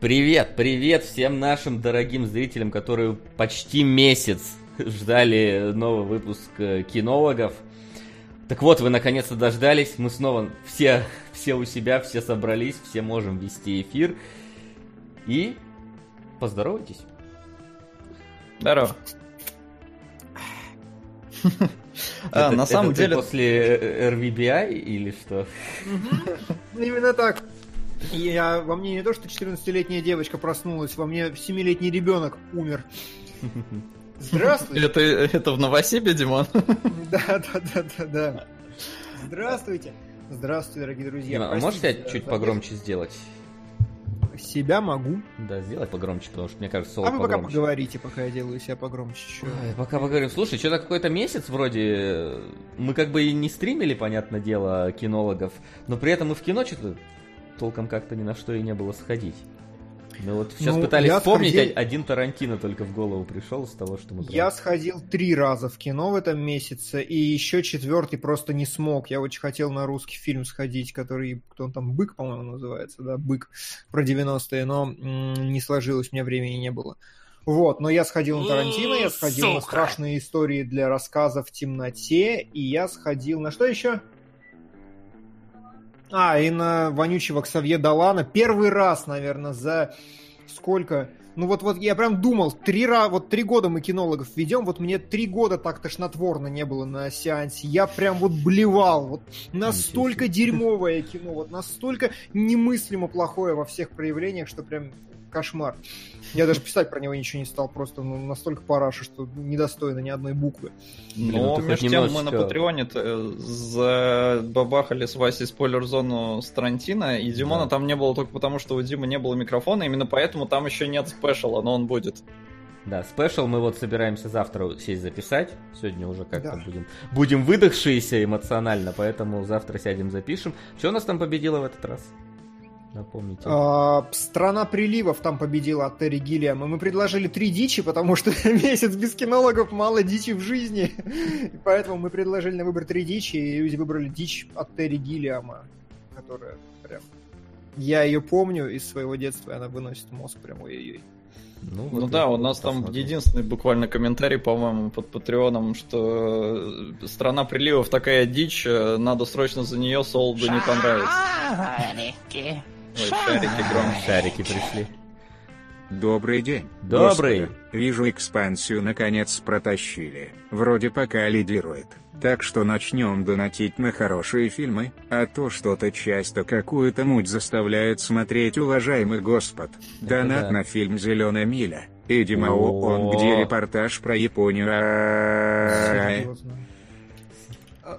Привет, привет всем нашим дорогим зрителям, которые почти месяц ждали новый выпуск э, кинологов. Так вот, вы наконец-то дождались, мы снова все, все у себя, все собрались, все можем вести эфир. И поздоровайтесь. Здорово. А, на самом деле... после RVBI или что? Именно так. Я, во мне не то, что 14-летняя девочка проснулась, во мне 7-летний ребенок умер. Здравствуйте. Это, это в Новосибе, Димон? Да, да, да, да, да. Здравствуйте. Здравствуйте, дорогие друзья. Дима, а можешь себя чуть погромче сделать? Себя могу. Да, сделай погромче, потому что мне кажется, соло А вы пока погромче. поговорите, пока я делаю себя погромче. Ой, пока поговорим. Слушай, что-то какой-то месяц вроде... Мы как бы и не стримили, понятное дело, кинологов, но при этом мы в кино что-то толком как-то ни на что и не было сходить. Мы вот сейчас ну, пытались вспомнить, сходил... один Тарантино только в голову пришел с того, что мы... Я сходил три раза в кино в этом месяце, и еще четвертый просто не смог. Я очень хотел на русский фильм сходить, который, кто он там, «Бык», по-моему, называется, да, «Бык», про 90-е, но м- не сложилось, у меня времени не было. Вот, но я сходил на Тарантино, я сходил Сука. на страшные истории для рассказа в темноте, и я сходил на что еще? А, и на вонючего Ксавье Далана. Первый раз, наверное, за сколько... Ну вот, вот я прям думал, три, вот три года мы кинологов ведем, вот мне три года так тошнотворно не было на сеансе. Я прям вот блевал. Вот настолько дерьмовое кино, вот настолько немыслимо плохое во всех проявлениях, что прям кошмар. Я даже писать про него ничего не стал, просто ну, настолько параша, что недостойно ни одной буквы. Ну, ну между тем мы на Патреоне забабахали с Васей спойлер-зону с Тарантино, и Димона да. там не было только потому, что у Димы не было микрофона, именно поэтому там еще нет спешала, но он будет. Да, спешл мы вот собираемся завтра сесть записать. Сегодня уже как-то да. будем, будем выдохшиеся эмоционально, поэтому завтра сядем запишем. Что у нас там победило в этот раз? Напомните. А, страна приливов там победила от Терри Гиллиама. Мы предложили три дичи, потому что месяц без кинологов мало дичи в жизни. И поэтому мы предложили на выбор три дичи, и люди выбрали дичь от Терри Гиллиама, которая прям... Я ее помню из своего детства, и она выносит мозг прям ой-ой-ой. Ну, ну да, у нас там посмотрим. единственный буквально комментарий, по-моему, под Патреоном, что страна приливов такая дичь, надо срочно за нее Солду не понравится. Ой, шарики громко. Шарики пришли. Добрый день. Добрый. Господи, вижу экспансию наконец протащили. Вроде пока лидирует. Так что начнем донатить на хорошие фильмы, а то что-то часто какую-то муть заставляет смотреть уважаемый господ. Донат да. на фильм «Зеленая миля». Эдди Мао, он где репортаж про Японию.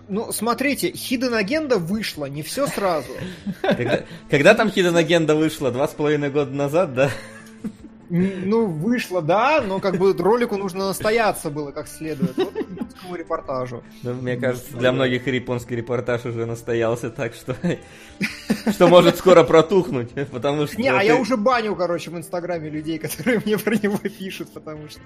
Ну, смотрите, Hidden Agenda вышла, не все сразу. Когда, когда там Hidden Agenda вышла? Два с половиной года назад, да? Ну, вышло, да, но как бы ролику нужно настояться было как следует. Вот японскому репортажу. Ну, мне кажется, для многих японский репортаж уже настоялся так, что что может скоро протухнуть, потому что... Не, а я уже баню, короче, в Инстаграме людей, которые мне про него пишут, потому что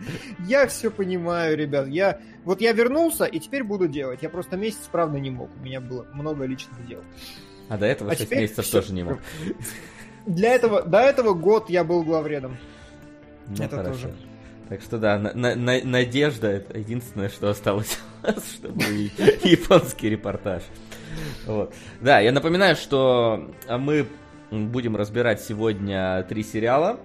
я все понимаю, ребят. Я вот я вернулся и теперь буду делать. Я просто месяц, правда, не мог. У меня было много личных дел. А до этого а 6 месяцев все. тоже не мог. Для этого, до этого год я был главредом. Ну, это хорошо. тоже. Так что да, на, на, надежда это единственное, что осталось у нас, чтобы японский репортаж. Вот. Да, я напоминаю, что мы будем разбирать сегодня три сериала.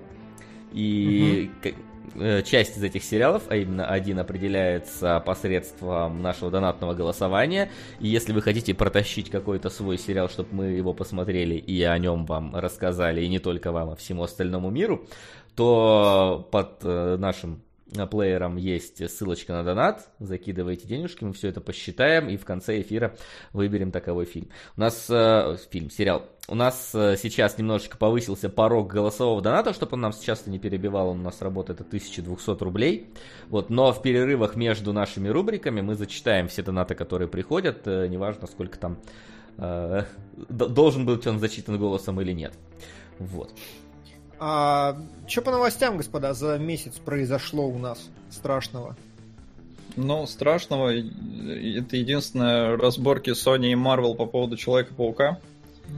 И угу. часть из этих сериалов, а именно один определяется посредством нашего донатного голосования. И если вы хотите протащить какой-то свой сериал, чтобы мы его посмотрели и о нем вам рассказали, и не только вам, а всему остальному миру, то под э, нашим э, плеером есть ссылочка на донат, закидывайте денежки, мы все это посчитаем и в конце эфира выберем таковой фильм. У нас э, фильм, сериал. У нас э, сейчас немножечко повысился порог голосового доната, чтобы он нам сейчас не перебивал, он у нас работает от 1200 рублей. Вот, но в перерывах между нашими рубриками мы зачитаем все донаты, которые приходят, неважно сколько там э, должен быть он зачитан голосом или нет. Вот. А, что по новостям, господа, за месяц произошло у нас страшного? Ну, страшного, это единственное разборки Sony и Marvel по поводу Человека-паука.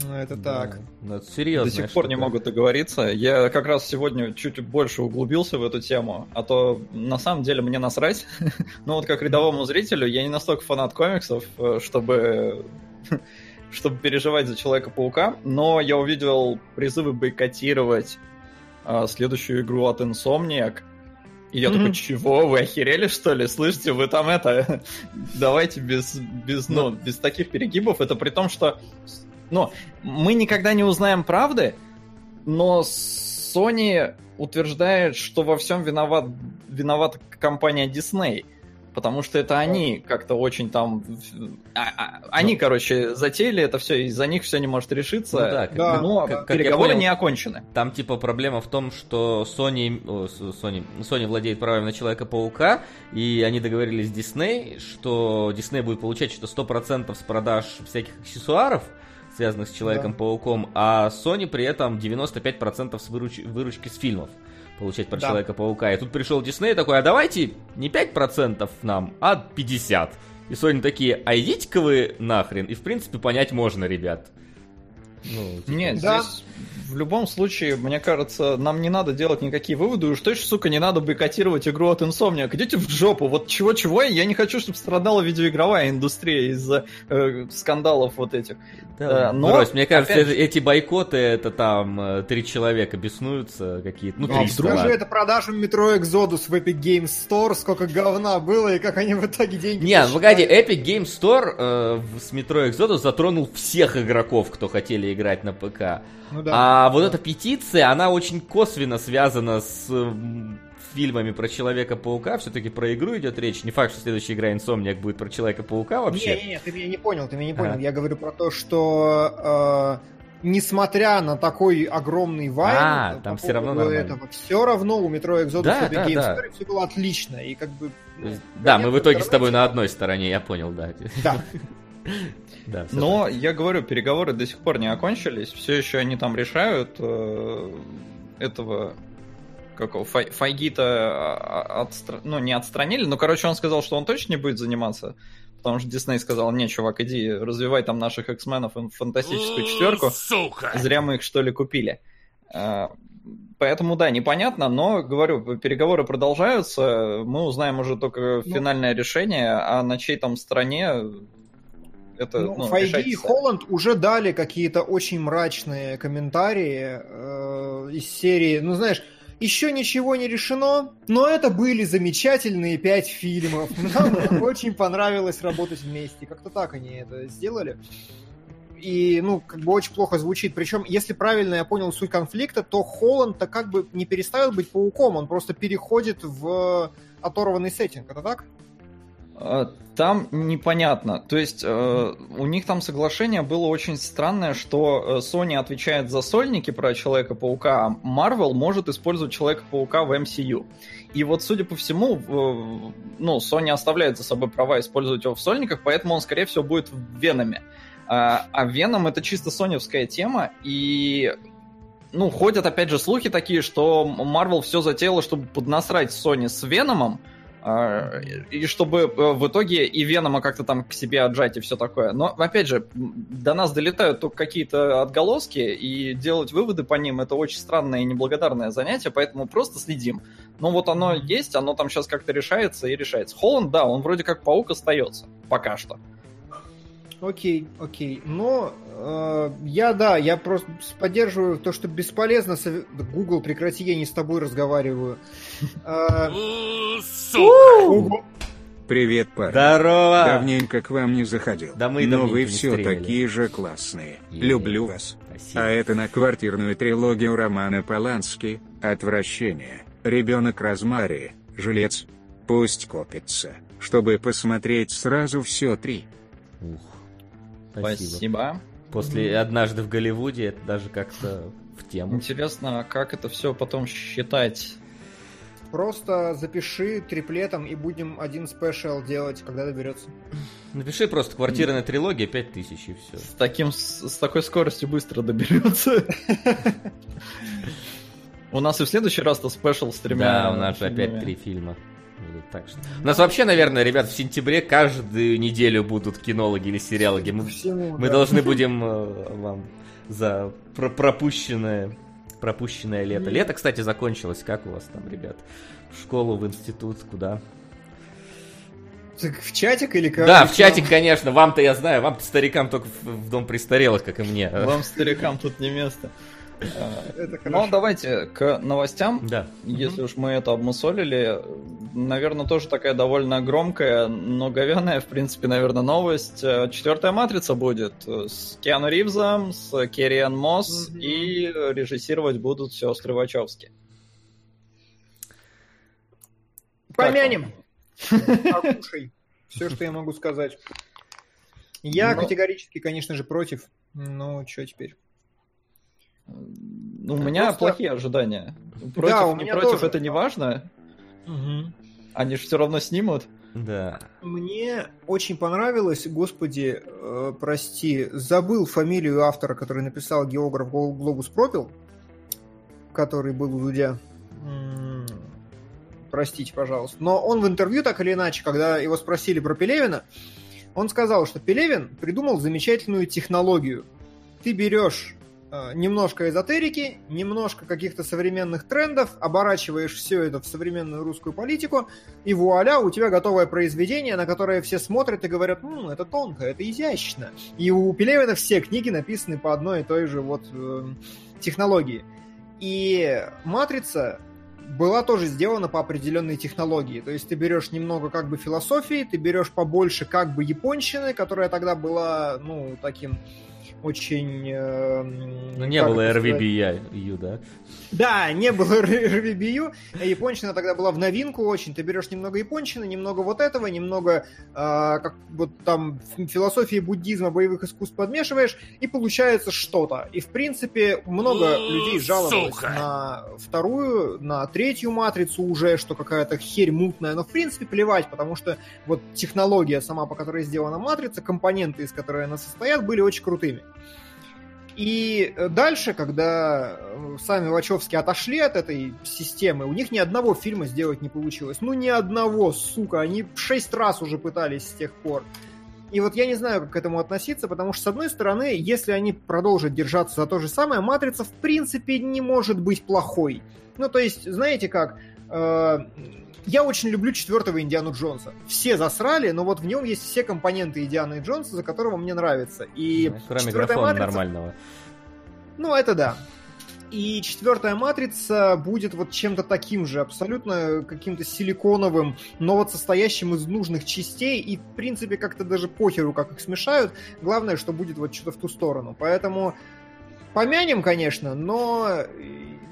Ну, это да. так. Ну, это серьезно. До сих пор не могут договориться. Я как раз сегодня чуть больше углубился в эту тему, а то на самом деле мне насрать. Но вот как рядовому зрителю я не настолько фанат комиксов, э, чтобы чтобы переживать за Человека-паука, но я увидел призывы бойкотировать а, следующую игру от Insomniac, и я mm-hmm. такой, чего, вы охерели, что ли? Слышите, вы там это... Давайте без, без, ну, без таких перегибов. Это при том, что... Ну, мы никогда не узнаем правды, но Sony утверждает, что во всем виноват, виновата компания Disney. Потому что это они как-то очень там... А, а, они, ну. короче, затеяли это все, из-за них все не может решиться. Ну, да, как, но как, как переговоры понял, не окончены. Там типа проблема в том, что Sony, о, Sony, Sony владеет правами на Человека-паука, и они договорились с Disney, что Disney будет получать что-то 100% с продаж всяких аксессуаров, связанных с Человеком-пауком, а Sony при этом 95% с выруч... выручки с фильмов получать про да. Человека-паука. И тут пришел Дисней такой, а давайте не 5% нам, а 50%. И Sony такие, а идите-ка вы нахрен. И в принципе понять можно, ребят. Ну, типа... Нет, да. здесь в любом случае, мне кажется, нам не надо делать никакие выводы, уж точно, сука, не надо бойкотировать игру от Insomniac. Идите в жопу, вот чего-чего, я не хочу, чтобы страдала видеоигровая индустрия из-за э, скандалов вот этих. Да, э, но, брось, мне кажется, опять... эти бойкоты, это там э, три человека беснуются какие-то, ну, три Скажи это продажам метро Exodus в Epic Games Store, сколько говна было и как они в итоге деньги Не, ну погоди, Epic Games Store э, с метро Exodus затронул всех игроков, кто хотели играть на ПК. Ну, да. А вот эта петиция, она очень косвенно связана с фильмами про Человека-паука, все-таки про игру идет речь. Не факт, что следующая игра Insomniac будет про Человека-паука вообще. Не, не, не, ты меня не понял, ты меня не понял. А. Я говорю про то, что э, несмотря на такой огромный вайн, а, там все равно этого, все равно у Metro Exodus да, да, Games да. все было отлично. И как бы, ну, да, мы в итоге с тобой на одной стороне, я понял, да. Да. Да, Но так. я говорю, переговоры до сих пор не окончились. Все еще они там решают э, этого какого Фай, Файгита а, а, отстра... ну не отстранили, но короче он сказал, что он точно не будет заниматься, потому что Дисней сказал, не, чувак, иди развивай там наших X-менов фантастическую четверку. Сука! Зря мы их что ли купили. Э, поэтому да, непонятно, но говорю, переговоры продолжаются, мы узнаем уже только ну, финальное решение, а на чьей там стороне это, ну, ну, Файги и Холланд уже дали какие-то очень мрачные комментарии э, из серии, ну знаешь, еще ничего не решено, но это были замечательные пять фильмов. Нам очень понравилось работать вместе. Как-то так они это сделали. И, ну, как бы очень плохо звучит. Причем, если правильно я понял суть конфликта, то Холланд-то как бы не перестает быть пауком, он просто переходит в оторванный сеттинг. Это так? А, там непонятно. То есть э, у них там соглашение было очень странное, что э, Sony отвечает за сольники про Человека-паука, а Marvel может использовать Человека-паука в MCU. И вот, судя по всему, э, ну, Sony оставляет за собой права использовать его в сольниках, поэтому он, скорее всего, будет в Веноме. А, а Веном это чисто соневская тема, и ну, ходят, опять же, слухи такие, что Marvel все затеяла, чтобы поднасрать Sony с Веномом, и чтобы э, в итоге и Венома как-то там к себе отжать и все такое. Но, опять же, до нас долетают только какие-то отголоски, и делать выводы по ним это очень странное и неблагодарное занятие, поэтому просто следим. Ну вот оно есть, оно там сейчас как-то решается и решается. Холланд, да, он вроде как паук остается. Пока что. Окей, окей. Но э, я, да, я просто поддерживаю то, что бесполезно. Сов... Google, прекрати, я не с тобой разговариваю. Э, Привет, парень. Здорово! Давненько к вам не заходил. Да мы Но вы все такие же классные. Люблю вас. Спасибо. А это на квартирную трилогию романа Полански «Отвращение», «Ребенок Розмари», «Жилец». Пусть копится, чтобы посмотреть сразу все три. Ух. Спасибо. Спасибо. После «Однажды в Голливуде» это даже как-то в тему. Интересно, а как это все потом считать? Просто запиши триплетом и будем один спешл делать, когда доберется. Напиши просто квартирная трилогия 5000 и все. С, таким, с, с такой скоростью быстро доберется. У нас и в следующий раз-то спешл с тремя. Да, у нас же опять три фильма. Так что... У нас вообще, наверное, ребят, в сентябре каждую неделю будут кинологи или сериалоги. Мы, Всему, мы да. должны будем э, вам за про пропущенное, пропущенное лето. Лето, кстати, закончилось. Как у вас там, ребят? В школу, в институт, куда? Так в чатик или как? Да, в чатик, конечно. Вам-то я знаю, вам старикам только в, в дом престарелых, как и мне. Вам старикам тут не место. Ну, давайте к новостям. Да. Если уж мы это обмусолили, наверное, тоже такая довольно громкая, но говяная, в принципе, наверное, новость. Четвертая матрица будет с Киану Ривзом, с Керриан Мосс, и режиссировать будут сестры Вачовски. Помянем. Все, что я могу сказать. Я ну. категорически, конечно же, против. Но что теперь? Ну, у меня Просто... плохие ожидания. Против, да, у меня против тоже. это не важно. Угу. Они же все равно снимут. Да. Мне очень понравилось, господи, э, прости, забыл фамилию автора, который написал географ Глобус Пропил, который был у Дудя. Простите, пожалуйста. Но он в интервью, так или иначе, когда его спросили про Пелевина, он сказал, что Пелевин придумал замечательную технологию. Ты берешь немножко эзотерики, немножко каких-то современных трендов, оборачиваешь все это в современную русскую политику, и вуаля, у тебя готовое произведение, на которое все смотрят и говорят, ну, это тонко, это изящно. И у Пелевина все книги написаны по одной и той же вот э, технологии. И «Матрица» была тоже сделана по определенной технологии. То есть ты берешь немного как бы философии, ты берешь побольше как бы японщины, которая тогда была, ну, таким очень... Э, ну, не было RVBU, да? Да, не было RVBU. Япончина тогда была в новинку очень. Ты берешь немного япончины, немного вот этого, немного э, как вот там философии буддизма, боевых искусств подмешиваешь, и получается что-то. И в принципе много людей жаловалось Сука. на вторую, на третью матрицу уже, что какая-то херь мутная. Но в принципе плевать, потому что вот технология сама, по которой сделана матрица, компоненты, из которой она состоят, были очень крутыми. И дальше, когда э, сами Вачовски отошли от этой системы, у них ни одного фильма сделать не получилось. Ну, ни одного, сука. Они шесть раз уже пытались с тех пор. И вот я не знаю, как к этому относиться, потому что, с одной стороны, если они продолжат держаться за то же самое, «Матрица» в принципе не может быть плохой. Ну, то есть, знаете как, э, я очень люблю четвертого Индиану Джонса. Все засрали, но вот в нем есть все компоненты Индианы Джонса, за которого мне нравится. И ну, кроме графона матрица... нормального. Ну, это да. И четвертая матрица будет вот чем-то таким же, абсолютно каким-то силиконовым, но вот состоящим из нужных частей, и в принципе как-то даже похеру, как их смешают. Главное, что будет вот что-то в ту сторону. Поэтому помянем, конечно, но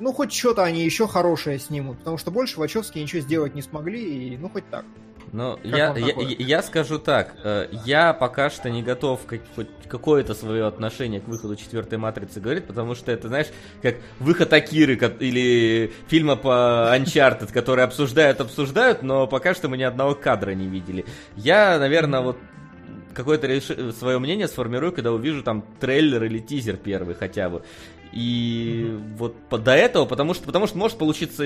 ну, хоть что-то они еще хорошее снимут, потому что больше Вачовски ничего сделать не смогли, и ну, хоть так. Ну, я, я, я скажу так, э, я пока что не готов как, хоть какое-то свое отношение к выходу четвертой матрицы говорить, потому что это, знаешь, как выход Акиры или фильма по Uncharted, которые обсуждают, обсуждают, но пока что мы ни одного кадра не видели. Я, наверное, вот какое-то реш... свое мнение сформирую, когда увижу там трейлер или тизер первый хотя бы. И mm-hmm. вот до этого, потому что, потому что может получиться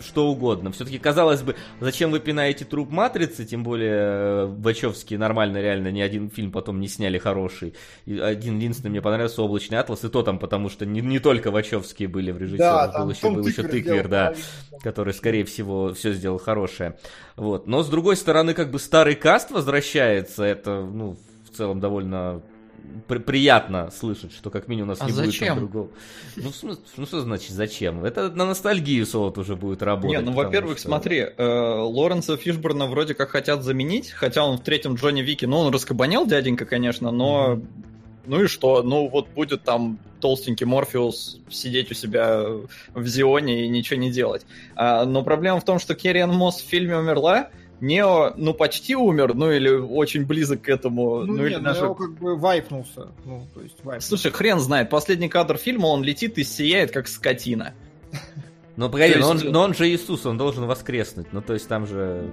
что угодно. Все-таки, казалось бы, зачем вы пинаете труп Матрицы, тем более Вачовски э, нормально, реально, ни один фильм потом не сняли хороший. И один единственный мне понравился «Облачный атлас», и то там, потому что не, не только Вачовские были в режиссерах, да, был, еще, был еще Тыквер, да, который, скорее всего, все сделал хорошее. Вот. Но, с другой стороны, как бы старый каст возвращается, это, ну, в целом довольно при приятно слышать, что как минимум у нас а не зачем? будет другого. Ну, ну, что значит зачем? Это на ностальгию солод уже будет работать. Не, ну, во-первых, что... смотри, э, Лоренса Фишборна вроде как хотят заменить, хотя он в третьем Джонни Вике, ну, он раскабанел дяденька, конечно, но... Mm-hmm. Ну и что? Ну вот будет там толстенький Морфеус сидеть у себя в Зионе и ничего не делать. А, но проблема в том, что Керриан Мосс в фильме умерла, Нео, ну, почти умер, ну, или очень близок к этому. Ну, ну нет, или даже... Нео как бы вайпнулся. Ну, то есть вайпнулся. Слушай, хрен знает, последний кадр фильма, он летит и сияет, как скотина. Ну, погоди, но, он, но он же Иисус, он должен воскреснуть. Ну, то есть там же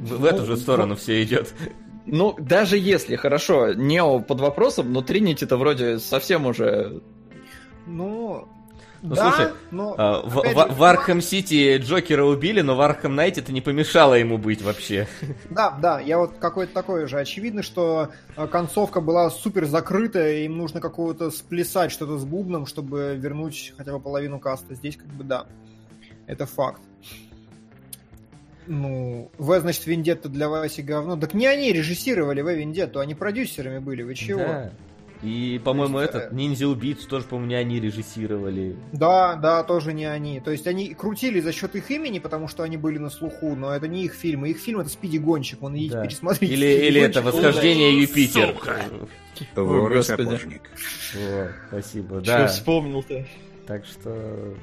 в, в эту ну, же сторону ну, все идет. Ну, даже если, хорошо, Нео под вопросом, но Тринити-то вроде совсем уже... Ну, Ну, да, слушай, но, а, в, в, же, в Arkham City Джокера убили, но в Arkham Knight е это не помешало ему быть вообще. Да, да, я вот какой-то такой же. Очевидно, что а, концовка была супер закрытая, им нужно какого-то сплясать что-то с бубном, чтобы вернуть хотя бы половину каста. Здесь как бы да, это факт. Ну, В, значит, Вендетта для Васи говно. Так не они режиссировали В Вендетту, они продюсерами были, вы чего? Да. И, по-моему, есть, этот, э, Ниндзя Убийц тоже, по-моему, не они режиссировали. Да, да, тоже не они. То есть они крутили за счет их имени, потому что они были на слуху, но это не их фильмы. Их фильм это Спиди Гонщик, он да. пересмотрите. Или, или это Восхождение Юпитер. Вор и сапожник. О, спасибо, да. Что вспомнил-то? Так что...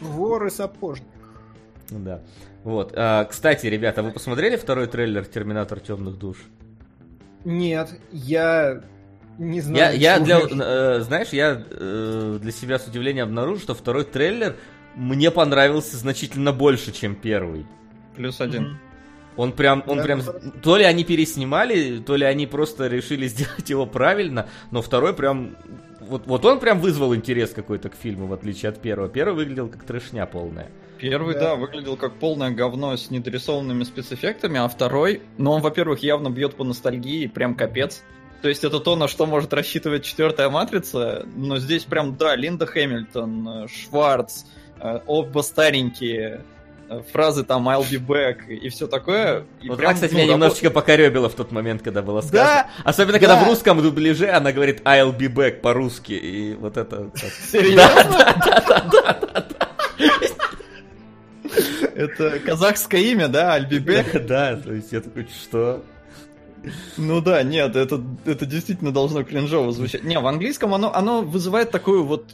Вор и сапожник. Да. Вот. А, кстати, ребята, вы посмотрели второй трейлер Терминатор темных душ? Нет, я не знаю. Я, я для, э, знаешь, я э, для себя с удивлением обнаружил, что второй трейлер мне понравился значительно больше, чем первый. Плюс один. Он прям, он да, прям, то ли они переснимали, то ли они просто решили сделать его правильно, но второй прям, вот, вот он прям вызвал интерес какой-то к фильму, в отличие от первого. Первый выглядел как трешня полная. Первый, да. да, выглядел как полное говно с недорисованными спецэффектами, а второй, ну он, во-первых, явно бьет по ностальгии, прям капец. То есть это то, на что может рассчитывать четвертая матрица, но здесь прям, да, Линда Хэмилтон, Шварц, э, оба старенькие, э, фразы там I'll be back и все такое. И вот прям, кстати, ну, меня немножечко покоребило в тот момент, когда было сказано. Да, Особенно, когда да. в русском дубляже она говорит I'll be back по-русски, и вот это... Серьезно? Да, да, да, да, да, да. Это казахское имя, да, Альбибек? Да, то есть я такой, что? Ну да, нет, это, это действительно должно кринжово звучать. Не, в английском оно, оно вызывает такую вот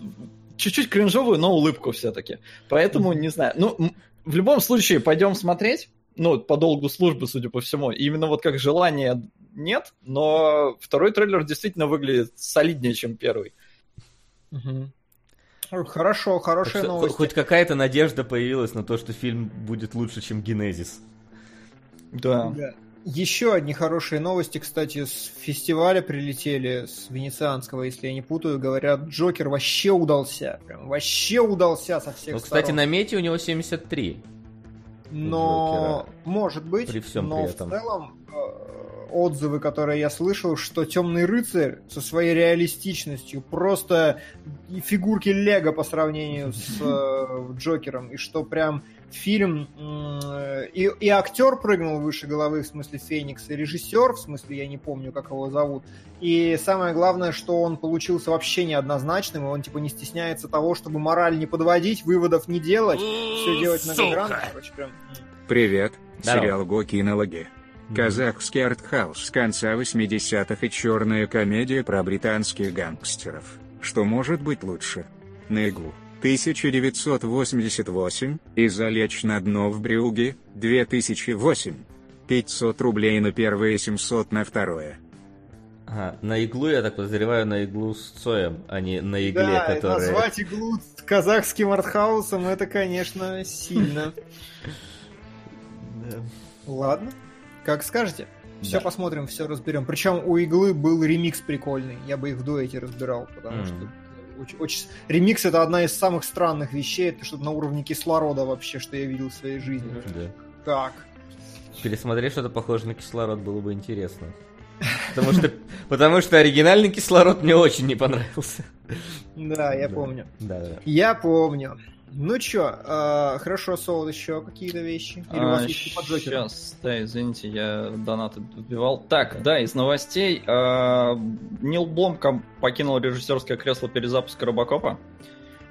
чуть-чуть кринжовую, но улыбку все-таки. Поэтому, не знаю. Ну, в любом случае, пойдем смотреть. Ну, по долгу службы, судя по всему. именно вот как желание нет, но второй трейлер действительно выглядит солиднее, чем первый. Угу. Хорошо, хорошая новость. Хоть какая-то надежда появилась на то, что фильм будет лучше, чем Генезис. Да. да. Еще одни хорошие новости, кстати, с фестиваля прилетели, с венецианского, если я не путаю, говорят, Джокер вообще удался. Прям вообще удался со всех ну, кстати, сторон. на мете у него 73. Но, может быть, при всем но при этом. в целом э, отзывы, которые я слышал, что Темный рыцарь со своей реалистичностью просто фигурки Лего по сравнению с э, Джокером, и что прям фильм и, и актер прыгнул выше головы, в смысле Феникс, и режиссер, в смысле, я не помню, как его зовут. И самое главное, что он получился вообще неоднозначным, и он типа не стесняется того, чтобы мораль не подводить, выводов не делать, все делать многогранно. Короче, прям... Привет, Здорово. сериал Гокинологи. Казахский артхаус с конца 80-х и черная комедия про британских гангстеров. Что может быть лучше? На иглу. 1988, и залечь на дно в Брюге, 2008. 500 рублей на первое, 700 на второе. Ага, на иглу, я так подозреваю, на иглу с Цоем, а не на игле, да, которая... назвать иглу казахским артхаусом, это, конечно, сильно. Ладно, как скажете. Все посмотрим, все разберем. Причем у иглы был ремикс прикольный. Я бы их в дуэте разбирал, потому что очень, очень... Ремикс это одна из самых странных вещей, это что-то на уровне кислорода вообще, что я видел в своей жизни. Да. Как? Пересмотреть что-то похожее на кислород было бы интересно. Потому что, потому что оригинальный кислород мне очень не понравился. Да, я помню. Да, да. Я помню. Ну чё, э, хорошо, Соул, еще какие-то вещи? Или а, у вас есть по Сейчас, да, извините, я донаты вбивал. Так, да, из новостей. Э, Нил Бломком покинул режиссерское кресло перезапуска Робокопа.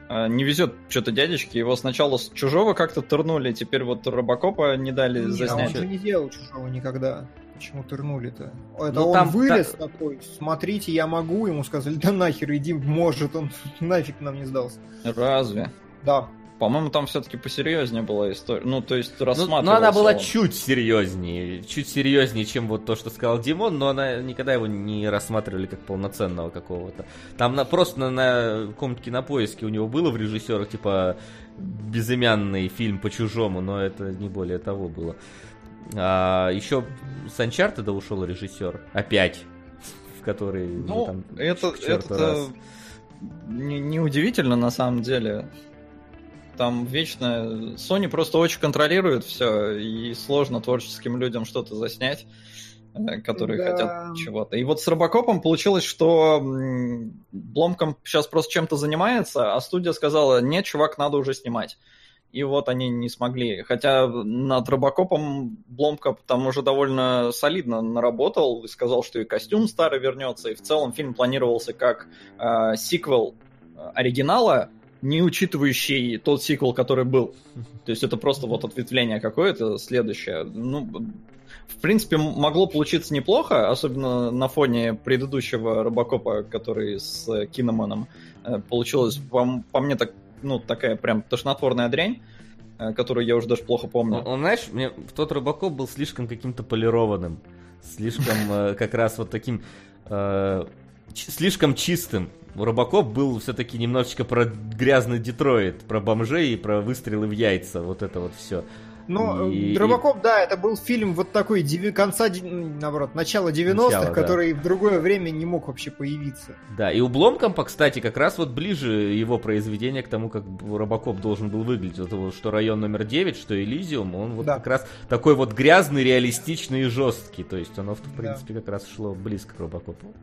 Э, не везет что-то дядечке. Его сначала с чужого как-то турнули, теперь вот Робокопа не дали не, заснять. он же не делал чужого никогда. Почему турнули-то? Это ну, он там, вылез та... такой, смотрите, я могу, ему сказали, да нахер, иди, может, он нафиг нам не сдался. Разве? Да. По-моему, там все-таки посерьезнее была история. Ну, то есть рассматривался. Ну, но она была он. чуть серьезнее. Чуть серьезнее, чем вот то, что сказал Димон, но она никогда его не рассматривали как полноценного какого-то. Там на, просто на, на каком-то кинопоиске у него было в режиссерах, типа, безымянный фильм по-чужому, но это не более того было. А, еще с Uncharted ушел режиссер. Опять. В который... Ну, там, это, это, неудивительно не на самом деле. Там вечно... Sony просто очень контролирует все, и сложно творческим людям что-то заснять, э, которые да. хотят чего-то. И вот с Робокопом получилось, что Бломком сейчас просто чем-то занимается, а студия сказала, нет, чувак, надо уже снимать и вот они не смогли. Хотя над Робокопом Бломка там уже довольно солидно наработал и сказал, что и костюм старый вернется, и в целом фильм планировался как э, сиквел оригинала, не учитывающий тот сиквел, который был. То есть это просто вот ответвление какое-то следующее. Ну, в принципе, могло получиться неплохо, особенно на фоне предыдущего Робокопа, который с Киноманом э, получилось, по, по мне, так ну, такая прям тошнотворная дрянь, э, которую я уже даже плохо помню. Он, знаешь, мне тот Робокоп был слишком каким-то полированным, слишком э, как раз вот таким э, слишком чистым. Робокоп был все-таки немножечко про грязный Детройт, про бомжей и про выстрелы в яйца, вот это вот все. Ну, и, Робокоп, да, это был фильм вот такой деви... конца, наоборот, начала 90-х, который да. в другое время не мог вообще появиться. Да, и у Бломкомпа, кстати, как раз вот ближе его произведение к тому, как Робокоп должен был выглядеть. Вот, что район номер 9, что Элизиум, он вот да. как раз такой вот грязный, реалистичный и жесткий. То есть оно, в принципе, да. как раз шло близко к Робокопу.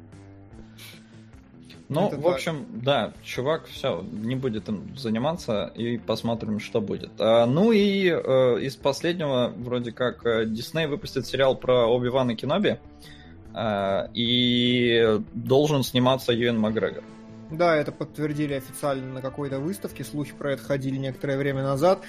Ну, это в общем, да, чувак, все, не будет им заниматься и посмотрим, что будет. А, ну и э, из последнего, вроде как, Дисней выпустит сериал про Оби-Вана Кеноби, э, и должен сниматься Юэн Макгрегор. Да, это подтвердили официально на какой-то выставке, слухи про это ходили некоторое время назад.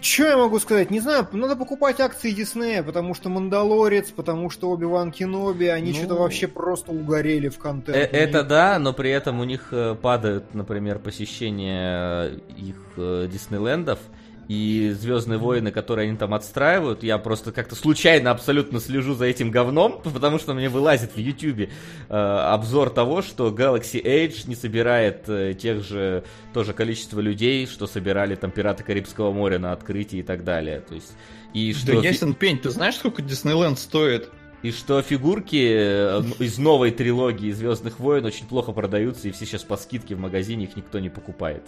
Что я могу сказать? Не знаю, надо покупать акции Диснея, потому что Мандалорец, потому что Оби-Ван Кеноби, они ну... что-то вообще просто угорели в контент. Э это да, но при этом у них э, падают, например, посещения их э, Диснейлендов и Звездные войны, которые они там отстраивают, я просто как-то случайно абсолютно слежу за этим говном, потому что мне вылазит в Ютубе э, обзор того, что Galaxy Age не собирает э, тех же тоже количество людей, что собирали там Пираты Карибского моря на открытии и так далее. То есть, и что... Да ясен пень, ты знаешь, сколько Диснейленд стоит? И что фигурки э, из новой трилогии Звездных войн очень плохо продаются, и все сейчас по скидке в магазине их никто не покупает.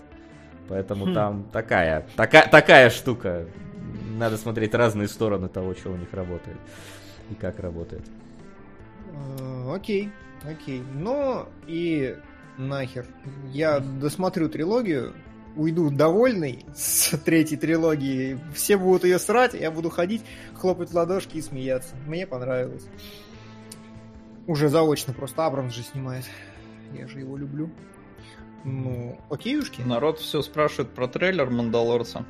Поэтому хм. там такая, такая, такая штука. Надо смотреть разные стороны того, что у них работает и как работает. Э, окей, окей. Ну и нахер. Я досмотрю трилогию, уйду довольный с третьей трилогии. Все будут ее срать, я буду ходить, хлопать в ладошки и смеяться. Мне понравилось. Уже заочно просто Абрамс же снимает. Я же его люблю. Ну, окейушки. Народ все спрашивает про трейлер Мандалорца.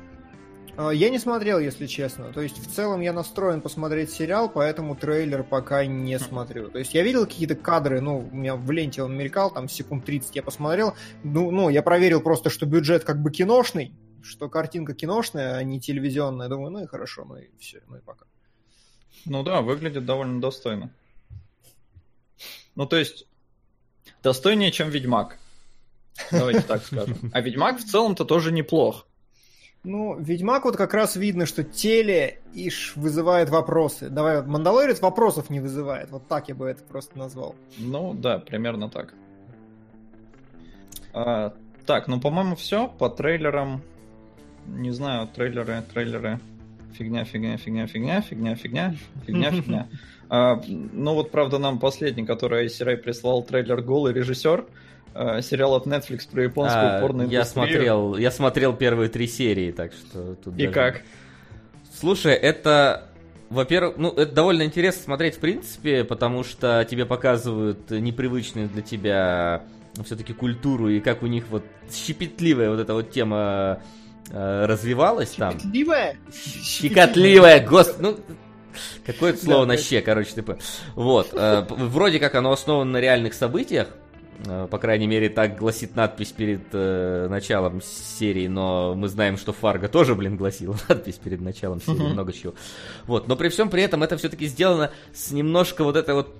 А, я не смотрел, если честно. То есть, в целом, я настроен посмотреть сериал, поэтому трейлер пока не смотрю. То есть, я видел какие-то кадры, ну, у меня в ленте он мелькал, там, секунд 30 я посмотрел. Ну, ну, я проверил просто, что бюджет как бы киношный, что картинка киношная, а не телевизионная. Думаю, ну и хорошо, ну и все, ну и пока. Ну да, выглядит довольно достойно. Ну, то есть, достойнее, чем Ведьмак. Давайте так скажем. А Ведьмак в целом-то тоже неплох. Ну, Ведьмак вот как раз видно, что теле иш вызывает вопросы. Давай, Мандалорец вопросов не вызывает. Вот так я бы это просто назвал. Ну, да, примерно так. А, так, ну, по-моему, все по трейлерам. Не знаю, трейлеры, трейлеры. Фигня, фигня, фигня, фигня, фигня, фигня, фигня, фигня. А, ну вот, правда, нам последний, который Айсирай прислал трейлер «Голый режиссер», э, сериал от Netflix про японскую а, порноиндустрию. Я смотрел, я смотрел первые три серии, так что тут И даже... как? Слушай, это во-первых, ну, это довольно интересно смотреть в принципе, потому что тебе показывают непривычную для тебя все-таки культуру и как у них вот щепетливая вот эта вот тема э, развивалась Щепетливая? там. Щекотливая? Господи, ну, какое-то слово на ще, короче, типа. Вот. Э, вроде как оно основано на реальных событиях, по крайней мере, так гласит надпись перед э, началом серии, но мы знаем, что Фарго тоже, блин, гласила надпись перед началом серии, uh-huh. много чего. Вот, но при всем при этом это все-таки сделано с немножко вот этой вот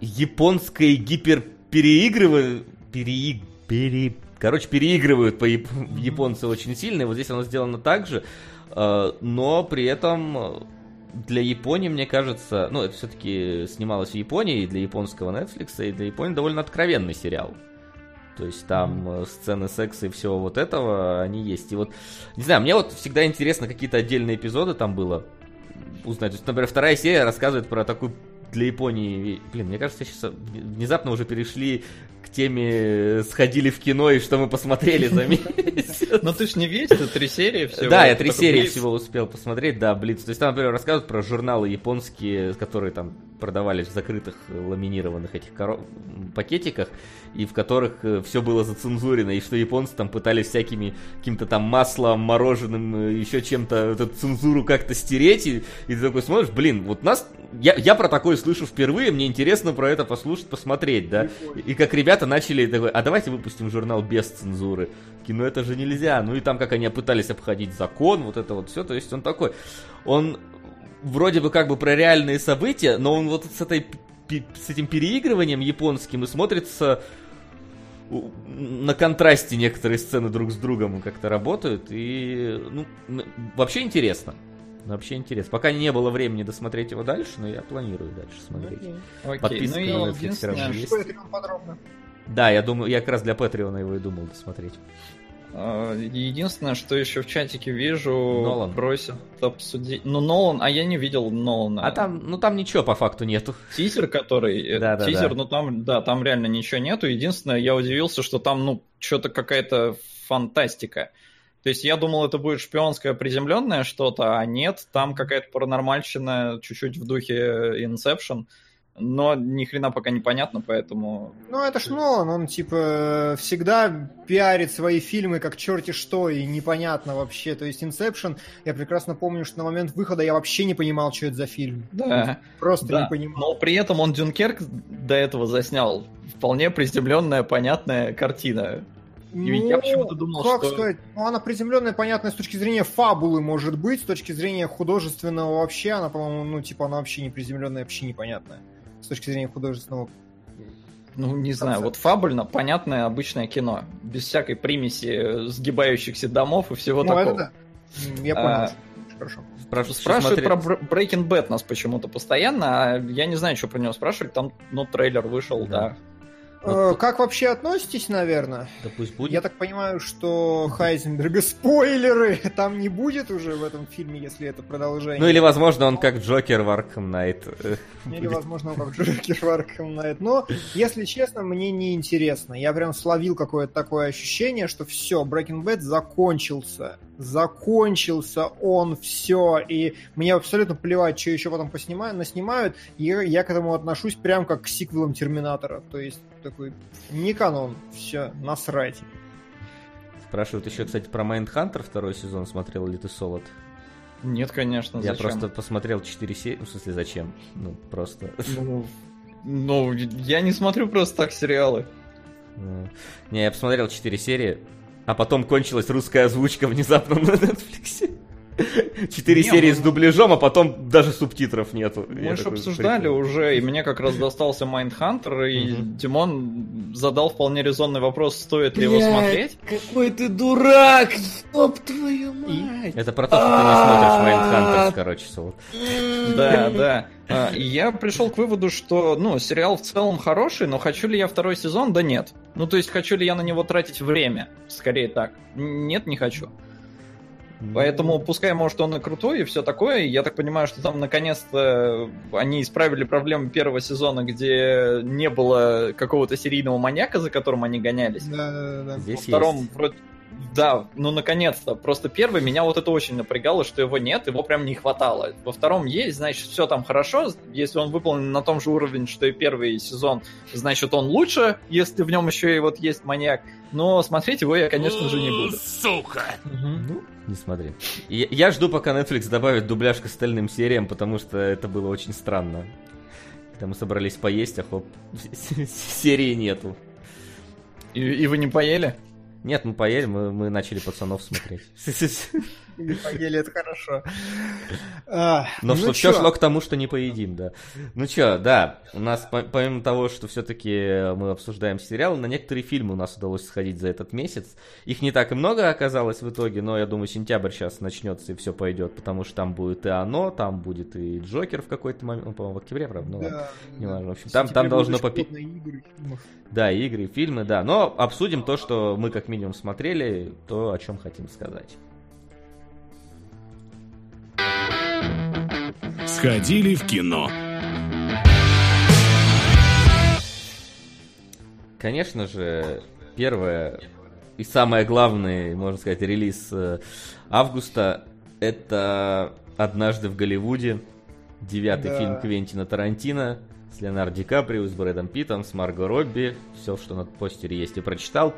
японской гиперпереигрывания, переиг... пере... короче, переигрывают по яп... японцы очень сильно, и вот здесь оно сделано так же, э, но при этом для Японии, мне кажется, ну, это все-таки снималось в Японии, и для японского Netflix, и для Японии довольно откровенный сериал. То есть там mm-hmm. сцены секса и всего вот этого, они есть. И вот, не знаю, мне вот всегда интересно, какие-то отдельные эпизоды там было узнать. То есть, например, вторая серия рассказывает про такую для Японии... Блин, мне кажется, сейчас внезапно уже перешли к теме сходили в кино и что мы посмотрели за месяц. Но ты ж не весь, ты три серии всего. Да, я три серии всего успел посмотреть, да, Блиц. То есть там, например, рассказывают про журналы японские, которые там продавались в закрытых ламинированных этих пакетиках, и в которых э, все было зацензурено, и что японцы там пытались всякими каким-то там маслом, мороженым, э, еще чем-то эту цензуру как-то стереть, и, и ты такой смотришь, блин, вот нас, я, я про такое слышу впервые, мне интересно про это послушать, посмотреть, да, и, и как ребята начали такой, а давайте выпустим журнал без цензуры, кино это же нельзя, ну и там как они пытались обходить закон, вот это вот все, то есть он такой, он вроде бы как бы про реальные события, но он вот с этой с этим переигрыванием японским и смотрится на контрасте некоторые сцены друг с другом как-то работают. И ну, вообще интересно. Вообще интересно. Пока не было времени досмотреть его дальше, но я планирую дальше смотреть. Окей. Подписка ну, на Netflix все равно есть. Подробно. Да, я думаю, я как раз для Патреона его и думал досмотреть. А, единственное, что еще в чатике вижу, Нолан. просят обсудить. Ну, Нолан, а я не видел Нолана. А там, ну там ничего по факту нету. Тизер, который. Э, да, да, тизер, да. ну там, да, там реально ничего нету. Единственное, я удивился, что там, ну, что-то какая-то фантастика. То есть я думал, это будет шпионское приземленное что-то, а нет, там какая-то паранормальщина чуть-чуть в духе Inception но ни хрена пока непонятно, поэтому... Ну, это ж Нолан, он, типа, всегда пиарит свои фильмы как черти что, и непонятно вообще. То есть Inception, я прекрасно помню, что на момент выхода я вообще не понимал, что это за фильм. Да. Просто да. не понимал. Но при этом он Дюнкерк до этого заснял. Вполне приземленная, понятная картина. Ну, я почему-то думал, как что... сказать, ну, она приземленная, понятная с точки зрения фабулы, может быть, с точки зрения художественного вообще, она, по-моему, ну, типа, она вообще не приземленная, вообще непонятная с точки зрения художественного ну, не знаю, вот фабульно, понятное обычное кино. Без всякой примеси сгибающихся домов и всего ну, такого. Это да. Я понял. А, Хорошо. Спрашивают, спрашивают про Breaking Bad нас почему-то постоянно, а я не знаю, что про него спрашивали, там, ну, трейлер вышел, да. да. Э, как вообще относитесь, наверное? Да пусть будет. Я так понимаю, что Хайзенберга спойлеры там не будет уже в этом фильме, если это продолжение. Ну или, возможно, он как Джокер в Arkham Knight. Или, возможно, он как Джокер в Arkham Knight. Но, если честно, мне не интересно. Я прям словил какое-то такое ощущение, что все, Breaking Bad закончился. Закончился он, все. И мне абсолютно плевать, что еще потом поснимают, наснимают. И я к этому отношусь прям как к сиквелам Терминатора. То есть такой, не канон, все, насрать. Спрашивают еще, кстати, про Майндхантер второй сезон, смотрел ли ты Солод? Нет, конечно, Я зачем? просто посмотрел 4 серии, ну, в смысле, зачем? Ну, просто... Ну, ну, я не смотрю просто так сериалы. Не, я посмотрел 4 серии, а потом кончилась русская озвучка внезапно на Netflix. Четыре серии мы... с дубляжом, а потом даже субтитров нету. Мы же обсуждали прикольно. уже, и мне как раз достался Майндхантер, и Димон задал вполне резонный вопрос, стоит ли его смотреть. какой ты дурак, стоп твою мать. Это про то, что ты не смотришь Майндхантер, короче, Солод. Да, да. А, и я пришел к выводу, что, ну, сериал в целом хороший, но хочу ли я второй сезон? Да нет. Ну, то есть, хочу ли я на него тратить время? Скорее так. Нет, не хочу. Поэтому пускай, может, он и крутой, и все такое. Я так понимаю, что там наконец-то они исправили проблему первого сезона, где не было какого-то серийного маньяка, за которым они гонялись. Да, да, да. Здесь Во втором есть. вроде да, ну наконец-то. Просто первый меня вот это очень напрягало, что его нет, его прям не хватало. Во втором есть, значит, все там хорошо. Если он выполнен на том же уровне, что и первый сезон, значит, он лучше, если в нем еще и вот есть маньяк. Но смотреть его я, конечно же, не буду. Сука! Угу. Ну, не смотри. Я, я жду, пока Netflix добавит дубляж к остальным сериям, потому что это было очень странно. Когда мы собрались поесть, а хоп, серии нету. И, и вы не поели? Нет, мы поели, мы, мы начали пацанов смотреть. Не поели, это хорошо. А, Но ну все шло к тому, что не поедим, да. Ну что, да, у нас помимо того, что все-таки мы обсуждаем сериалы, на некоторые фильмы у нас удалось сходить за этот месяц. Их не так и много оказалось в итоге, но я думаю, сентябрь сейчас начнется и все пойдет, потому что там будет и оно, там будет и Джокер в какой-то момент, ну, по-моему, в октябре, правда? Ну, да, не важно. В общем, там, там должно попить... Да, игры, фильмы, да. Но обсудим то, что мы как минимум смотрели, то, о чем хотим сказать. Сходили в кино. Конечно же, первое и самое главное, можно сказать, релиз э, августа это «Однажды в Голливуде», девятый да. фильм Квентина Тарантино с Леонардо Ди Каприо, с Брэдом Питтом, с Марго Робби. Все, что на постере есть, и прочитал.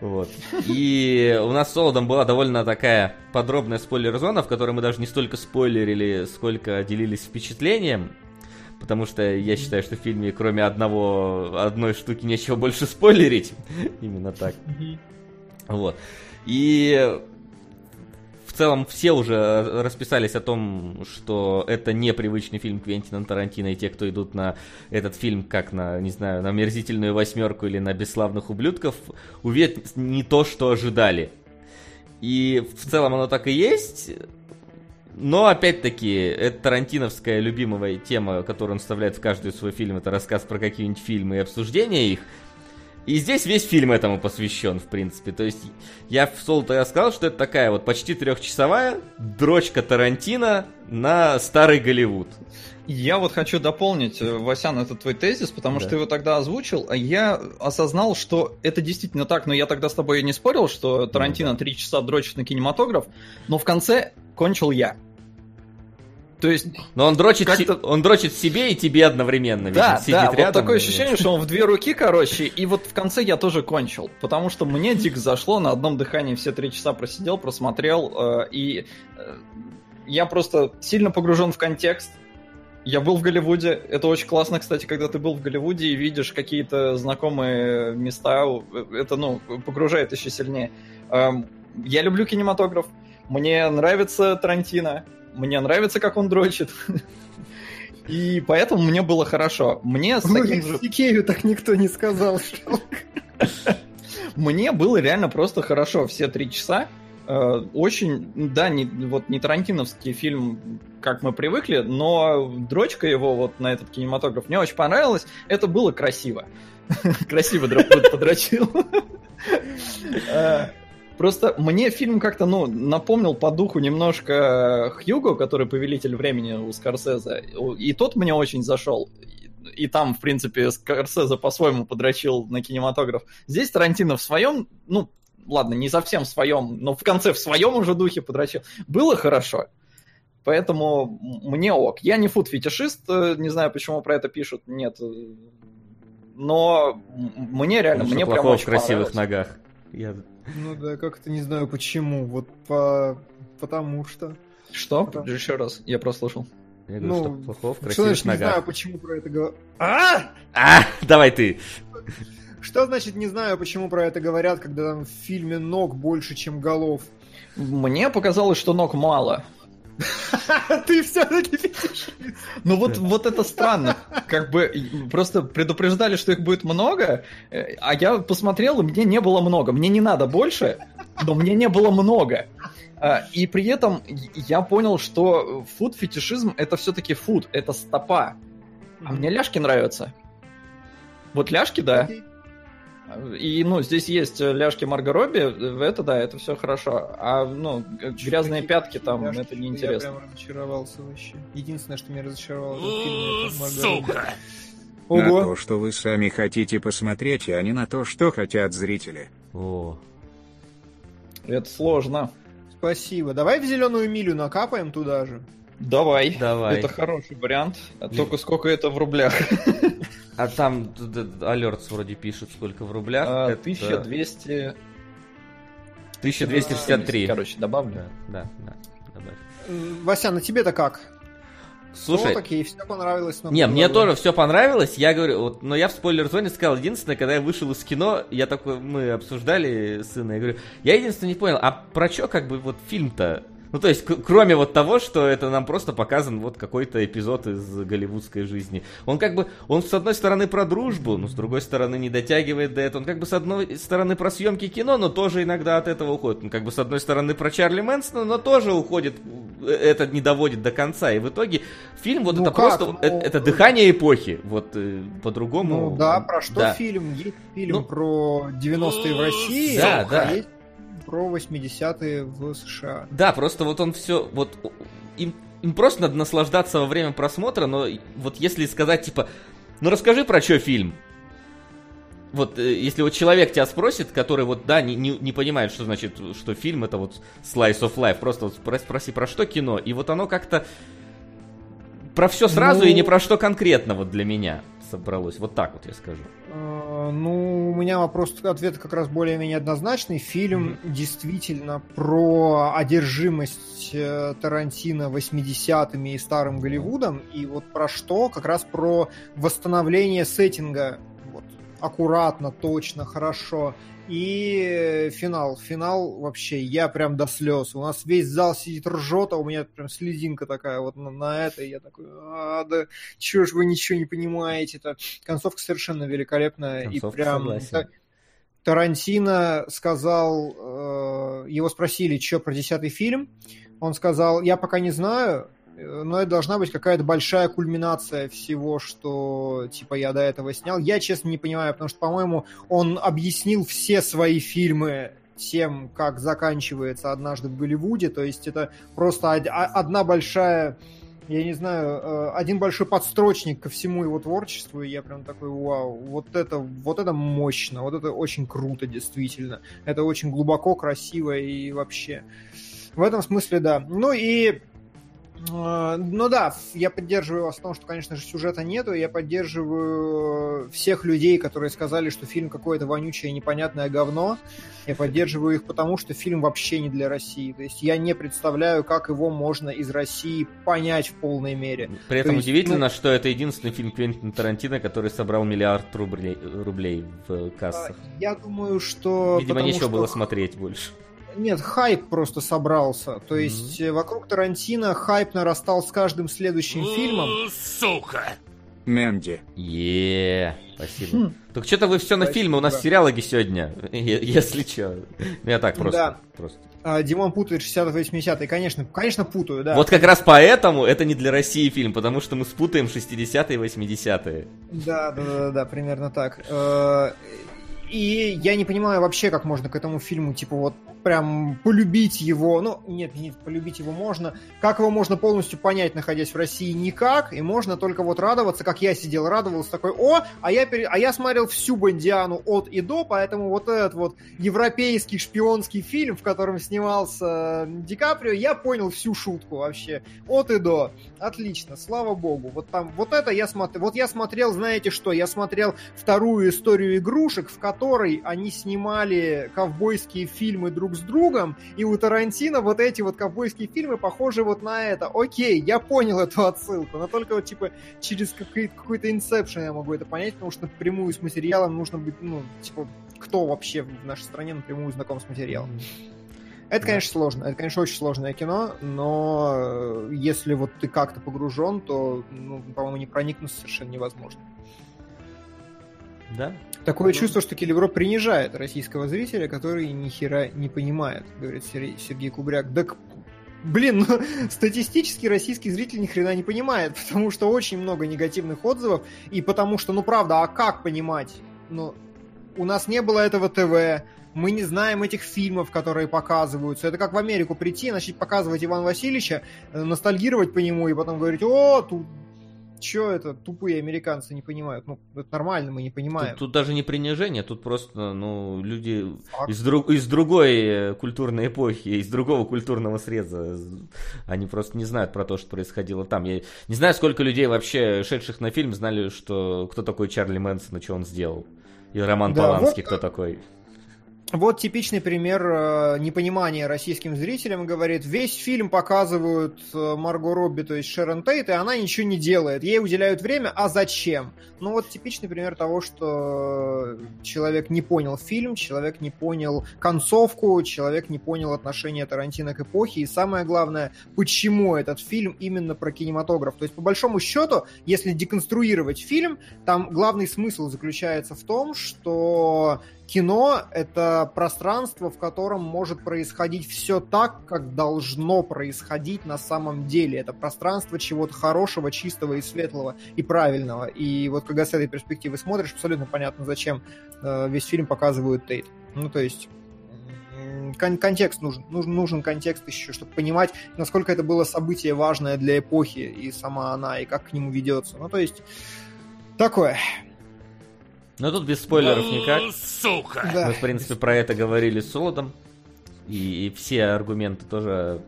Вот. И у нас с Солодом была довольно такая подробная спойлер-зона, в которой мы даже не столько спойлерили, сколько делились впечатлением. Потому что я считаю, что в фильме, кроме одного, одной штуки, нечего больше спойлерить. Именно так. Вот. И целом все уже расписались о том, что это непривычный фильм Квентина Тарантино, и те, кто идут на этот фильм как на, не знаю, на мерзительную восьмерку или на бесславных ублюдков, увидят не то, что ожидали. И в целом оно так и есть, но, опять-таки, это тарантиновская любимая тема, которую он вставляет в каждый свой фильм. Это рассказ про какие-нибудь фильмы и обсуждение их. И здесь весь фильм этому посвящен, в принципе. То есть я в соло сказал, что это такая вот почти трехчасовая дрочка Тарантино на старый Голливуд. Я вот хочу дополнить, э, Васян, этот твой тезис, потому да. что ты его тогда озвучил, а я осознал, что это действительно так, но я тогда с тобой не спорил, что Тарантино три часа дрочит на кинематограф, но в конце кончил я. То есть... Но он дрочит, он дрочит себе и тебе одновременно. Да, видимо, да, рядом, вот такое ощущение, что он в две руки, короче, и вот в конце я тоже кончил, потому что мне дик зашло, на одном дыхании все три часа просидел, просмотрел, э, и э, я просто сильно погружен в контекст, я был в Голливуде. Это очень классно, кстати, когда ты был в Голливуде и видишь какие-то знакомые места. Это, ну, погружает еще сильнее. Эм, я люблю кинематограф. Мне нравится Тарантино. Мне нравится, как он дрочит. И поэтому мне было хорошо. Мне с таким же... Икею так никто не сказал. Мне было реально просто хорошо все три часа. Э, очень, да, не, вот не тарантиновский фильм, как мы привыкли, но дрочка его вот на этот кинематограф мне очень понравилась. Это было красиво. Красиво подрочил. Э, Просто мне фильм как-то, ну, напомнил по духу немножко Хьюго, который «Повелитель времени» у Скорсезе. И тот мне очень зашел. И там, в принципе, Скорсезе по-своему подрочил на кинематограф. Здесь Тарантино в своем, ну, ладно, не совсем в своем, но в конце в своем уже духе подрочил. Было хорошо. Поэтому мне ок. Я не фуд-фетишист, э, не знаю, почему про это пишут, нет. Но мне реально, мне прям очень в красивых ногах. Я ну да, как-то не знаю почему. Вот по... потому что. Что? Потому... Еще раз, я прослушал. Я говорю, ну, что плохого в что значит, ногах. не знаю, почему про это говорят. А! А! Давай ты! Что значит не знаю, почему про это говорят, когда там в фильме ног больше, чем голов? Мне показалось, что ног мало. Ты все-таки фетишист. Ну вот, вот это странно. Как бы просто предупреждали, что их будет много, э, а я посмотрел, и мне не было много. Мне не надо больше, но мне не было много. А, и при этом я понял, что фуд-фетишизм это все-таки фуд, это стопа. А мне ляжки нравятся. Вот ляжки, да. И, ну, здесь есть э, ляжки Марго Робби, это да, это все хорошо. А, ну, грязные пятки там, ляжки, это неинтересно. Я прям разочаровался вообще. Единственное, что меня разочаровало в фильме, это Марго Сука! Ого. На то, что вы сами хотите посмотреть, а не на то, что хотят зрители. О. Это сложно. Спасибо. Давай в зеленую милю накапаем туда же. Давай. Давай. Это хороший вариант. А только сколько это в рублях? А там алертс вроде пишет, сколько в рублях. А, это... 1200... 1263. Короче, добавлю. Да, да. Добавь. Вася, на тебе-то как? Слушай, все таки все понравилось. Но не, мне тоже все понравилось. Я говорю, вот, но я в спойлер-зоне сказал, единственное, когда я вышел из кино, я такой, мы обсуждали сына, я говорю, я единственное не понял, а про что как бы вот фильм-то? Ну, то есть, кроме вот того, что это нам просто показан вот какой-то эпизод из голливудской жизни. Он как бы, он с одной стороны про дружбу, но с другой стороны не дотягивает до этого. Он как бы с одной стороны про съемки кино, но тоже иногда от этого уходит. Он как бы с одной стороны про Чарли Мэнсона, но тоже уходит, э, это не доводит до конца. И в итоге фильм вот ну это как? просто, ну... это, это дыхание эпохи. Вот э, по-другому. Ну да, про что да. фильм? Есть фильм ну, про 90-е в России, да, а да. есть про 80-е в США. Да, просто вот он все, вот им, им просто надо наслаждаться во время просмотра, но вот если сказать, типа, ну расскажи про что фильм, вот э, если вот человек тебя спросит, который вот, да, не, не, не понимает, что значит, что фильм это вот slice of life, просто вот спроси, спроси, про что кино, и вот оно как-то про все сразу ну... и не про что конкретно вот для меня собралось. Вот так вот я скажу. А, ну, у меня вопрос, ответ как раз более-менее однозначный. Фильм mm-hmm. действительно про одержимость э, Тарантино 80-ми и старым Голливудом. И вот про что? Как раз про восстановление сеттинга вот, аккуратно, точно, хорошо. И финал. Финал вообще, я прям до слез. У нас весь зал сидит ржет, а у меня прям слезинка такая вот на, на это. И я такой, а, да чё ж вы ничего не понимаете-то. Концовка совершенно великолепная. Концовка, и прям... Тарантино сказал, э, его спросили, что про десятый фильм. Он сказал, я пока не знаю, но это должна быть какая-то большая кульминация всего, что, типа, я до этого снял. Я, честно, не понимаю, потому что, по-моему, он объяснил все свои фильмы тем, как заканчивается «Однажды в Голливуде», то есть это просто одна большая я не знаю, э, один большой подстрочник ко всему его творчеству, и я прям такой, вау, вот это, вот это мощно, вот это очень круто, действительно. Это очень глубоко, красиво и вообще. В этом смысле, да. Ну и ну да, я поддерживаю вас в том, что, конечно же, сюжета нету. Я поддерживаю всех людей, которые сказали, что фильм какое-то вонючее, непонятное говно. Я поддерживаю их потому, что фильм вообще не для России. То есть я не представляю, как его можно из России понять в полной мере. При этом есть, удивительно, ну... что это единственный фильм Квентина Тарантино, который собрал миллиард рублей, рублей в кассах. Я думаю, что... Видимо, нечего что... было смотреть больше. Нет, хайп просто собрался. То есть mm-hmm. вокруг Тарантино хайп нарастал с каждым следующим фильмом. Сука! Мэнди. Е, спасибо. Хм. Так что-то вы все на фильмы, у нас сериалоги сегодня, если что. Я так просто. Да. просто. А, Димон путает 60-80-е, конечно, конечно путаю, да. Вот как раз поэтому это не для России фильм, потому что мы спутаем 60-е и 80-е. Да, да, да, да, примерно так. И я не понимаю вообще, как можно к этому фильму, типа, вот прям полюбить его. Ну, нет, нет, полюбить его можно. Как его можно полностью понять, находясь в России? Никак. И можно только вот радоваться, как я сидел, радовался такой, о, а я, пере... а я смотрел всю Бондиану от и до, поэтому вот этот вот европейский шпионский фильм, в котором снимался Ди Каприо, я понял всю шутку вообще. От и до. Отлично, слава богу. Вот там, вот это я смотрел. Вот я смотрел, знаете что, я смотрел вторую историю игрушек, в которой они снимали ковбойские фильмы друг с другом, и у Тарантино вот эти вот ковбойские фильмы похожи вот на это. Окей, я понял эту отсылку, но только вот типа через какой-то инсепшн я могу это понять, потому что напрямую с материалом нужно быть, ну, типа, кто вообще в нашей стране напрямую знаком с материалом. Это, конечно, сложно. Это, конечно, очень сложное кино, но э, если вот ты как-то погружен, то, ну, по-моему, не проникнуться совершенно невозможно. Да, Такое ну, чувство, что Келебро принижает российского зрителя, который ни хера не понимает, говорит Сергей Кубряк. Так Блин, ну, статистически российский зритель ни хрена не понимает, потому что очень много негативных отзывов, и потому что, ну правда, а как понимать? Ну, у нас не было этого ТВ, мы не знаем этих фильмов, которые показываются. Это как в Америку прийти, начать показывать Ивана Васильевича, э, ностальгировать по нему и потом говорить, о, тут Че это тупые американцы не понимают? Ну, это нормально, мы не понимаем. Тут, тут даже не принижение, тут просто, ну, люди из, друг, из другой э, культурной эпохи, из другого культурного среза. Они просто не знают про то, что происходило там. Я не знаю, сколько людей вообще, шедших на фильм, знали, что кто такой Чарли Мэнсон и что он сделал. И Роман да, Поланский, вот, кто такой. Вот типичный пример э, непонимания российским зрителям. Говорит, весь фильм показывают э, Марго Робби, то есть Шерон Тейт, и она ничего не делает. Ей уделяют время, а зачем? Ну вот типичный пример того, что человек не понял фильм, человек не понял концовку, человек не понял отношение Тарантино к эпохе, и самое главное, почему этот фильм именно про кинематограф. То есть, по большому счету, если деконструировать фильм, там главный смысл заключается в том, что кино — это пространство, в котором может происходить все так, как должно происходить на самом деле. Это пространство чего-то хорошего, чистого и светлого и правильного. И вот когда с этой перспективы смотришь, абсолютно понятно, зачем э, весь фильм показывают Тейт. Ну, то есть кон- контекст нужен. нужен. Нужен контекст еще, чтобы понимать, насколько это было событие важное для эпохи, и сама она, и как к нему ведется. Ну, то есть, такое. Ну тут без спойлеров никак. Сука! Мы, в принципе, про это говорили с Солодом. И, и все аргументы тоже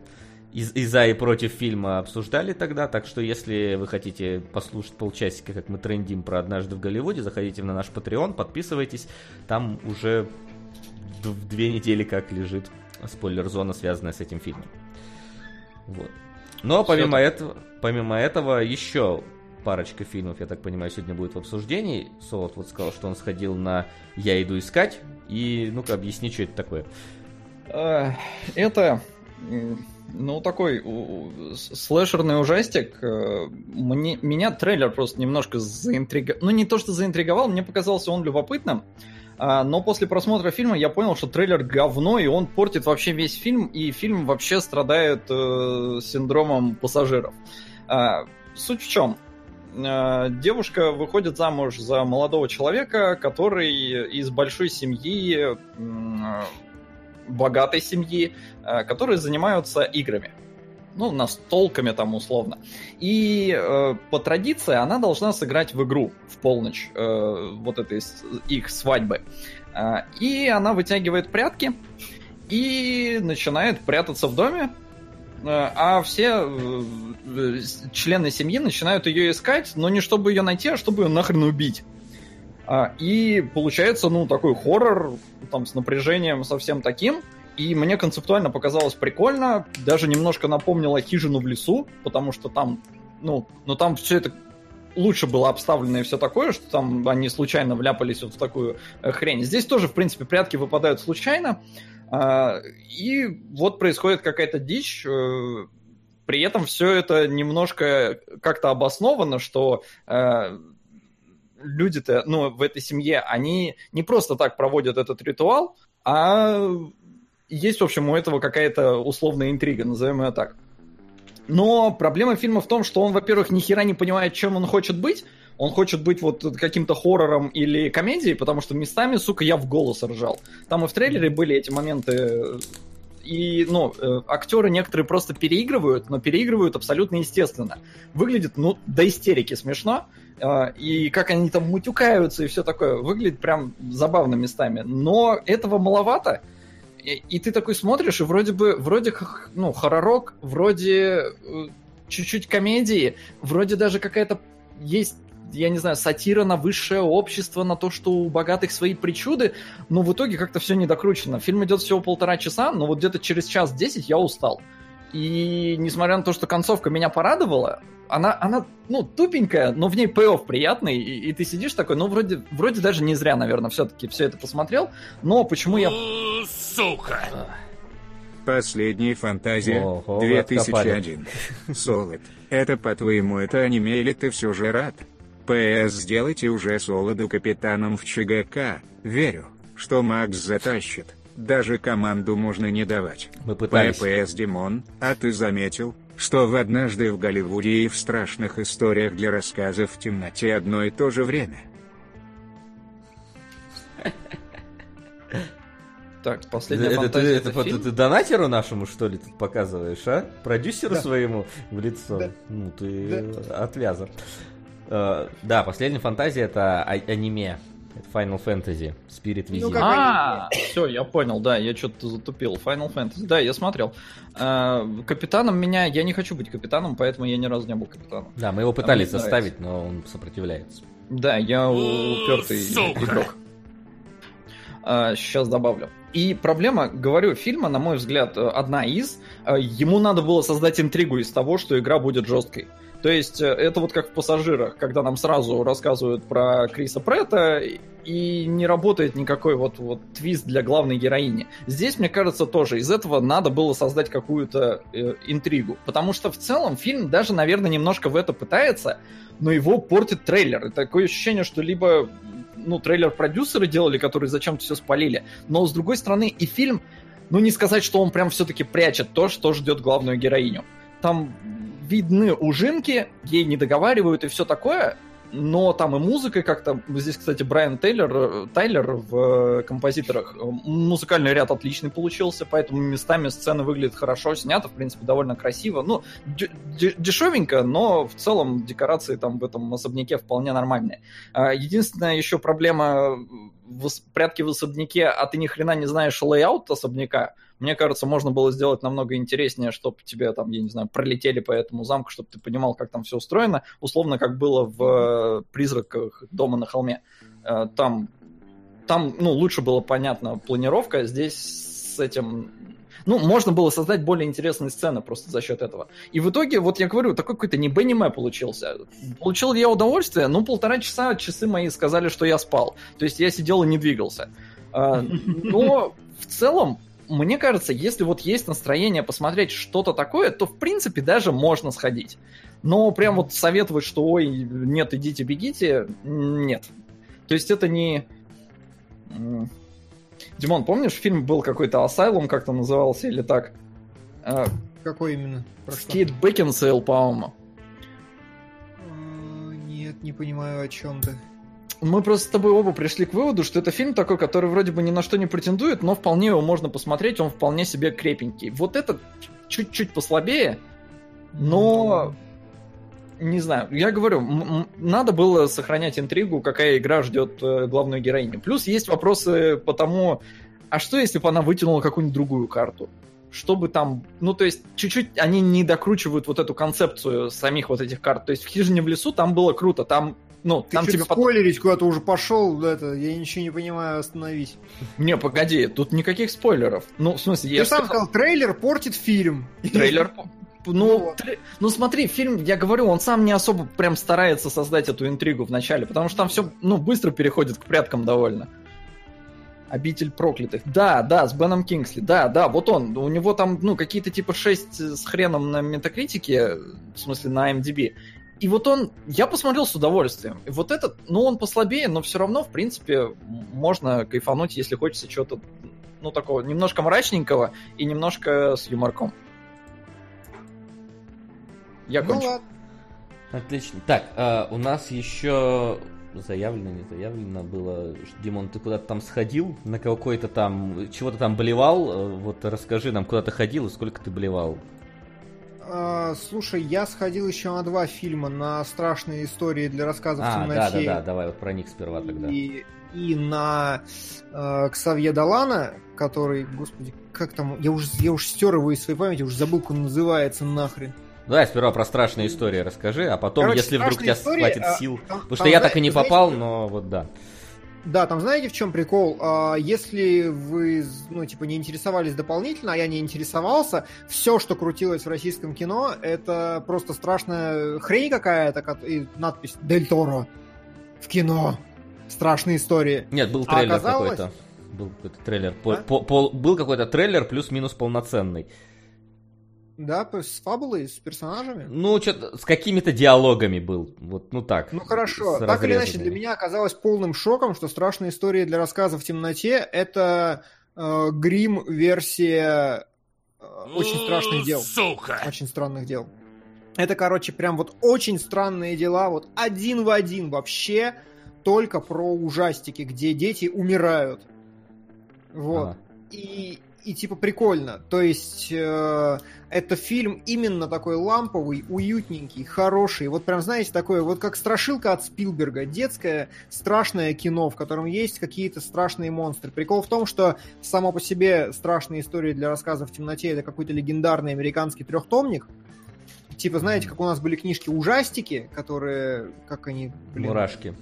и, и за, и против фильма обсуждали тогда. Так что, если вы хотите послушать полчасика, как мы трендим про «Однажды в Голливуде», заходите на наш Patreon, подписывайтесь. Там уже в две недели как лежит спойлер-зона, связанная с этим фильмом. Вот. Но помимо этого, помимо этого еще парочка фильмов, я так понимаю, сегодня будет в обсуждении. Солод вот сказал, что он сходил на «Я иду искать». И ну-ка объясни, что это такое. Э, это ну, такой слэшерный ужастик. Э, мне, меня трейлер просто немножко заинтриговал. Ну, не то, что заинтриговал, мне показался он любопытным. А, но после просмотра фильма я понял, что трейлер говно, и он портит вообще весь фильм, и фильм вообще страдает э, синдромом пассажиров. А, суть в чем? Э, девушка выходит замуж за молодого человека, который из большой семьи, богатой семьи, э, которые занимаются играми. Ну, настолками там условно. И э, по традиции она должна сыграть в игру в полночь э, вот этой их свадьбы. Э, и она вытягивает прятки и начинает прятаться в доме, а все э, члены семьи начинают ее искать, но не чтобы ее найти, а чтобы ее нахрен убить. А, и получается, ну, такой хоррор, там, с напряжением совсем таким. И мне концептуально показалось прикольно, даже немножко напомнило хижину в лесу, потому что там, ну, ну там все это лучше было обставлено и все такое, что там они случайно вляпались вот в такую э, хрень. Здесь тоже, в принципе, прятки выпадают случайно. А, и вот происходит какая-то дичь, э, при этом все это немножко как-то обосновано, что э, люди-то, ну, в этой семье, они не просто так проводят этот ритуал, а есть, в общем, у этого какая-то условная интрига, назовем ее так. Но проблема фильма в том, что он, во-первых, ни хера не понимает, чем он хочет быть, он хочет быть вот каким-то хоррором или комедией, потому что местами, сука, я в голос ржал. Там и в трейлере были эти моменты и, ну, э, актеры некоторые просто переигрывают, но переигрывают абсолютно естественно. Выглядит, ну, до истерики смешно, э, и как они там мутюкаются и все такое, выглядит прям забавно местами. Но этого маловато, и, ты такой смотришь, и вроде бы, вроде, ну, хорророк, вроде э, чуть-чуть комедии, вроде даже какая-то есть я не знаю, сатира на высшее общество, на то, что у богатых свои причуды, но в итоге как-то все недокручено. Фильм идет всего полтора часа, но вот где-то через час десять я устал. И несмотря на то, что концовка меня порадовала, она, она ну, тупенькая, но в ней пей приятный, и, и ты сидишь такой, ну, вроде, вроде даже не зря, наверное, все-таки все это посмотрел, но почему я... Сука! Последняя фантазия Ого, 2001. Солод. Это по-твоему это аниме или ты все же рад? ПС сделайте уже Солоду капитаном в ЧГК, верю, что Макс затащит. Даже команду можно не давать. Мы пытались. ППС Димон, а ты заметил, что в «Однажды в Голливуде» и в страшных историях для рассказов в темноте одно и то же время? Так, последняя это, фантазия. Это, это, это, ты донатеру нашему, что ли, тут показываешь, а? Продюсеру да. своему в лицо? Да. Ну, ты да. отвяза. Uh, да, последняя фантазия это а- аниме. Это Final Fantasy, Spirit Within. Ну, а, все, я понял, да, я что-то затупил. Final Fantasy, да, я смотрел. Uh, капитаном меня, я не хочу быть капитаном, поэтому я ни разу не был капитаном. Да, мы его пытались а заставить, но он сопротивляется. Да, я упертый игрок. Сейчас добавлю. И проблема, говорю, фильма, на мой взгляд, одна из. Ему надо было создать интригу из того, что игра будет жесткой. То есть э, это вот как в «Пассажирах», когда нам сразу рассказывают про Криса Претта, и не работает никакой вот, вот твист для главной героини. Здесь, мне кажется, тоже из этого надо было создать какую-то э, интригу. Потому что в целом фильм даже, наверное, немножко в это пытается, но его портит трейлер. И такое ощущение, что либо ну, трейлер продюсеры делали, которые зачем-то все спалили, но с другой стороны и фильм, ну не сказать, что он прям все-таки прячет то, что ждет главную героиню. Там видны ужинки, ей не договаривают и все такое, но там и музыка как-то... Здесь, кстати, Брайан Тейлор, Тайлер в э, композиторах. Музыкальный ряд отличный получился, поэтому местами сцены выглядят хорошо, снято, в принципе, довольно красиво. Ну, дешевенько, но в целом декорации там в этом особняке вполне нормальные. А, единственная еще проблема в прятки в особняке, а ты ни хрена не знаешь layout особняка, мне кажется, можно было сделать намного интереснее, чтобы тебе там, я не знаю, пролетели по этому замку, чтобы ты понимал, как там все устроено. Условно, как было в «Призраках дома на холме». Э, там, там ну, лучше было понятно планировка, здесь с этим ну, можно было создать более интересные сцены просто за счет этого. И в итоге, вот я говорю, такой какой-то ни бе ни получился. Получил я удовольствие? Ну, полтора часа часы мои сказали, что я спал. То есть я сидел и не двигался. А, но в целом мне кажется, если вот есть настроение посмотреть что-то такое, то в принципе даже можно сходить. Но прям вот советовать, что ой, нет, идите, бегите, нет. То есть это не... Димон, помнишь, фильм был какой-то Asylum, как-то назывался, или так? А, Какой именно? Кейт Бекинсейл, по-моему. А, нет, не понимаю, о чем ты мы просто с тобой оба пришли к выводу, что это фильм такой, который вроде бы ни на что не претендует, но вполне его можно посмотреть, он вполне себе крепенький. Вот этот чуть-чуть послабее, но не знаю, я говорю, надо было сохранять интригу, какая игра ждет э, главную героиню. Плюс есть вопросы по тому, а что если бы она вытянула какую-нибудь другую карту? Чтобы там, ну то есть чуть-чуть они не докручивают вот эту концепцию самих вот этих карт. То есть в хижине в лесу там было круто, там ну, Ты там тебе спойлерить потом... куда-то уже пошел, это, я ничего не понимаю, остановись. Не, погоди, тут никаких спойлеров. Ну, в смысле, я... Ты сам сказал, трейлер портит фильм. Трейлер... Ну, ну, вот. ну смотри, фильм, я говорю, он сам не особо прям старается создать эту интригу в начале, потому что там все, ну, быстро переходит к пряткам довольно. Обитель проклятых. Да, да, с Беном Кингсли. Да, да, вот он. У него там, ну, какие-то типа 6 с хреном на метакритике, в смысле на MDB. И вот он, я посмотрел с удовольствием. И вот этот, ну, он послабее, но все равно, в принципе, можно кайфануть, если хочется чего-то, ну, такого немножко мрачненького и немножко с юморком. Я ну, кончу. Ладно. Отлично. Так, а, у нас еще заявлено, не заявлено было. Димон, ты куда-то там сходил, на какой-то там, чего-то там болевал? Э, вот расскажи нам, куда ты ходил и сколько ты болевал. А, слушай, я сходил еще на два фильма, на страшные истории для рассказов а, в темноте. Да, да, да, давай вот про них сперва тогда. И, и на э, Ксавье Далана, который, господи, как там, я уже, я уже стер его из своей памяти, уже забыл, как он называется нахрен. Давай сперва про страшные истории расскажи, а потом, Короче, если вдруг тебя истории, хватит а, сил. Там, потому там, что я так и не попал, знаете, но вот да. Да, там знаете, в чем прикол? А, если вы, ну, типа, не интересовались дополнительно, а я не интересовался, все, что крутилось в российском кино, это просто страшная хрень какая-то, и надпись «Дель Торо» в кино. Страшные истории. Нет, был а трейлер а оказалось... какой-то. Был какой-то трейлер. А? По, по, был какой-то трейлер плюс-минус полноценный. Да, с фабулой, с персонажами? Ну, что-то с какими-то диалогами был. Вот, ну так. Ну хорошо. Так или иначе, для меня оказалось полным шоком, что страшные истории для рассказа в темноте это э, грим-версия э, очень страшных дел. Сука! Очень странных дел. Это, короче, прям вот очень странные дела, вот один в один вообще, только про ужастики, где дети умирают. Вот. Ага. И, и типа прикольно. То есть э, это фильм именно такой ламповый, уютненький, хороший. Вот прям, знаете, такое, вот как страшилка от Спилберга. Детское страшное кино, в котором есть какие-то страшные монстры. Прикол в том, что само по себе страшные истории для рассказа в темноте это какой-то легендарный американский трехтомник. Типа, знаете, как у нас были книжки ужастики, которые, как они, блин... Мурашки.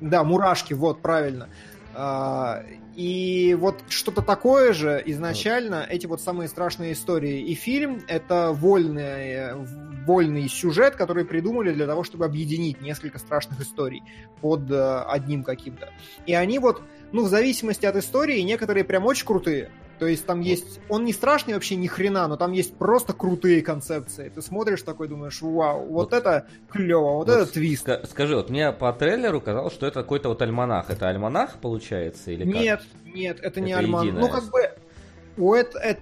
Да, мурашки, вот, правильно. А, и вот что-то такое же изначально, эти вот самые страшные истории. И фильм — это вольный, вольный сюжет, который придумали для того, чтобы объединить несколько страшных историй под э, одним каким-то. И они вот, ну, в зависимости от истории, некоторые прям очень крутые, то есть там есть... Он не страшный вообще ни хрена, но там есть просто крутые концепции. Ты смотришь такой, думаешь, вау, вот, вот это клево, вот, вот это твист. Ска- скажи, вот мне по трейлеру казалось, что это какой-то вот альманах. Это альманах получается или как? Нет, нет, это, это не альманах. Ну как бы... У это, это,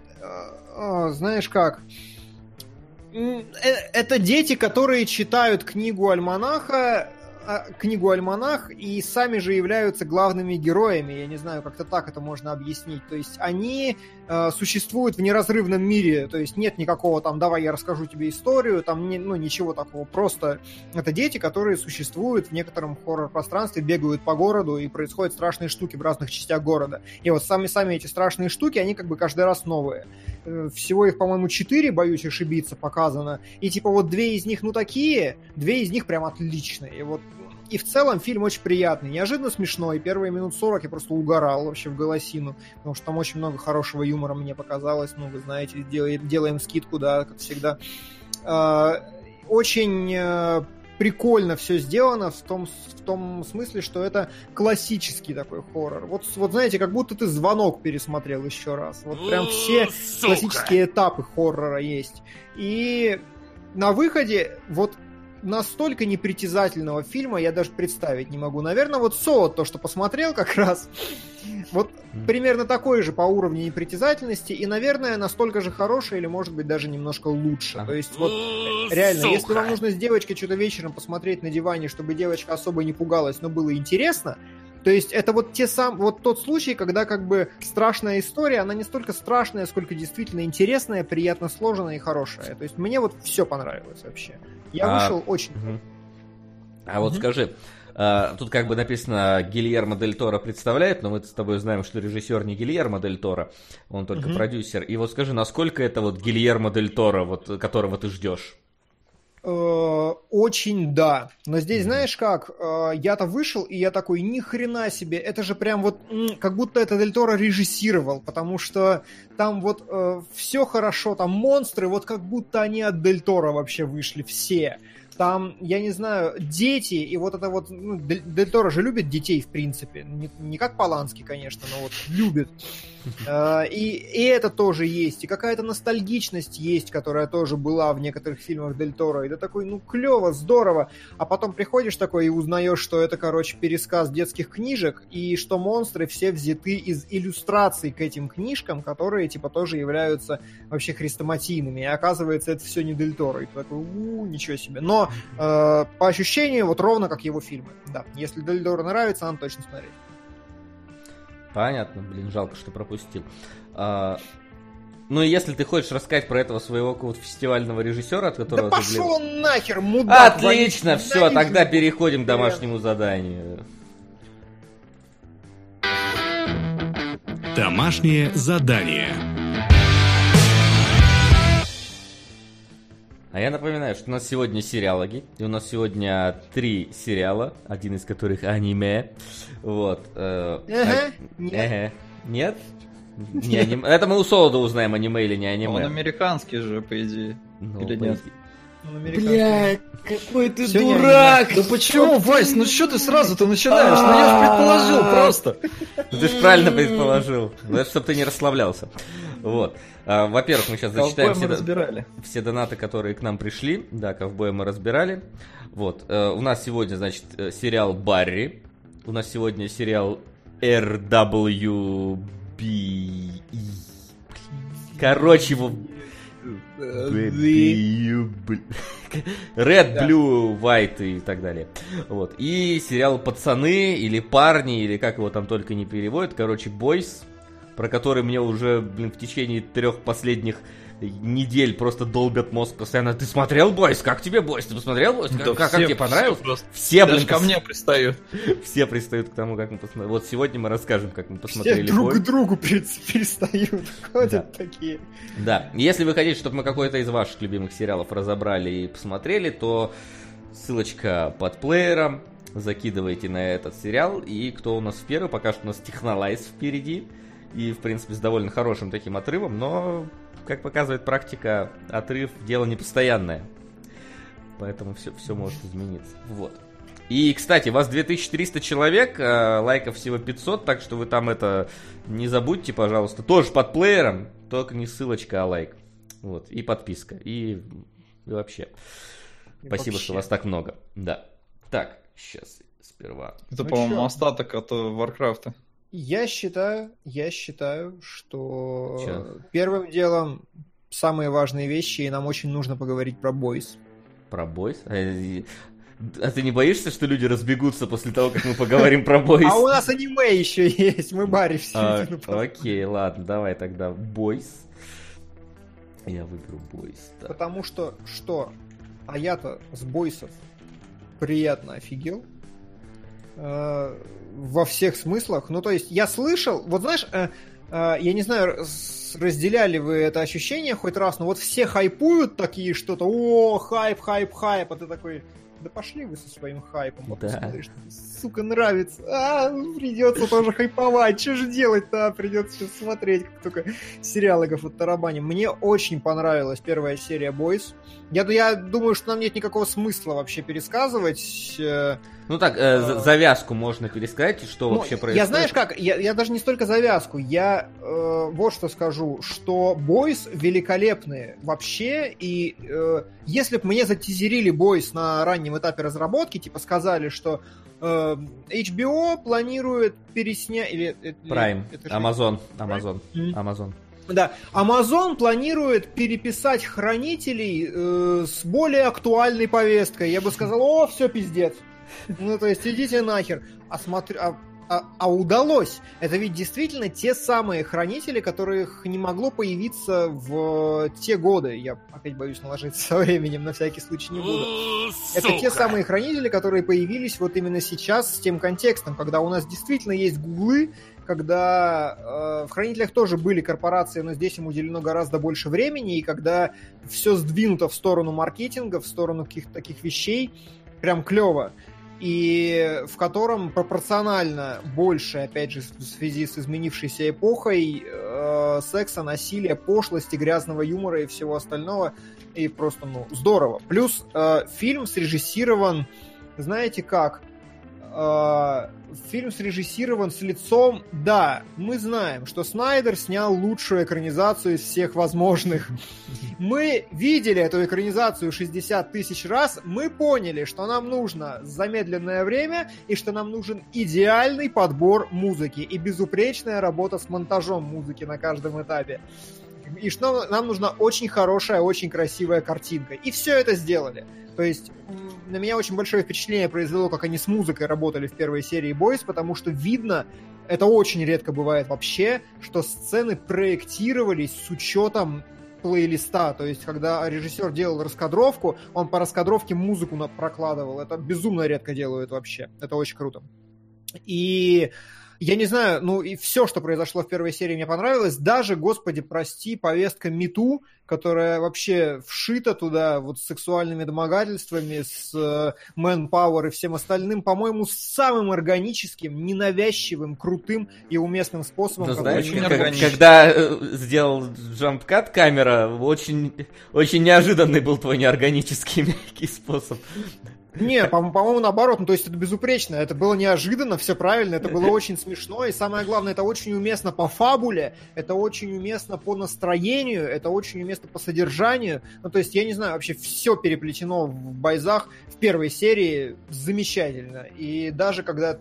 э, знаешь как, э, это дети, которые читают книгу альманаха а, книгу «Альманах» и сами же являются главными героями. Я не знаю, как-то так это можно объяснить. То есть они э, существуют в неразрывном мире. То есть нет никакого там «давай я расскажу тебе историю», там не, ну, ничего такого. Просто это дети, которые существуют в некотором хоррор-пространстве, бегают по городу и происходят страшные штуки в разных частях города. И вот сами-сами эти страшные штуки, они как бы каждый раз новые. Э, всего их, по-моему, четыре, боюсь ошибиться, показано. И типа вот две из них, ну, такие, две из них прям отличные. И вот и в целом фильм очень приятный, неожиданно смешной. Первые минут 40 я просто угорал вообще в голосину, потому что там очень много хорошего юмора мне показалось. Ну, вы знаете, делаем, делаем скидку, да, как всегда. Э, очень э, прикольно все сделано в том, в том смысле, что это классический такой хоррор. Вот, вот знаете, как будто ты звонок пересмотрел еще раз. Вот прям все Сука. классические этапы хоррора есть. И на выходе вот настолько непритязательного фильма я даже представить не могу. Наверное, вот Соло, то, что посмотрел как раз, вот примерно такой же по уровню непритязательности, и, наверное, настолько же хороший или, может быть, даже немножко лучше. То есть, вот, реально, Сука. если вам нужно с девочкой что-то вечером посмотреть на диване, чтобы девочка особо не пугалась, но было интересно, то есть это вот те сам, вот тот случай, когда как бы страшная история, она не столько страшная, сколько действительно интересная, приятно сложенная и хорошая. То есть мне вот все понравилось вообще. Я а, вышел очень. Угу. А вот скажи, а, тут как бы написано Гильермо Дель Торо представляет, но мы с тобой знаем, что режиссер не Гильермо Дель Торо, он только угу. продюсер. И вот скажи, насколько это вот Гильермо Дель Торо, вот, которого ты ждешь? Э, очень да. Но здесь, mm-hmm. знаешь как, э, я-то вышел, и я такой, ни хрена себе, это же прям вот, как будто это Дель Торо режиссировал, потому что там вот э, все хорошо, там монстры, вот как будто они от Дель Торо вообще вышли, все. Там, я не знаю, дети, и вот это вот, ну, Дель, Дель Торо же любит детей, в принципе. Не, не как Поланский, конечно, но вот любит. Uh, и, и это тоже есть. И какая-то ностальгичность есть, которая тоже была в некоторых фильмах Дель Торо. И ты такой, ну, клево, здорово. А потом приходишь такой и узнаешь, что это, короче, пересказ детских книжек, и что монстры все взяты из иллюстраций к этим книжкам, которые, типа, тоже являются вообще хрестоматийными. И оказывается, это все не Дель Торо. И ты такой, у ничего себе. Но э, по ощущению вот ровно как его фильмы. Да, если Дельдор нравится, надо точно смотреть. Понятно, блин, жалко, что пропустил. А, ну и если ты хочешь рассказать про этого своего какого-то фестивального режиссера, от которого да ты... пошел блин... нахер, мудак! Отлично, все, тогда переходим к домашнему заданию. Домашнее задание. А я напоминаю, что у нас сегодня сериалоги, и у нас сегодня три сериала, один из которых аниме. Вот. Э, а, нет. Нет? Не аним... Это мы у Солода узнаем, аниме или не аниме. Он американский же, по идее. Ну, или нет? Бля, какой ты Все дурак! Да почему, Вась, ну что ты сразу-то начинаешь? Ну я же предположил просто. Ну ты же правильно предположил. Ну это чтобы ты не расслаблялся. Вот. А, во-первых, мы сейчас зачитаем все, разбирали. все донаты, которые к нам пришли. Да, ковбоя мы разбирали. Вот. Э, у нас сегодня, значит, э, сериал Барри. У нас сегодня сериал RWB. Короче, его... Red, Blue, White и так далее. Вот. И сериал Пацаны или Парни, или как его там только не переводят. Короче, Бойс про который мне уже, блин, в течение трех последних недель просто долбят мозг постоянно. Ты смотрел Бойс? Как тебе Бойс? Ты посмотрел Бойс? Как, да как, все, как тебе понравилось? Все, просто. все блин, ко мне пристают. Все пристают к тому, как мы посмотрели. Вот сегодня мы расскажем, как мы посмотрели Все друг к другу перестают. Ходят да. такие. Да. Если вы хотите, чтобы мы какой-то из ваших любимых сериалов разобрали и посмотрели, то ссылочка под плеером закидывайте на этот сериал. И кто у нас в первый, пока что у нас Технолайз впереди. И, в принципе, с довольно хорошим таким отрывом, но, как показывает практика, отрыв дело непостоянное. Поэтому все, все может измениться. Вот. И, кстати, вас 2300 человек, а лайков всего 500, так что вы там это не забудьте, пожалуйста. Тоже под плеером, только не ссылочка, а лайк. Вот, и подписка, и, и вообще. И Спасибо, вообще. что вас так много. Да. Так, сейчас сперва. Это, ну, по-моему, остаток от Варкрафта. Я считаю, я считаю, что чё? первым делом самые важные вещи, и нам очень нужно поговорить про Boys. Про Boys? А ты не боишься, что люди разбегутся после того, как мы поговорим про Boys? А у нас аниме еще есть, мы баримся. А, окей, ладно, давай тогда бойс. Я выберу бойс. Потому что, что? А я-то с бойсов приятно офигел. Э, во всех смыслах. Ну, то есть, я слышал, вот знаешь, э, э, я не знаю, разделяли вы это ощущение хоть раз, но вот все хайпуют такие что-то, о, хайп, хайп, хайп, а ты такой, да пошли вы со своим хайпом, а да. посмотришь, сука, нравится, а, придется тоже хайповать, что же делать-то, а, придется сейчас смотреть, как только сериалы вот тарабани. Мне очень понравилась первая серия Бойс. Я, я думаю, что нам нет никакого смысла вообще пересказывать. Э, ну так, э, а... завязку можно пересказать, что ну, вообще происходит. Я знаешь как, я, я даже не столько завязку, я э, вот что скажу, что Бойс великолепные вообще, и э, если бы мне затизерили Бойс на раннем этапе разработки, типа сказали, что э, HBO планирует переснять... Или, Prime, это же... Amazon, Amazon, Prime? Amazon. Да, Amazon планирует переписать хранителей э, с более актуальной повесткой. Я бы сказал, о, все пиздец. Ну, то есть, идите нахер. А, а а, а удалось. Это ведь действительно те самые хранители, которых не могло появиться в те годы. Я опять боюсь наложиться со временем, на всякий случай не буду. Сука. Это те самые хранители, которые появились вот именно сейчас с тем контекстом, когда у нас действительно есть гуглы, когда э, в хранителях тоже были корпорации, но здесь им уделено гораздо больше времени, и когда все сдвинуто в сторону маркетинга, в сторону каких-то таких вещей, прям клево и в котором пропорционально больше, опять же, в связи с изменившейся эпохой, э, секса, насилия, пошлости, грязного юмора и всего остального. И просто, ну, здорово. Плюс э, фильм срежиссирован, знаете как, э, фильм срежиссирован с лицом... Да, мы знаем, что Снайдер снял лучшую экранизацию из всех возможных. Мы видели эту экранизацию 60 тысяч раз, мы поняли, что нам нужно замедленное время и что нам нужен идеальный подбор музыки и безупречная работа с монтажом музыки на каждом этапе. И что нам нужна очень хорошая, очень красивая картинка. И все это сделали. То есть на меня очень большое впечатление произвело, как они с музыкой работали в первой серии Бойс, потому что видно, это очень редко бывает вообще, что сцены проектировались с учетом плейлиста, то есть когда режиссер делал раскадровку, он по раскадровке музыку прокладывал. Это безумно редко делают вообще. Это очень круто. И я не знаю, ну и все, что произошло в первой серии, мне понравилось. Даже, господи, прости, повестка Мету, которая вообще вшита туда вот с сексуальными домогательствами, с э, manpower и всем остальным, по-моему, самым органическим, ненавязчивым, крутым и уместным способом. Ты знаешь, как, когда э, сделал джампкат камера, очень, очень неожиданный был твой неорганический мягкий способ. Не, по- по-моему, наоборот, ну то есть это безупречно, это было неожиданно, все правильно, это было очень смешно, и самое главное, это очень уместно по фабуле, это очень уместно по настроению, это очень уместно по содержанию, ну то есть, я не знаю, вообще все переплетено в Байзах в первой серии замечательно, и даже когда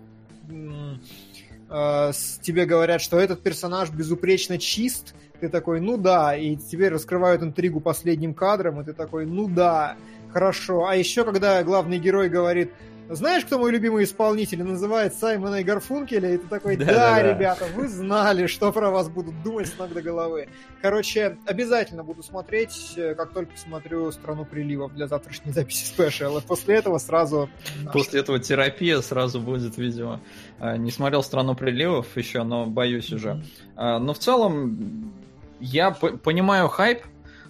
э, тебе говорят, что этот персонаж безупречно чист, ты такой, ну да, и тебе раскрывают интригу последним кадром, и ты такой, ну да, Хорошо. А еще, когда главный герой говорит, знаешь, кто мой любимый исполнитель? называет Саймона и Гарфункеля. И ты такой, да, да, да, ребята, вы знали, что про вас будут думать с ног до головы. Короче, обязательно буду смотреть, э, как только смотрю «Страну приливов» для завтрашней записи спешала. После этого сразу... После этого терапия сразу будет, видимо. А, не смотрел «Страну приливов» еще, но боюсь уже. А, но в целом, я понимаю хайп,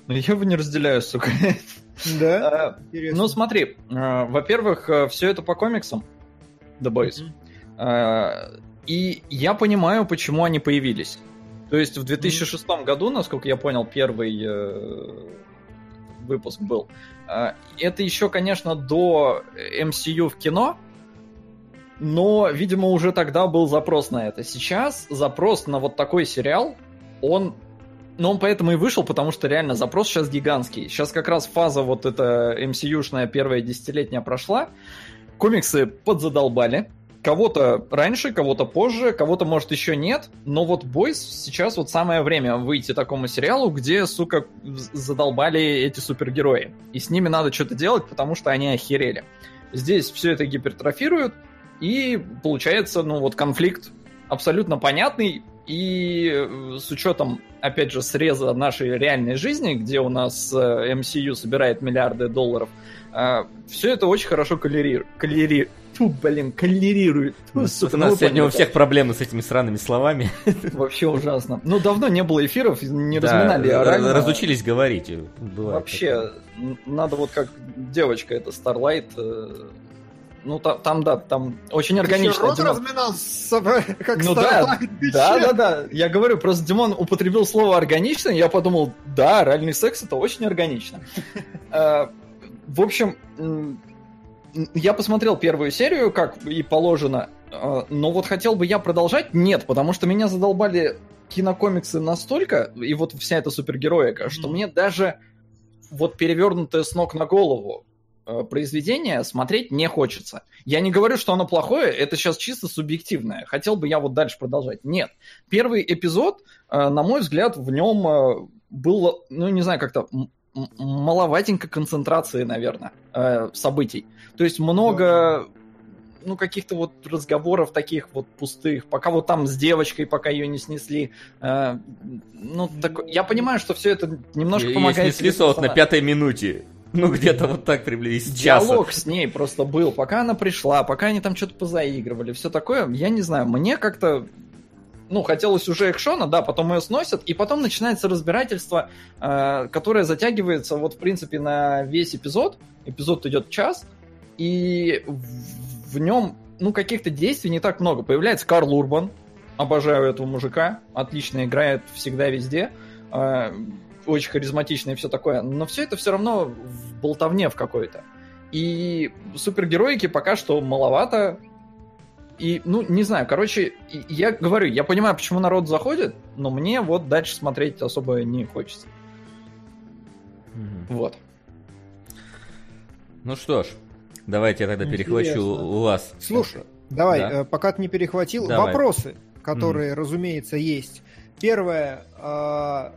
но я его не разделяю, сука. Да? А, ну, смотри, а, во-первых, э, все это по комиксам. The Boys. Mm-hmm. И я понимаю, почему они появились. То есть в 2006 mm-hmm. году, насколько я понял, первый э, выпуск был. Это еще, конечно, до MCU в кино, но, видимо, уже тогда был запрос на это. Сейчас запрос на вот такой сериал, он ну, он поэтому и вышел, потому что реально запрос сейчас гигантский. Сейчас как раз фаза вот эта MCU-шная первая десятилетняя прошла. Комиксы подзадолбали. Кого-то раньше, кого-то позже, кого-то, может, еще нет. Но вот Бойс сейчас вот самое время выйти такому сериалу, где, сука, задолбали эти супергерои. И с ними надо что-то делать, потому что они охерели. Здесь все это гипертрофируют, и получается, ну вот конфликт абсолютно понятный, и э, с учетом, опять же, среза нашей реальной жизни, где у нас MCU э, собирает миллиарды долларов, э, все это очень хорошо коллери... коллери... Фу, блин, коллерирует. Фу, сука, у нас ну, сегодня у всех проблемы с этими сраными словами. Вообще ужасно. Ну, давно не было эфиров, не да, разминали орально. Разучились говорить. Бывает Вообще, такое. надо вот как девочка, это Starlight, ну, там, там, да, там очень органично. Ты рот Димон... разминал, как ну, да, да, да, да. Я говорю, просто Димон употребил слово органично, и я подумал, да, реальный секс это очень органично. Э, в общем, я посмотрел первую серию, как и положено, э, но вот хотел бы я продолжать? Нет, потому что меня задолбали кинокомиксы настолько, и вот вся эта супергероика, что мне даже вот перевернутая с ног на голову произведение смотреть не хочется. Я не говорю, что оно плохое, это сейчас чисто субъективное. Хотел бы я вот дальше продолжать. Нет. Первый эпизод, э, на мой взгляд, в нем э, было, ну, не знаю, как-то маловатенько концентрации, наверное, событий. То есть много ну, каких-то вот разговоров таких вот пустых, пока вот там с девочкой, пока ее не снесли. Э, ну, так, я понимаю, что все это немножко Ее помогает. Снесли вот на пятой минуте. Ну, где-то вот так приблизительно. Диалог с ней просто был, пока она пришла, пока они там что-то позаигрывали, все такое. Я не знаю, мне как-то ну, хотелось уже экшона, да, потом ее сносят, и потом начинается разбирательство, э, которое затягивается вот, в принципе, на весь эпизод. Эпизод идет час, и в, в нем, ну, каких-то действий не так много. Появляется Карл Урбан, обожаю этого мужика, отлично играет всегда везде. Э, очень харизматичный и все такое, но все это все равно в болтовне в какой-то. И супергероики пока что маловато. И, ну, не знаю, короче, я говорю, я понимаю, почему народ заходит, но мне вот дальше смотреть особо не хочется. Mm-hmm. Вот. Ну что ж, давайте я тогда Интересно. перехвачу у вас. Слушай, давай, да? Э, пока ты не перехватил, давай. вопросы, которые, mm. разумеется, есть. Первое, а,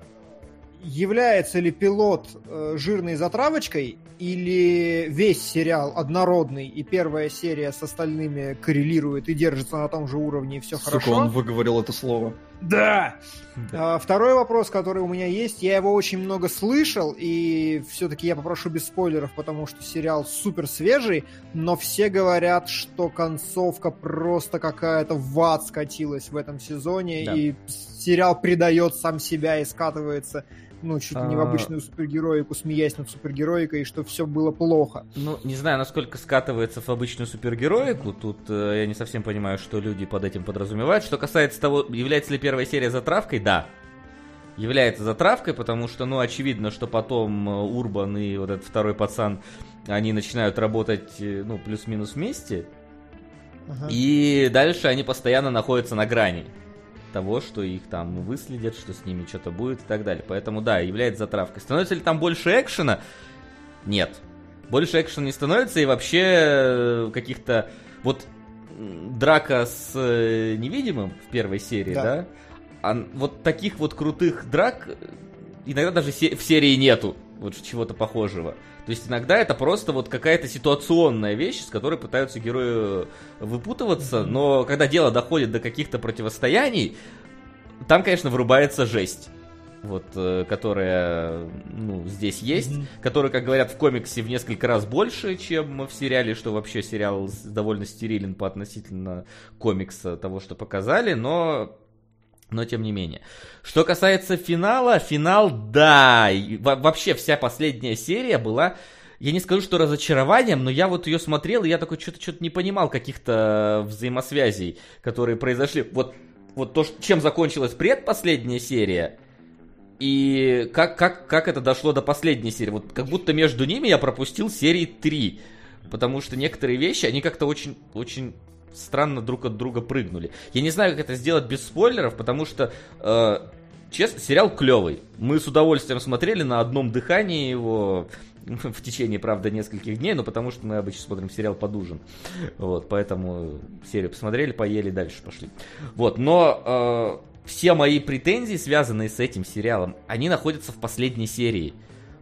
является ли пилот э, жирной затравочкой или весь сериал однородный и первая серия с остальными коррелирует и держится на том же уровне и все Сука, хорошо? он выговорил это слово. Да! да. А, второй вопрос, который у меня есть, я его очень много слышал, и все-таки я попрошу без спойлеров, потому что сериал супер свежий, но все говорят, что концовка просто какая-то в ад скатилась в этом сезоне, да. и сериал предает сам себя и скатывается ну, чуть ли не в а. обычную супергероику, смеясь над супергероикой, и что все было плохо. Ну, не знаю, насколько скатывается в обычную супергероику, тут э, я не совсем понимаю, что люди под этим подразумевают. Что касается того, является ли первая серия затравкой, да. Является затравкой, потому что, ну, очевидно, что потом э, Урбан и вот этот второй пацан, они начинают работать, э, ну, плюс-минус вместе. Ага. И дальше они постоянно находятся на грани того, что их там выследят, что с ними что-то будет и так далее. Поэтому да, является затравкой. Становится ли там больше экшена? Нет. Больше экшена не становится, и вообще э, каких-то... Вот драка с э, невидимым в первой серии, да? да? А вот таких вот крутых драк э, иногда даже в серии нету вот чего-то похожего. То есть иногда это просто вот какая-то ситуационная вещь, с которой пытаются герои выпутываться, но когда дело доходит до каких-то противостояний, там, конечно, вырубается жесть. Вот, э, которая, ну, здесь есть, mm-hmm. которая, как говорят в комиксе, в несколько раз больше, чем в сериале, что вообще сериал довольно стерилен по относительно комикса того, что показали, но но тем не менее. Что касается финала, финал, да, вообще вся последняя серия была я не скажу, что разочарованием, но я вот ее смотрел, и я такой что-то что не понимал каких-то взаимосвязей, которые произошли. Вот, вот то, чем закончилась предпоследняя серия, и как, как, как это дошло до последней серии. Вот как будто между ними я пропустил серии 3. Потому что некоторые вещи, они как-то очень, очень странно друг от друга прыгнули. Я не знаю, как это сделать без спойлеров, потому что, э, честно, сериал клевый. Мы с удовольствием смотрели на одном дыхании его в течение, правда, нескольких дней, но потому что мы обычно смотрим сериал под ужин. Вот, поэтому серию посмотрели, поели, дальше пошли. Вот, но э, все мои претензии, связанные с этим сериалом, они находятся в последней серии.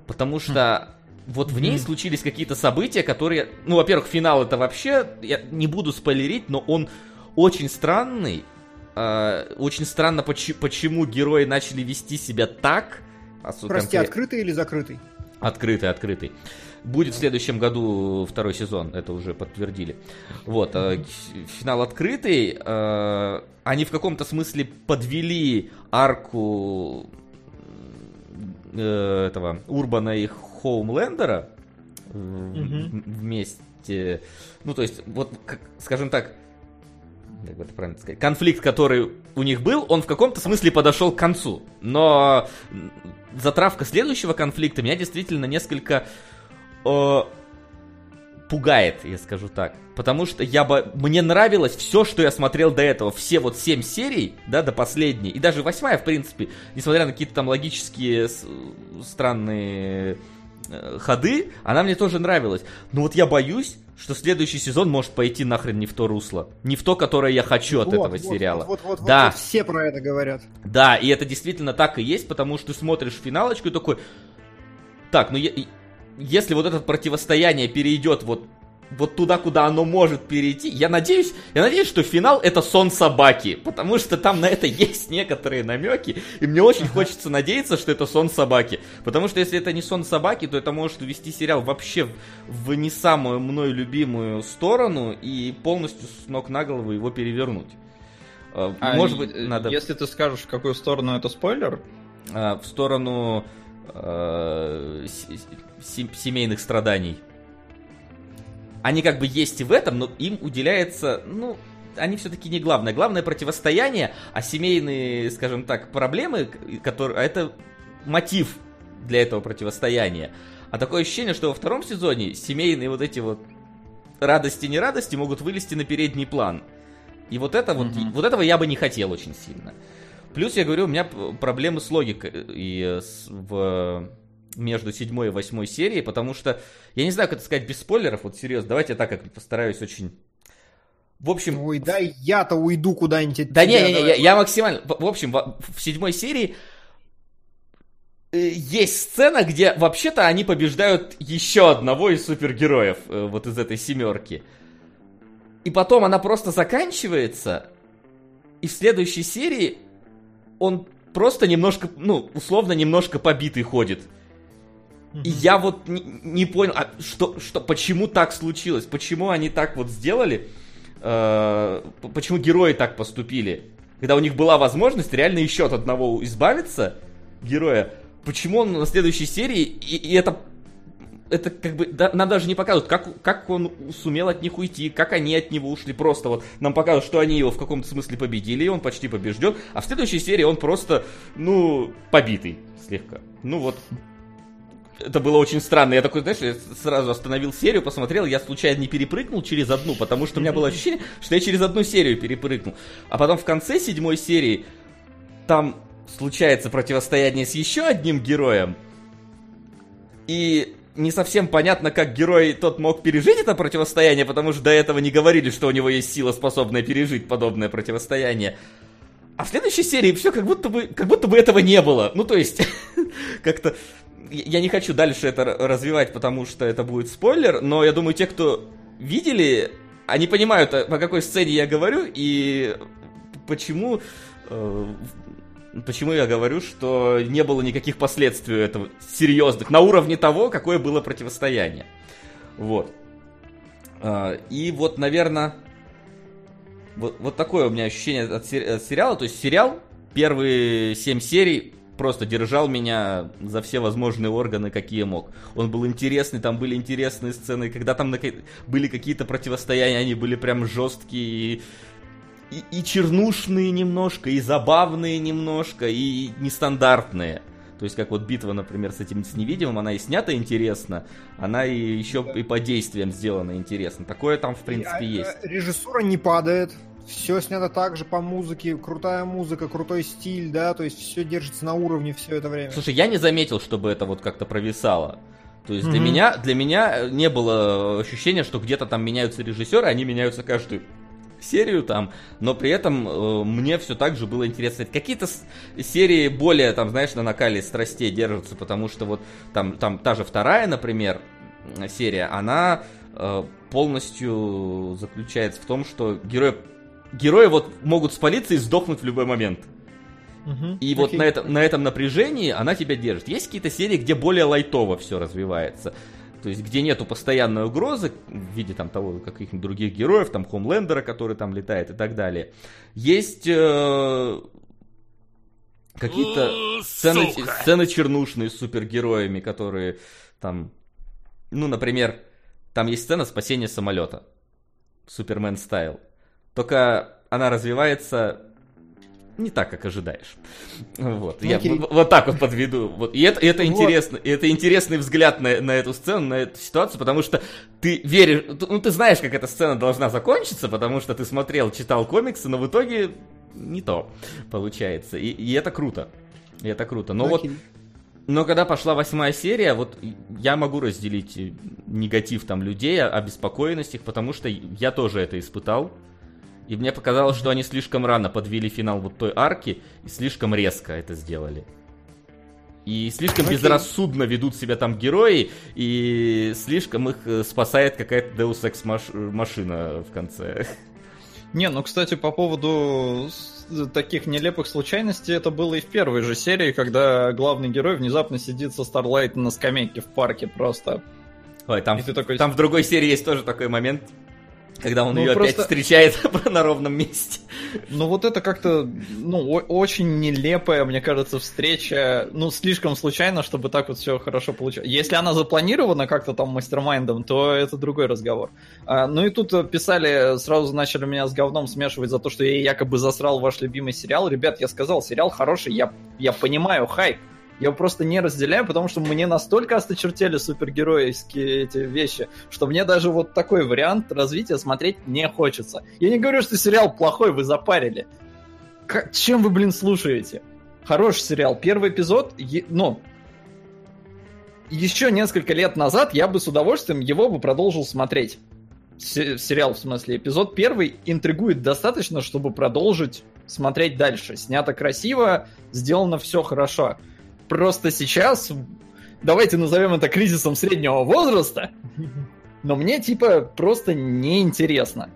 Потому что вот в ней случились какие-то события, которые... Ну, во-первых, финал это вообще... Я не буду спойлерить, но он очень странный. Э, очень странно, почему, почему герои начали вести себя так. Прости, открытый или закрытый? Открытый, открытый. Будет в следующем году второй сезон, это уже подтвердили. Вот, э, финал открытый. Э, они в каком-то смысле подвели арку э, этого Урбана и Хоумлендера mm-hmm. вместе. Ну, то есть, вот, как, скажем так, как бы это правильно сказать, конфликт, который у них был, он в каком-то смысле подошел к концу. Но затравка следующего конфликта меня действительно несколько э, пугает, я скажу так. Потому что я бы... Мне нравилось все, что я смотрел до этого. Все вот семь серий, да, до последней. И даже восьмая, в принципе, несмотря на какие-то там логические странные ходы, она мне тоже нравилась. Но вот я боюсь, что следующий сезон может пойти нахрен не в то русло. Не в то, которое я хочу от вот, этого вот, сериала. Вот, вот, вот, да. вот, все про это говорят. Да, и это действительно так и есть, потому что ты смотришь финалочку и такой... Так, ну я, если вот это противостояние перейдет вот вот туда, куда оно может перейти. Я надеюсь, я надеюсь, что финал это сон собаки, потому что там на это есть некоторые намеки, и мне очень хочется надеяться, что это сон собаки, потому что если это не сон собаки, то это может увести сериал вообще в не самую мною любимую сторону и полностью с ног на голову его перевернуть. А, а может быть, надо... Если ты скажешь, в какую сторону это спойлер? А, в сторону э, семейных страданий они как бы есть и в этом, но им уделяется, ну, они все-таки не главное. Главное противостояние, а семейные, скажем так, проблемы, которые, а это мотив для этого противостояния. А такое ощущение, что во втором сезоне семейные вот эти вот радости не радости могут вылезти на передний план. И вот это вот, mm-hmm. вот этого я бы не хотел очень сильно. Плюс я говорю, у меня проблемы с логикой и с, в между седьмой и восьмой серией, потому что, я не знаю, как это сказать без спойлеров, вот серьезно, давайте я так как постараюсь очень... В общем... Ой, да я-то уйду куда-нибудь. Да не, не, не, я, я максимально... В общем, в, в седьмой серии э, есть сцена, где вообще-то они побеждают еще одного из супергероев, э, вот из этой семерки. И потом она просто заканчивается, и в следующей серии он просто немножко, ну, условно, немножко побитый ходит. И я вот не, не понял, а что, что, почему так случилось, почему они так вот сделали, э, почему герои так поступили, когда у них была возможность реально еще от одного избавиться героя, почему он на следующей серии, и, и это это как бы да, нам даже не показывают, как, как он сумел от них уйти, как они от него ушли. Просто вот нам показывают, что они его в каком-то смысле победили, и он почти побежден. А в следующей серии он просто, ну, побитый слегка. Ну вот, это было очень странно. Я такой, знаешь, я сразу остановил серию, посмотрел, я случайно не перепрыгнул через одну, потому что у меня было ощущение, что я через одну серию перепрыгнул. А потом в конце седьмой серии там случается противостояние с еще одним героем. И не совсем понятно, как герой тот мог пережить это противостояние, потому что до этого не говорили, что у него есть сила, способная пережить подобное противостояние. А в следующей серии все как будто бы, как будто бы этого не было. Ну, то есть, как-то я не хочу дальше это развивать, потому что это будет спойлер, но я думаю, те, кто видели, они понимают, о какой сцене я говорю и почему, э, почему я говорю, что не было никаких последствий этого серьезных на уровне того, какое было противостояние. Вот. Э, и вот, наверное, вот, вот такое у меня ощущение от, сери- от сериала. То есть сериал, первые семь серий просто держал меня за все возможные органы, какие мог. Он был интересный, там были интересные сцены, когда там были какие-то противостояния, они были прям жесткие и, и, и чернушные немножко, и забавные немножко, и нестандартные. То есть, как вот битва, например, с этим с невидимым, она и снята интересно, она и еще и по действиям сделана интересно. Такое там, в принципе, и, есть. Режиссура не падает, все снято так же по музыке, крутая музыка, крутой стиль, да, то есть все держится на уровне все это время. Слушай, я не заметил, чтобы это вот как-то провисало. То есть mm-hmm. для меня для меня не было ощущения, что где-то там меняются режиссеры, они меняются каждую серию там, но при этом э, мне все так же было интересно. Какие-то серии более, там, знаешь, на накале страстей держатся, потому что вот там, там та же вторая, например, серия, она э, полностью заключается в том, что герой герои вот могут спалиться и сдохнуть в любой момент. Угу, и окей. вот на, это, на этом напряжении она тебя держит. Есть какие-то серии, где более лайтово все развивается. То есть, где нету постоянной угрозы в виде там того, каких-нибудь других героев, там Хомлендера, который там летает и так далее. Есть э, какие-то сцены, сцены чернушные с супергероями, которые там, ну, например, там есть сцена спасения самолета. Супермен стайл. Только она развивается не так, как ожидаешь. Вот, ну, я вот, вот так вот подведу. Вот. И это, это, вот. интересно, это интересный взгляд на, на эту сцену, на эту ситуацию, потому что ты веришь, ну ты знаешь, как эта сцена должна закончиться, потому что ты смотрел, читал комиксы, но в итоге не то получается. И, и это круто. И это круто. Но Окей. вот но когда пошла восьмая серия, вот я могу разделить негатив там людей, обеспокоенность их, потому что я тоже это испытал. И мне показалось, что они слишком рано подвели финал вот той арки и слишком резко это сделали. И слишком okay. безрассудно ведут себя там герои, и слишком их э, спасает какая-то Deus Ex машина в конце. Не, ну, кстати, по поводу таких нелепых случайностей, это было и в первой же серии, когда главный герой внезапно сидит со Старлайт на скамейке в парке просто. Ой, там, такой... там в другой серии есть тоже такой момент, когда он ну, ее просто... опять встречает на ровном месте. Ну вот это как-то, ну, очень нелепая, мне кажется, встреча, ну, слишком случайно, чтобы так вот все хорошо получилось. Если она запланирована как-то там мастер-майндом, то это другой разговор. А, ну и тут писали, сразу начали меня с говном смешивать за то, что я якобы засрал ваш любимый сериал. Ребят, я сказал, сериал хороший, я, я понимаю хайп, я просто не разделяю, потому что мне настолько осточертели супергеройские эти вещи, что мне даже вот такой вариант развития смотреть не хочется. Я не говорю, что сериал плохой, вы запарили. Как, чем вы, блин, слушаете? Хороший сериал. Первый эпизод, е, ну, еще несколько лет назад я бы с удовольствием его бы продолжил смотреть. сериал, в смысле, эпизод первый интригует достаточно, чтобы продолжить смотреть дальше. Снято красиво, сделано все хорошо. Просто сейчас, давайте назовем это кризисом среднего возраста, но мне типа просто неинтересно.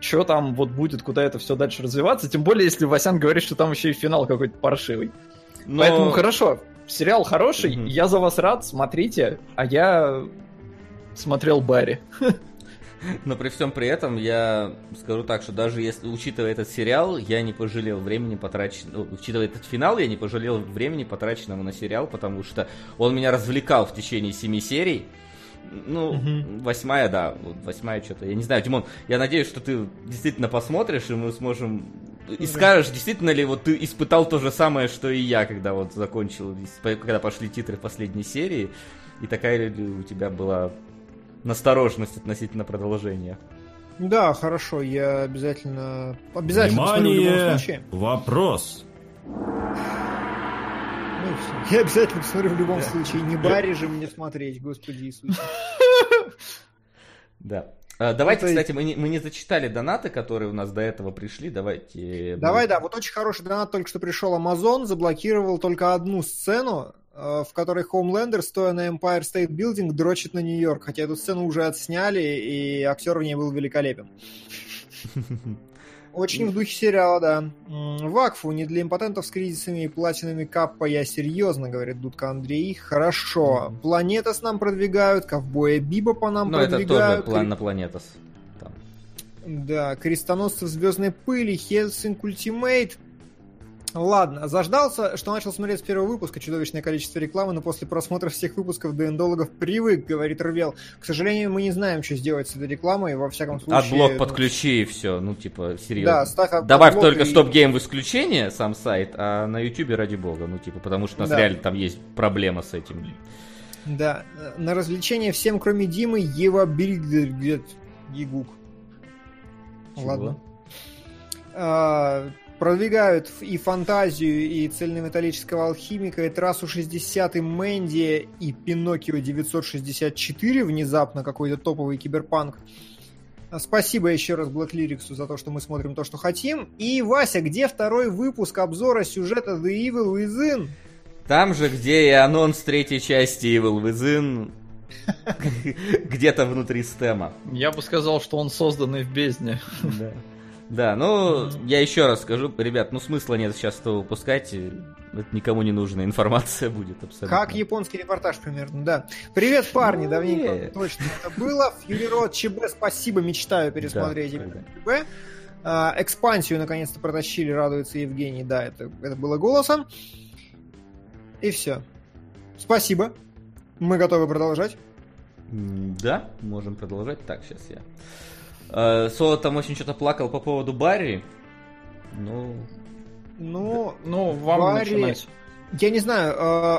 Что там вот будет, куда это все дальше развиваться, тем более, если Васян говорит, что там еще и финал какой-то паршивый. Но... Поэтому хорошо, сериал хороший, mm я за вас рад, смотрите, а я смотрел Барри. Но при всем при этом я скажу так, что даже если, учитывая этот сериал, я не пожалел времени потраченного, ну, учитывая этот финал, я не пожалел времени потраченного на сериал, потому что он меня развлекал в течение семи серий. Ну, угу. восьмая, да, вот восьмая что-то. Я не знаю, Димон, я надеюсь, что ты действительно посмотришь, и мы сможем и скажешь, действительно ли вот ты испытал то же самое, что и я, когда вот закончил, когда пошли титры последней серии, и такая ли у тебя была настороженность относительно продолжения. Да, хорошо, я обязательно... Обязательно Внимание! в любом случае. Вопрос! Ну, я обязательно посмотрю в любом случае. Не бари же мне смотреть, господи Иисусе. Да. А, давайте, Это... кстати, мы не, мы не зачитали донаты, которые у нас до этого пришли. Давайте. Давай, да. Вот очень хороший донат только что пришел. Amazon заблокировал только одну сцену Э, в которой Хоумлендер, стоя на Empire State Building, дрочит на Нью-Йорк. Хотя эту сцену уже отсняли, и актер в ней был великолепен. Очень в духе сериала, да. Вакфу, не для импотентов с кризисами и платинами каппа, я серьезно, говорит Дудка Андрей. Хорошо. Планетас нам продвигают, ковбоя Биба по нам Но продвигают. Ну, это тоже план на Планетас. Да, крестоносцы в звездной пыли, Хельсинг Ультимейт, Ладно, заждался, что начал смотреть с первого выпуска чудовищное количество рекламы, но после просмотра всех выпусков до эндологов привык, говорит Рвел. К сожалению, мы не знаем, что сделать с этой рекламой, во всяком случае... Отблок ну, подключи и все, ну типа, серьезно. Да, ставь Добавь только и... стоп-гейм в исключение, сам сайт, а на ютубе ради бога, ну типа, потому что у нас да. реально там есть проблема с этим. Да, на развлечение всем, кроме Димы, Ева Бильгет Егук. Ладно. А, продвигают и фантазию, и цельнометаллического алхимика, и трассу 60 и Мэнди, и Пиноккио 964, внезапно какой-то топовый киберпанк. Спасибо еще раз Black Lyrics за то, что мы смотрим то, что хотим. И, Вася, где второй выпуск обзора сюжета The Evil Within? Там же, где и анонс третьей части Evil Within, где-то внутри стема. Я бы сказал, что он созданный в бездне. Да. Да, ну, я еще раз скажу, ребят, ну смысла нет сейчас этого выпускать, это никому не нужная информация будет абсолютно. Как японский репортаж примерно, да. Привет, парни, давненько точно это было. Фьюри ЧБ, спасибо, мечтаю пересмотреть да, ЧБ. А, экспансию наконец-то протащили, радуется Евгений, да, это, это было голосом. И все. Спасибо. Мы готовы продолжать. Да, можем продолжать. Так, сейчас я Соло там очень что-то плакал по поводу Барри. Ну... Ну, ну вам Барри... начинать. Я не знаю, э,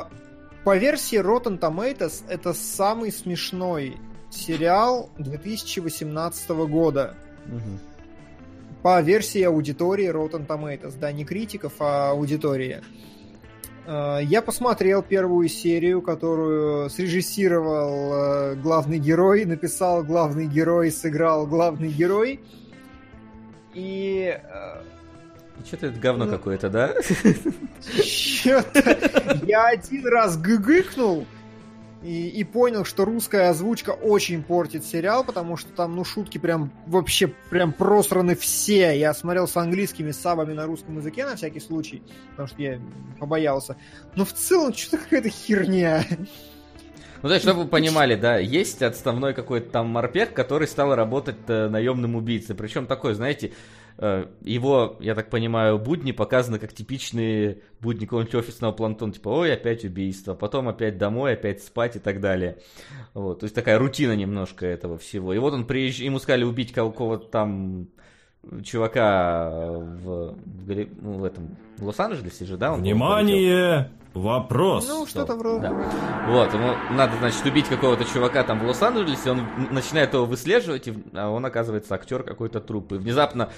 по версии Rotten Tomatoes это самый смешной сериал 2018 года. Угу. По версии аудитории Rotten Tomatoes, да, не критиков, а аудитории. Э, я посмотрел первую серию, которую срежиссировал э, главный герой, написал главный герой, сыграл главный герой. И... Э, Что-то это говно ну, какое-то, да? Что-то... Я один раз гыгыкнул, и, и понял, что русская озвучка очень портит сериал, потому что там, ну, шутки прям вообще прям просраны все. Я смотрел с английскими сабами на русском языке на всякий случай, потому что я побоялся. Но в целом что-то какая-то херня. Ну, то чтобы вы понимали, да, есть отставной какой-то там морпех, который стал работать э, наемным убийцей. Причем такой, знаете, его, я так понимаю, будни показаны как типичные будни какого-нибудь офисного планктона, типа, ой, опять убийство, потом опять домой, опять спать и так далее. Вот, то есть такая рутина немножко этого всего. И вот он приезжал, ему сказали убить какого-то там чувака в, в, ну, в этом в Лос-Анджелесе же, да? Он Внимание! Вопрос. Ну, что-то вроде. Да. Вот, ему надо, значит, убить какого-то чувака там в Лос-Анджелесе, он начинает его выслеживать, а он, оказывается, актер какой-то трупы. И внезапно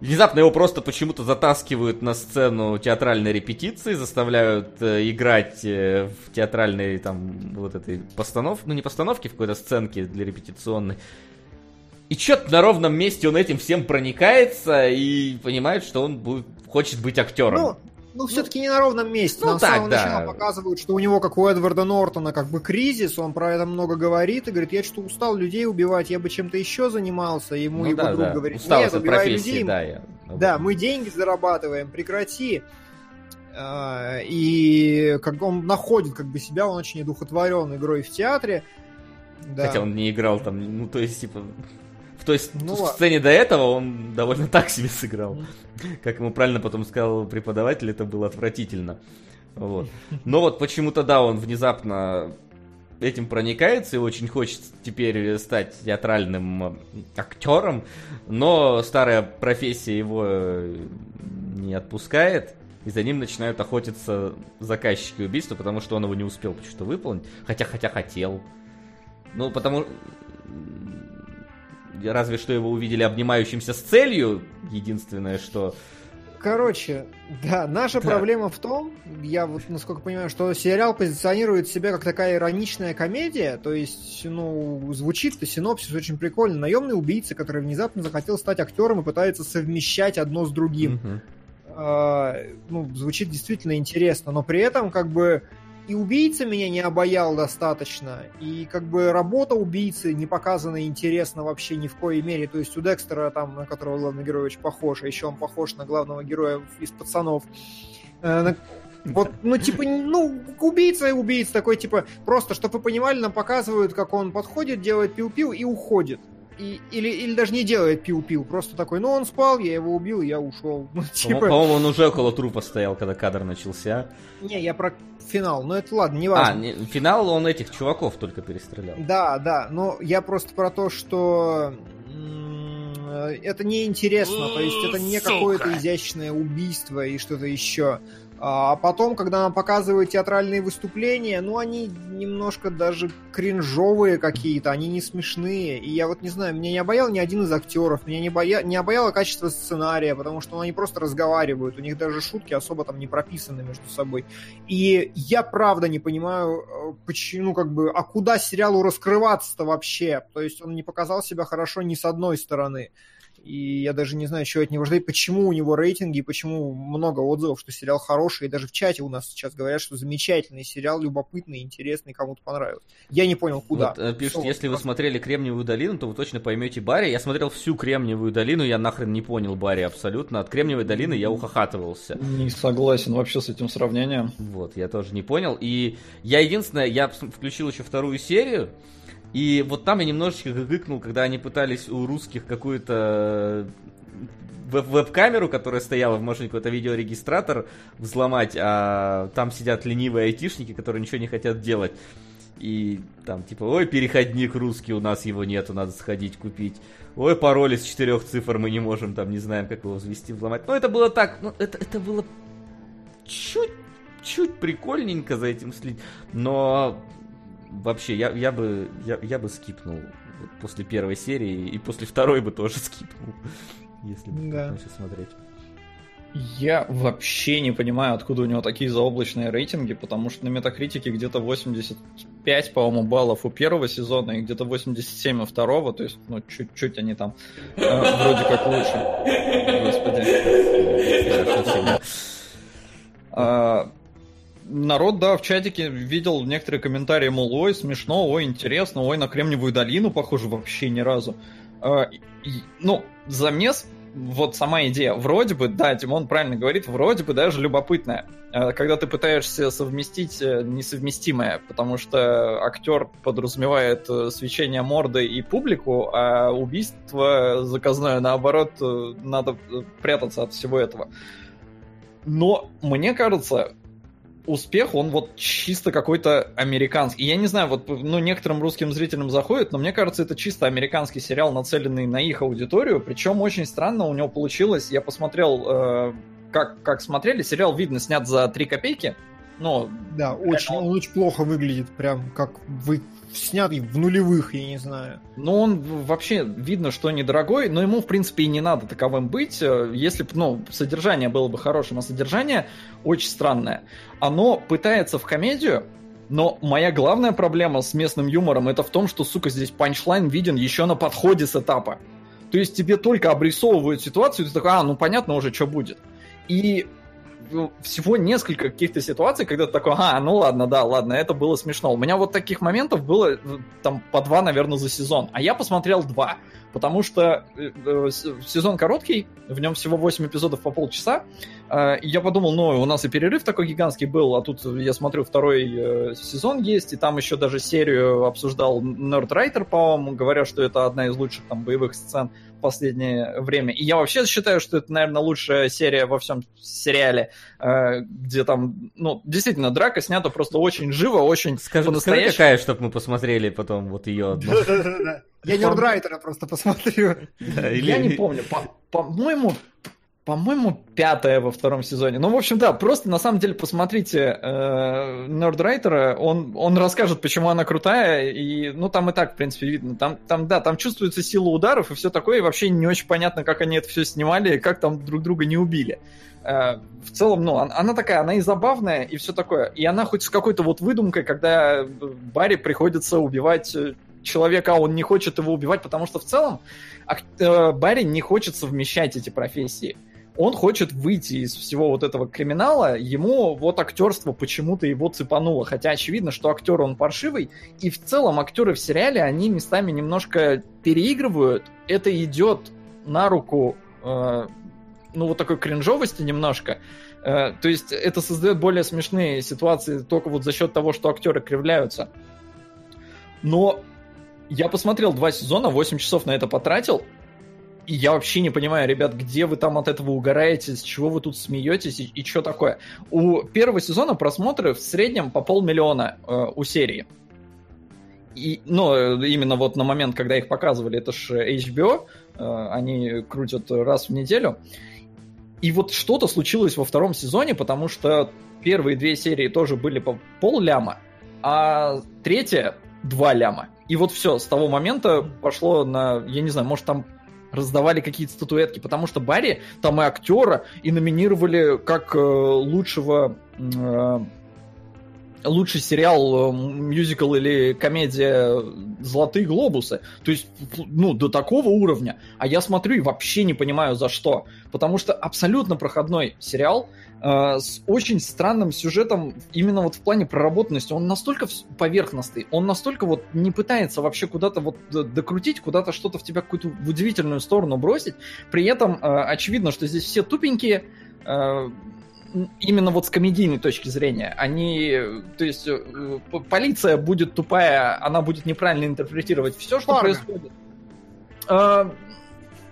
Внезапно его просто почему-то затаскивают на сцену театральной репетиции, заставляют э, играть э, в театральной там вот этой постановке, ну не постановке, в какой-то сценке для репетиционной. И что-то на ровном месте он этим всем проникается и понимает, что он будет, хочет быть актером. Ну, ну, все-таки не на ровном месте. Ну, Нам так, с самого да. начала показывают, что у него, как у Эдварда Нортона, как бы кризис, он про это много говорит и говорит, я что устал людей убивать, я бы чем-то еще занимался. Ему ну, его да, друг да. говорит, Усталость нет, убивай людей. Да, я... да, мы деньги зарабатываем, прекрати. А, и как он находит как бы себя, он очень одухотворен игрой в театре. Да. Хотя он не играл там, ну то есть типа то есть ну, в сцене до этого он довольно так себе сыграл. Как ему правильно потом сказал преподаватель, это было отвратительно. Вот. Но вот почему-то, да, он внезапно этим проникается и очень хочет теперь стать театральным актером, но старая профессия его не отпускает, и за ним начинают охотиться заказчики убийства, потому что он его не успел почему-то выполнить, хотя хотя хотел. Ну, потому разве что его увидели обнимающимся с целью, единственное, что... Короче, да, наша да. проблема в том, я вот насколько понимаю, что сериал позиционирует себя как такая ироничная комедия, то есть, ну, звучит-то синопсис очень прикольно. Наемный убийца, который внезапно захотел стать актером и пытается совмещать одно с другим. Угу. А, ну, звучит действительно интересно, но при этом как бы и убийца меня не обаял достаточно, и как бы работа убийцы не показана интересно вообще ни в коей мере. То есть у Декстера, там, на которого главный герой очень похож, а еще он похож на главного героя из пацанов. Э, вот, ну, типа, ну, убийца и убийца такой, типа, просто, чтобы вы понимали, нам показывают, как он подходит, делает пиу-пиу и уходит. И, или, или даже не делает пил-пил, просто такой, ну он спал, я его убил, я ушел. Ну, типа... По-моему, он уже около трупа стоял, когда кадр начался. Не, я про финал, но это ладно, не важно. А, не, финал он этих чуваков только перестрелял. Да, да, но я просто про то, что это неинтересно, то есть это не какое-то изящное убийство и что-то еще. А потом, когда нам показывают театральные выступления, ну, они немножко даже кринжовые какие-то, они не смешные. И я вот не знаю, меня не обаял ни один из актеров, меня не, боя... не обаяло качество сценария, потому что ну, они просто разговаривают, у них даже шутки особо там не прописаны между собой. И я правда не понимаю, э, почему, как бы, а куда сериалу раскрываться-то вообще? То есть он не показал себя хорошо ни с одной стороны и я даже не знаю, что от него ждать, почему у него рейтинги, почему много отзывов, что сериал хороший, и даже в чате у нас сейчас говорят, что замечательный сериал, любопытный, интересный, кому-то понравился. Я не понял, куда. Вот, э, пишут, если вы смотрели «Кремниевую долину», то вы точно поймете Барри. Я смотрел всю «Кремниевую долину», я нахрен не понял Барри абсолютно. От «Кремниевой долины» я ухахатывался. Не согласен вообще с этим сравнением. Вот, я тоже не понял. И я единственное, я включил еще вторую серию, и вот там я немножечко гыкнул, когда они пытались у русских какую-то веб-камеру, которая стояла в машине, какой-то видеорегистратор взломать, а там сидят ленивые айтишники, которые ничего не хотят делать. И там типа, ой, переходник русский, у нас его нету, надо сходить купить. Ой, пароль из четырех цифр мы не можем, там не знаем, как его взвести, взломать. Ну, это было так, ну, это, это было чуть чуть прикольненько за этим следить, но вообще, я, я, бы, я, я бы скипнул после первой серии, и после второй бы тоже скипнул, если бы да. начать смотреть. Я вообще не понимаю, откуда у него такие заоблачные рейтинги, потому что на метакритике где-то 85, по-моему, баллов у первого сезона и где-то 87 у второго, то есть, ну, чуть-чуть они там э, вроде как лучше. Господи. А, народ, да, в чатике видел некоторые комментарии, мол, ой, смешно, ой, интересно, ой, на Кремниевую долину похоже вообще ни разу. А, ну, замес, вот сама идея, вроде бы, да, Тимон правильно говорит, вроде бы даже любопытная. А, когда ты пытаешься совместить э, несовместимое, потому что актер подразумевает э, свечение морды и публику, а убийство заказное, наоборот, э, надо прятаться от всего этого. Но мне кажется, успех, он вот чисто какой-то американский. я не знаю, вот, ну, некоторым русским зрителям заходит, но мне кажется, это чисто американский сериал, нацеленный на их аудиторию. Причем очень странно у него получилось. Я посмотрел, э, как, как смотрели, сериал, видно, снят за 3 копейки. Но, да, очень, он очень плохо выглядит, прям как вы снятый в нулевых, я не знаю. Ну, он вообще видно, что недорогой, но ему, в принципе, и не надо таковым быть. Э, если бы, ну, содержание было бы хорошим, а содержание очень странное. Оно пытается в комедию, но моя главная проблема с местным юмором это в том, что, сука, здесь панчлайн виден еще на подходе с этапа. То есть тебе только обрисовывают ситуацию, и ты такой, а, ну понятно уже, что будет. И всего несколько каких-то ситуаций, когда ты такой, а, ну ладно, да, ладно, это было смешно. У меня вот таких моментов было э, там по два, наверное, за сезон. А я посмотрел два, потому что э, э, сезон короткий, в нем всего 8 эпизодов по полчаса. Э, я подумал, ну, у нас и перерыв такой гигантский был, а тут, я смотрю, второй э, сезон есть, и там еще даже серию обсуждал Nerdwriter, по-моему, говоря, что это одна из лучших там боевых сцен последнее время. И я вообще считаю, что это, наверное, лучшая серия во всем сериале, э, где там, ну, действительно, драка снята просто очень живо, очень Скажи, скажи какая, чтобы мы посмотрели потом вот ее одну. Я Нердрайтера просто посмотрю. Я не помню. По-моему, по-моему, пятая во втором сезоне. Ну, в общем, да, просто на самом деле посмотрите э, Нердрайтера, он, он расскажет, почему она крутая, и, ну, там и так, в принципе, видно. Там, там, да, там чувствуется сила ударов и все такое, и вообще не очень понятно, как они это все снимали, и как там друг друга не убили. Э, в целом, ну, она такая, она и забавная, и все такое. И она хоть с какой-то вот выдумкой, когда Барри приходится убивать э, человека, а он не хочет его убивать, потому что в целом э, Барри не хочет совмещать эти профессии он хочет выйти из всего вот этого криминала, ему вот актерство почему-то его цепануло, хотя очевидно, что актер он паршивый, и в целом актеры в сериале, они местами немножко переигрывают, это идет на руку, э, ну вот такой кринжовости немножко, э, то есть это создает более смешные ситуации только вот за счет того, что актеры кривляются. Но Я посмотрел два сезона, 8 часов на это потратил, и я вообще не понимаю, ребят, где вы там от этого угораете, с чего вы тут смеетесь и, и что такое. У первого сезона просмотры в среднем по полмиллиона э, у серии. И, ну, именно вот на момент, когда их показывали, это же HBO, э, они крутят раз в неделю. И вот что-то случилось во втором сезоне, потому что первые две серии тоже были по пол ляма, а третья два ляма. И вот все, с того момента пошло на, я не знаю, может там раздавали какие-то статуэтки, потому что Барри там и актера, и номинировали как э, лучшего э, лучший сериал, э, мюзикл или комедия «Золотые глобусы». То есть, ну, до такого уровня. А я смотрю и вообще не понимаю, за что. Потому что абсолютно проходной сериал э, с очень странным сюжетом именно вот в плане проработанности. Он настолько поверхностный, он настолько вот не пытается вообще куда-то вот докрутить, куда-то что-то в тебя какую-то в удивительную сторону бросить. При этом э, очевидно, что здесь все тупенькие, э, именно вот с комедийной точки зрения. Они, то есть, э, полиция будет тупая, она будет неправильно интерпретировать все, что Фарго. происходит. А,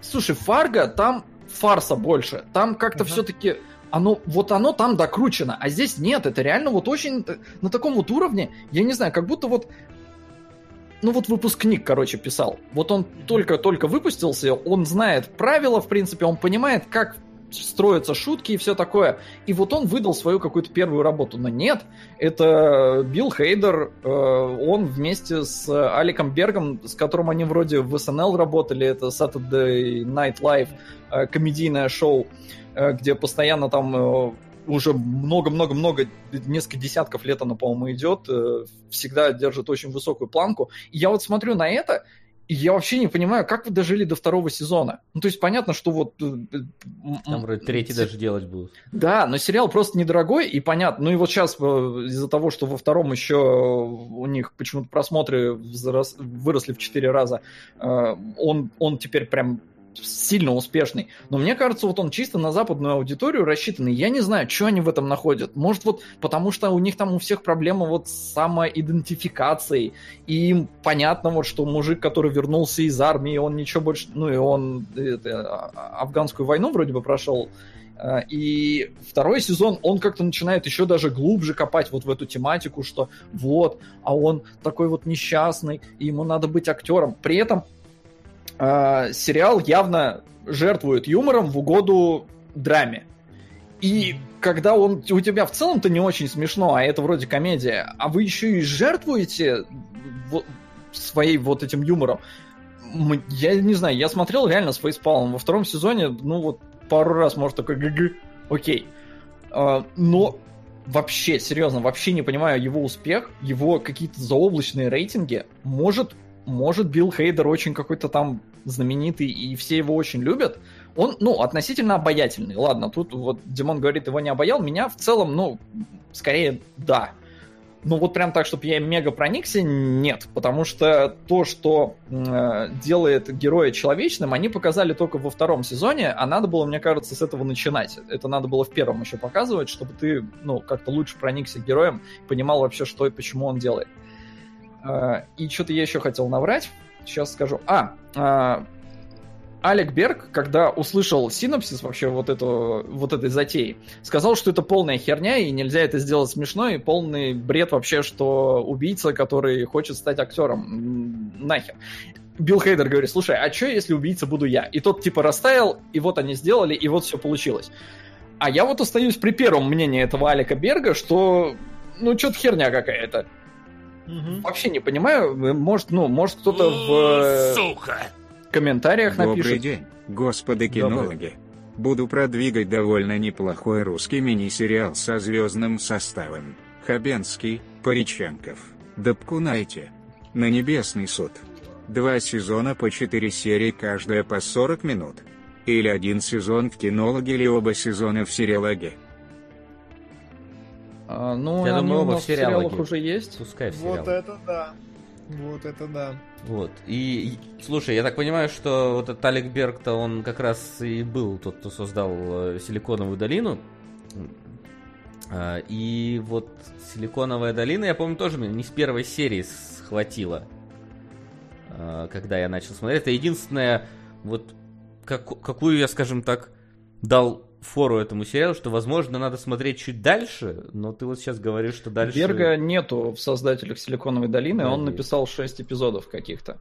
слушай, Фарго, там фарса больше. Там как-то uh все-таки оно, вот оно там докручено, а здесь нет. Это реально вот очень э, на таком вот уровне, я не знаю, как будто вот ну вот выпускник, короче, писал. Вот он только-только выпустился, он знает правила, в принципе, он понимает, как строятся шутки и все такое. И вот он выдал свою какую-то первую работу. Но нет, это Билл Хейдер, э, он вместе с Аликом Бергом, с которым они вроде в СНЛ работали, это Saturday Night Live, э, комедийное шоу, э, где постоянно там уже много-много-много, несколько десятков лет оно, по-моему, идет, всегда держит очень высокую планку. И я вот смотрю на это, я вообще не понимаю, как вы дожили до второго сезона. Ну, то есть понятно, что вот... Э, Там вроде третий с... даже делать будут. Да, но сериал просто недорогой, и понятно. Ну и вот сейчас э, из-за того, что во втором еще у них почему-то просмотры выросли в четыре раза, э, он, он теперь прям сильно успешный. Но мне кажется, вот он чисто на западную аудиторию рассчитанный. Я не знаю, что они в этом находят. Может, вот потому что у них там у всех проблема вот с самоидентификацией. И им понятно, вот, что мужик, который вернулся из армии, он ничего больше... Ну, и он это, а, афганскую войну вроде бы прошел. А, и второй сезон, он как-то начинает еще даже глубже копать вот в эту тематику, что вот, а он такой вот несчастный, и ему надо быть актером. При этом э, сериал явно жертвует юмором в угоду драме. И когда он у тебя в целом-то не очень смешно, а это вроде комедия, а вы еще и жертвуете вот, своей вот этим юмором, я не знаю, я смотрел реально с фейспалом во втором сезоне, ну вот пару раз, может, такой гг, окей. А, но вообще, серьезно, вообще не понимаю его успех, его какие-то заоблачные рейтинги. Может, может, Билл Хейдер очень какой-то там знаменитый, и все его очень любят. Он, ну, относительно обаятельный. Ладно, тут вот Димон говорит, его не обаял. Меня в целом, ну, скорее, да. Ну, вот прям так, чтобы я мега проникся, нет. Потому что то, что э, делает героя человечным, они показали только во втором сезоне, а надо было, мне кажется, с этого начинать. Это надо было в первом еще показывать, чтобы ты, ну, как-то лучше проникся героем, понимал вообще, что и почему он делает. А, и что-то я еще хотел наврать. Сейчас скажу. А, а Алек Берг, когда услышал синопсис вообще вот, эту, вот этой затеи, сказал, что это полная херня, и нельзя это сделать смешно, и полный бред вообще, что убийца, который хочет стать актером, нахер. Билл Хейдер говорит, слушай, а что, если убийца буду я? И тот типа растаял, и вот они сделали, и вот все получилось. А я вот остаюсь при первом мнении этого Алика Берга, что ну, что-то херня какая-то. Угу. Вообще не понимаю, может, ну, может кто-то в э, Сука. комментариях Добрый напишет. Добрый день, господа кинологи. Добрый. Буду продвигать довольно неплохой русский мини-сериал со звездным составом. Хабенский, Пореченков, Добкунайте. На Небесный суд. Два сезона по четыре серии, каждая по 40 минут. Или один сезон в кинологе или оба сезона в сериалоге. А, ну, Я думаю, у нас в сериалах уже есть. Пускай в Вот это да. Вот это да. Вот. И, и слушай, я так понимаю, что вот этот Алек Берг-то он как раз и был тот, кто создал э, Силиконовую долину. А, и вот Силиконовая долина, я помню, тоже не с первой серии схватила. когда я начал смотреть. Это единственное, вот, как, какую я, скажем так, дал фору этому сериалу, что, возможно, надо смотреть чуть дальше, но ты вот сейчас говоришь, что дальше... Берга нету в создателях Силиконовой долины, да, он есть. написал 6 эпизодов каких-то.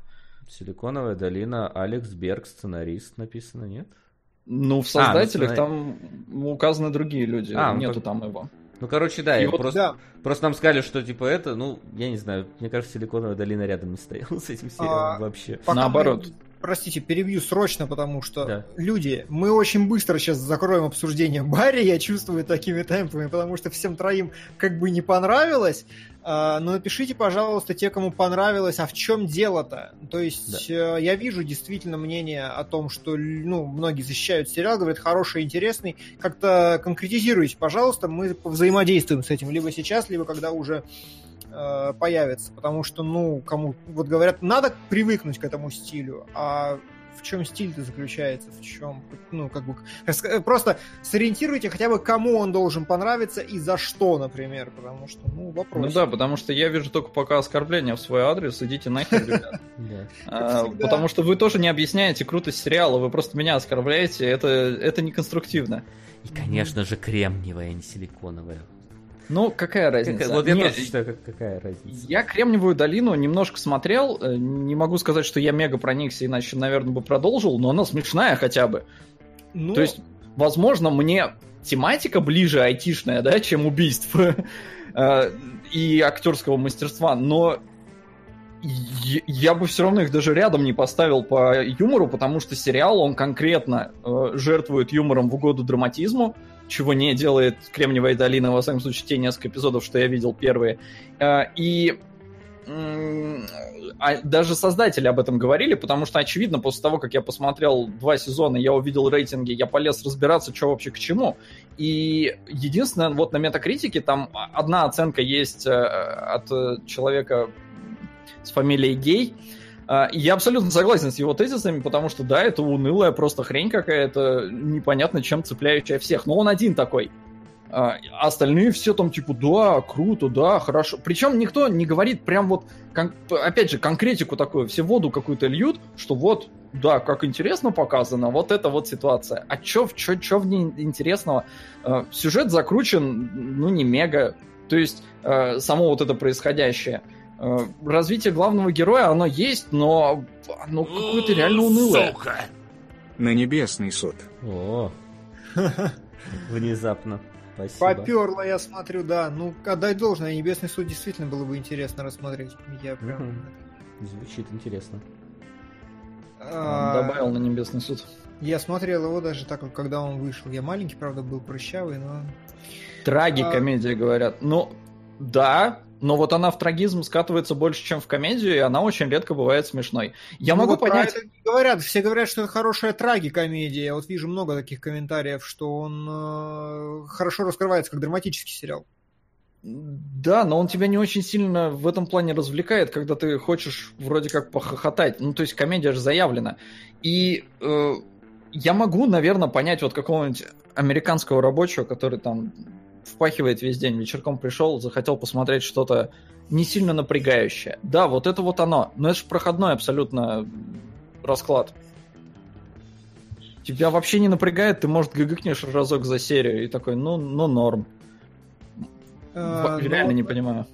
Силиконовая долина, Алекс Берг, сценарист написано, нет? Ну, в создателях а, ну, там указаны другие люди, а, ну, нету там его. Ну, короче, да, и вот, просто, да. просто нам сказали, что типа это, ну, я не знаю, мне кажется, Силиконовая долина рядом не стояла с этим сериалом а, вообще. Наоборот. Мы, простите, перебью срочно, потому что, да. люди, мы очень быстро сейчас закроем обсуждение Барри, я чувствую такими темпами, потому что всем троим как бы не понравилось. А, но напишите, пожалуйста, те, кому понравилось, а в чем дело-то? То есть да. Э, я вижу действительно мнение о том, что ну, многие защищают сериал, говорят, хороший, интересный. Как-то конкретизируйте, пожалуйста, мы взаимодействуем с этим либо сейчас, либо когда уже э, появится. Потому что, ну, кому, вот говорят, надо привыкнуть к этому стилю, а в чем стиль-то заключается, в чем, ну, как бы, просто сориентируйте хотя бы, кому он должен понравиться и за что, например, потому что, ну, вопрос. Ну да, потому что я вижу только пока оскорбления в свой адрес, идите нахер, ребят. А, потому что вы тоже не объясняете крутость сериала, вы просто меня оскорбляете, это, это не конструктивно. И, конечно же, кремниевая, а не силиконовая. Ну, какая разница? Как, вот я тоже считаю, как, какая разница. Я Кремниевую долину немножко смотрел. Э, не могу сказать, что я мега проникся, иначе, наверное, бы продолжил, но она смешная хотя бы. Ну... То есть, возможно, мне тематика ближе айтишная, да, чем убийство э, и актерского мастерства, но я бы все равно их даже рядом не поставил по юмору, потому что сериал, он конкретно э, жертвует юмором в угоду драматизму, чего не делает Кремниевая долина, во всяком случае, те несколько эпизодов, что я видел первые. Э, и а даже создатели об этом говорили, потому что, очевидно, после того, как я посмотрел два сезона, я увидел рейтинги, я полез разбираться, что вообще к чему. И единственное, вот на метакритике там одна оценка есть э, от человека с фамилией Гей, а, я абсолютно согласен с его тезисами, потому что, да, это унылая просто хрень какая-то, непонятно чем цепляющая всех. Но он один такой. А остальные все там типа, да, круто, да, хорошо. Причем никто не говорит прям вот, опять же, конкретику такую, все воду какую-то льют, что вот, да, как интересно показано, вот это вот ситуация. А чё, чё, чё в ней интересного? А, сюжет закручен, ну, не мега. То есть, само вот это происходящее – развитие главного героя, оно есть, но оно какое-то реально унылое. Сука! На небесный суд. О, внезапно. Спасибо. Поперло, я смотрю, да. Ну, отдай должное, Небесный суд действительно было бы интересно рассмотреть. Я прям... Звучит интересно. А... Добавил на Небесный суд. Я смотрел его даже так, когда он вышел. Я маленький, правда, был прыщавый, но... Трагикомедия, а... говорят. Ну, да, но вот она в трагизм скатывается больше, чем в комедию, и она очень редко бывает смешной. Я ну, могу вот понять... говорят, все говорят, что это хорошая трагикомедия. Я вот вижу много таких комментариев, что он э, хорошо раскрывается как драматический сериал. Да, но он тебя не очень сильно в этом плане развлекает, когда ты хочешь вроде как похохотать. Ну, то есть комедия же заявлена. И э, я могу, наверное, понять вот какого-нибудь американского рабочего, который там впахивает весь день, вечерком пришел, захотел посмотреть что-то не сильно напрягающее. Да, вот это вот оно. Но это же проходной абсолютно расклад. Тебя вообще не напрягает, ты, может, гыгыкнешь разок за серию и такой, ну, ну норм. А, Реально ну, не понимаю.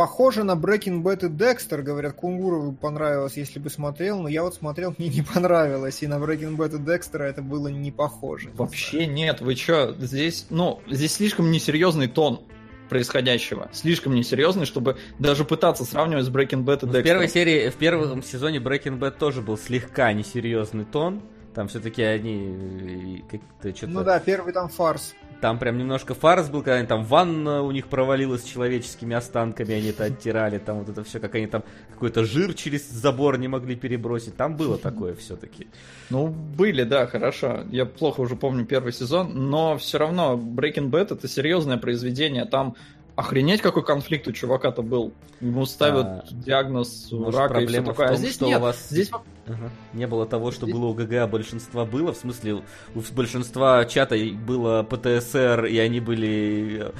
Похоже на Breaking Bad и Dexter, говорят, Кунгурову понравилось, если бы смотрел, но я вот смотрел, мне не понравилось, и на Breaking Bad и Dexter это было не похоже. Вообще нет, вы чё, здесь, ну, здесь слишком несерьезный тон происходящего. Слишком несерьезный, чтобы даже пытаться сравнивать с Breaking Bad и Dexter. В первой серии, в первом сезоне Breaking Bad тоже был слегка несерьезный тон. Там все-таки они э, как-то что-то... Ну да, первый там фарс. Там прям немножко фарс был, когда они там ванна у них провалилась с человеческими останками, они это оттирали, там вот это все, как они там какой-то жир через забор не могли перебросить. Там было такое все-таки. Ну, были, да, хорошо. Я плохо уже помню первый сезон, но все равно Breaking Bad это серьезное произведение. Там Охренеть, какой конфликт у чувака-то был. Ему ставят а, диагноз может, рака и все такое. Том, а здесь нет. У вас... Здесь ага. не было того, что здесь... было у ГГА, большинства было. В смысле, у большинства чата было ПТСР, и они были э,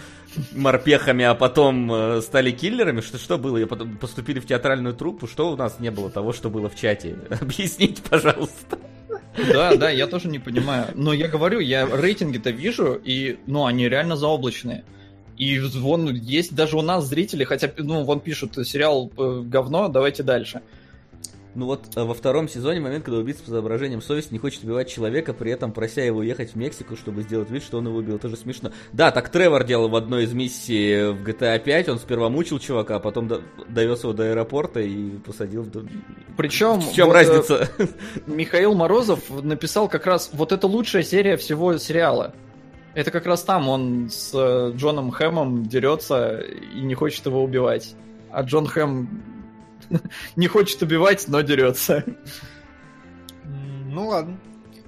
морпехами, а потом э, стали киллерами. Что, что было? И потом поступили в театральную труппу. Что у нас не было того, что было в чате? Объясните, пожалуйста. Да, да, я тоже не понимаю. Но я говорю, я рейтинги-то вижу, и, ну, они реально заоблачные. И вон есть даже у нас зрители, хотя, ну, вон пишут, сериал э, говно, давайте дальше. Ну вот э, во втором сезоне момент, когда убийца по соображениям совести не хочет убивать человека, при этом прося его уехать в Мексику, чтобы сделать вид, что он его убил. Тоже смешно. Да, так Тревор делал в одной из миссий в GTA 5. Он сперва мучил чувака, а потом до... довез его до аэропорта и посадил. Причем... В чем вот, разница? Михаил Морозов написал как раз вот это лучшая серия всего сериала. Это как раз там он с э, Джоном Хэмом дерется и не хочет его убивать. А Джон Хэм не хочет убивать, но дерется. Ну ладно.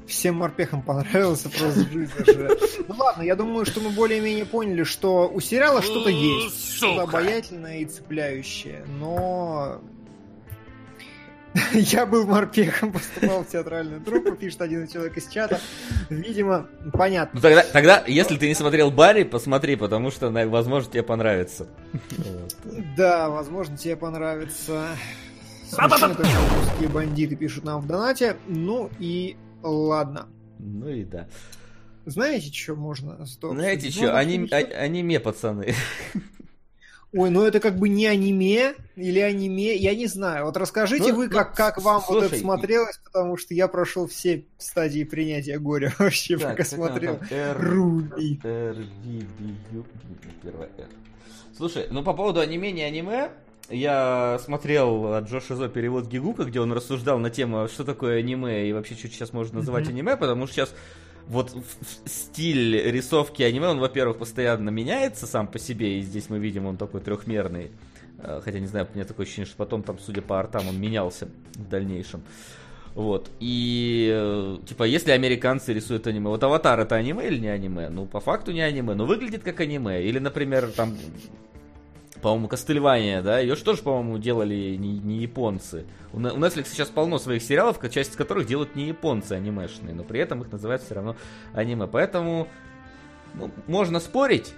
Всем морпехам понравился просто жизнь даже. Ну ладно, я думаю, что мы более-менее поняли, что у сериала что-то есть. Что-то обаятельное и цепляющее. Но Я был морпехом, поступал в театральную труппу, пишет один человек из чата. Видимо, понятно. Ну, тогда, тогда, если ты не смотрел Барри, посмотри, потому что, возможно, тебе понравится. Да, возможно, тебе понравится. Русские бандиты пишут нам в донате. Ну и ладно. Ну и да. Знаете, что можно? Знаете, что? Аниме, пацаны. Ой, ну это как бы не аниме или аниме, я не знаю. Вот расскажите ну, вы, как, ну, как вам слушай, вот это смотрелось, потому что я прошел все стадии принятия горя вообще, так, пока смотрел. Руби. Слушай, ну по поводу аниме, не аниме, я смотрел от Джоша Зо перевод Гигука, где он рассуждал на тему, что такое аниме и вообще что сейчас можно называть аниме, потому что сейчас вот стиль рисовки аниме, он, во-первых, постоянно меняется сам по себе, и здесь мы видим, он такой трехмерный. Э, хотя, не знаю, у меня такое ощущение, что потом там, судя по артам, он менялся в дальнейшем. Вот. И, э, типа, если американцы рисуют аниме, вот Аватар это аниме или не аниме? Ну, по факту не аниме, но выглядит как аниме. Или, например, там по-моему, Кастельвания, да, ее же тоже, по-моему, делали не, не японцы. У, у Netflix сейчас полно своих сериалов, часть из которых делают не японцы анимешные, но при этом их называют все равно аниме. Поэтому ну, можно спорить,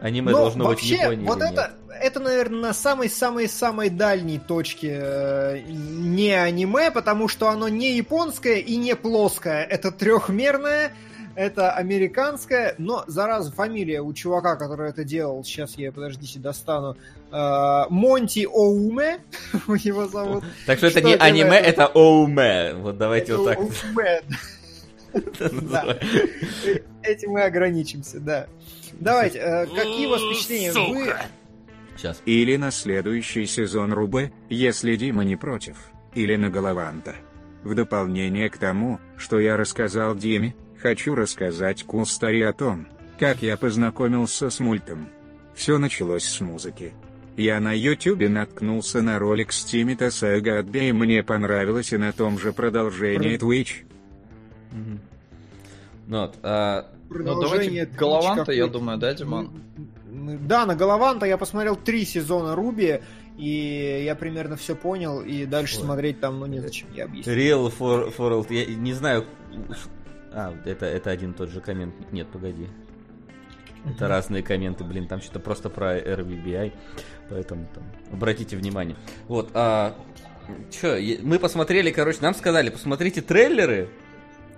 аниме но должно вообще, быть в Японии вот это, нет. это, наверное, на самой-самой-самой дальней точке э, не аниме, потому что оно не японское и не плоское. Это трехмерное, это американская, но, зараза, фамилия у чувака, который это делал, сейчас я, подождите, достану, э, Монти Оуме, его зовут. Так что это не аниме, это Оуме. Вот давайте вот так. Оуме. Этим мы ограничимся, да. Давайте, э, какие у вас впечатления? Вы... Сейчас. Или на следующий сезон Рубе, если Дима не против. Или на Голованта. В дополнение к тому, что я рассказал Диме, Хочу рассказать Кулстари о том, как я познакомился с мультом. Все началось с музыки. Я на ютубе наткнулся на ролик с Тимита Сага и мне понравилось и на том же продолжении Twitch. Ну, вот, а... ну давайте Голованта, я думаю, да, Диман? Да, на Голованта я посмотрел три сезона Руби, и я примерно все понял, и дальше Ой. смотреть там, ну, незачем, я объясню. Real for, for я не знаю, а, это, это один тот же коммент. Нет, погоди. Это разные комменты, блин, там что-то просто про RVBI, поэтому там обратите внимание. Вот, а, чё, мы посмотрели, короче, нам сказали, посмотрите трейлеры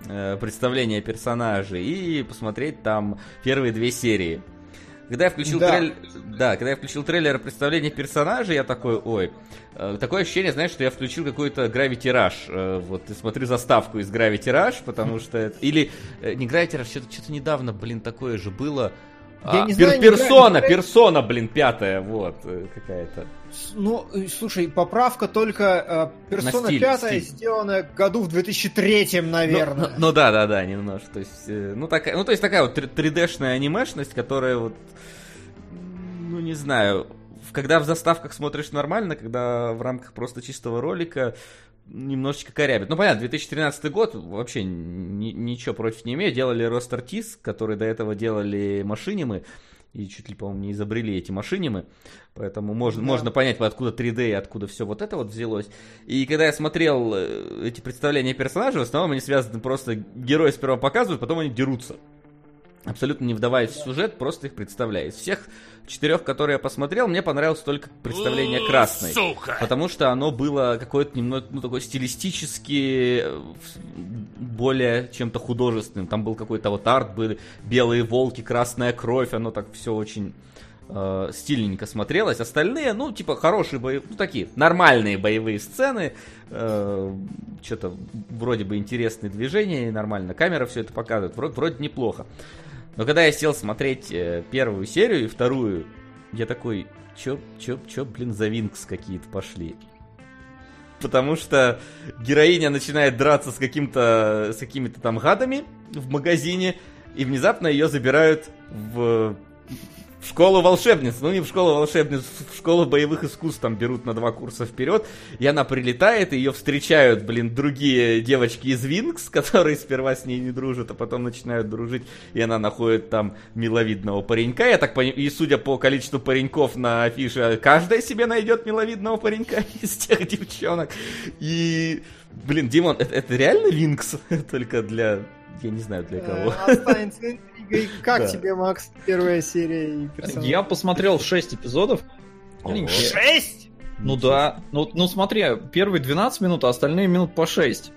э, представления персонажей и посмотреть там первые две серии. Когда я включил да. трейлер, да, когда я включил трейлер представления персонажей, я такой, ой, э, такое ощущение, знаешь, что я включил какой-то Gravity Rush, э, вот, и смотрю заставку из Gravity Rush, потому что это, или э, не Gravity Rush, что-то, что-то недавно, блин, такое же было, я а, не знаю, персона, не персона, блин, пятая, вот, э, какая-то. Ну, э, слушай, поправка только э, персона стиль, пятая стиль. сделана году в 2003, наверное. Ну, ну, ну да, да, да, немножко. То есть, э, ну, такая, ну, то есть такая вот 3D-шная анимешность, которая вот, ну, не знаю, когда в заставках смотришь нормально, когда в рамках просто чистого ролика, немножечко корябит. Ну, понятно, 2013 год, вообще ни, ничего против не имею. Делали Ростер Тис, которые до этого делали машинимы. И чуть ли, по-моему, не изобрели эти машинимы, поэтому можно, да. можно понять, откуда 3D и откуда все вот это вот взялось. И когда я смотрел э, эти представления персонажей, в основном они связаны просто, герои сперва показывают, потом они дерутся. Абсолютно не вдаваясь в сюжет, просто их представляю. Из всех четырех, которые я посмотрел, мне понравилось только представление красной. Сука! Потому что оно было какое-то немного, ну, такое стилистически э, более чем-то художественным. Там был какой-то вот арт, были белые волки, красная кровь, оно так все очень э, стильненько смотрелось. Остальные, ну, типа, хорошие боевые, ну, такие, нормальные боевые сцены. Э, что-то вроде бы интересные движения, нормально камера все это показывает. Вроде, вроде неплохо. Но когда я сел смотреть э, первую серию и вторую, я такой, чё, чё, чё, блин, за Винкс какие-то пошли. Потому что героиня начинает драться с каким-то, с какими-то там гадами в магазине, и внезапно ее забирают в в школу волшебниц, ну не в школу волшебниц, в школу боевых искусств там берут на два курса вперед, и она прилетает, и ее встречают, блин, другие девочки из Винкс, которые сперва с ней не дружат, а потом начинают дружить, и она находит там миловидного паренька, я так понимаю, и судя по количеству пареньков на афише, каждая себе найдет миловидного паренька из тех девчонок, и... Блин, Димон, это, это реально Винкс? Только для... Я не знаю для кого. Э, останется как да. тебе, Макс, первая серия и персонаж? Я посмотрел 6 эпизодов. 6? Ну да. Ну, ну смотри, первые 12 минут, а остальные минут по 6.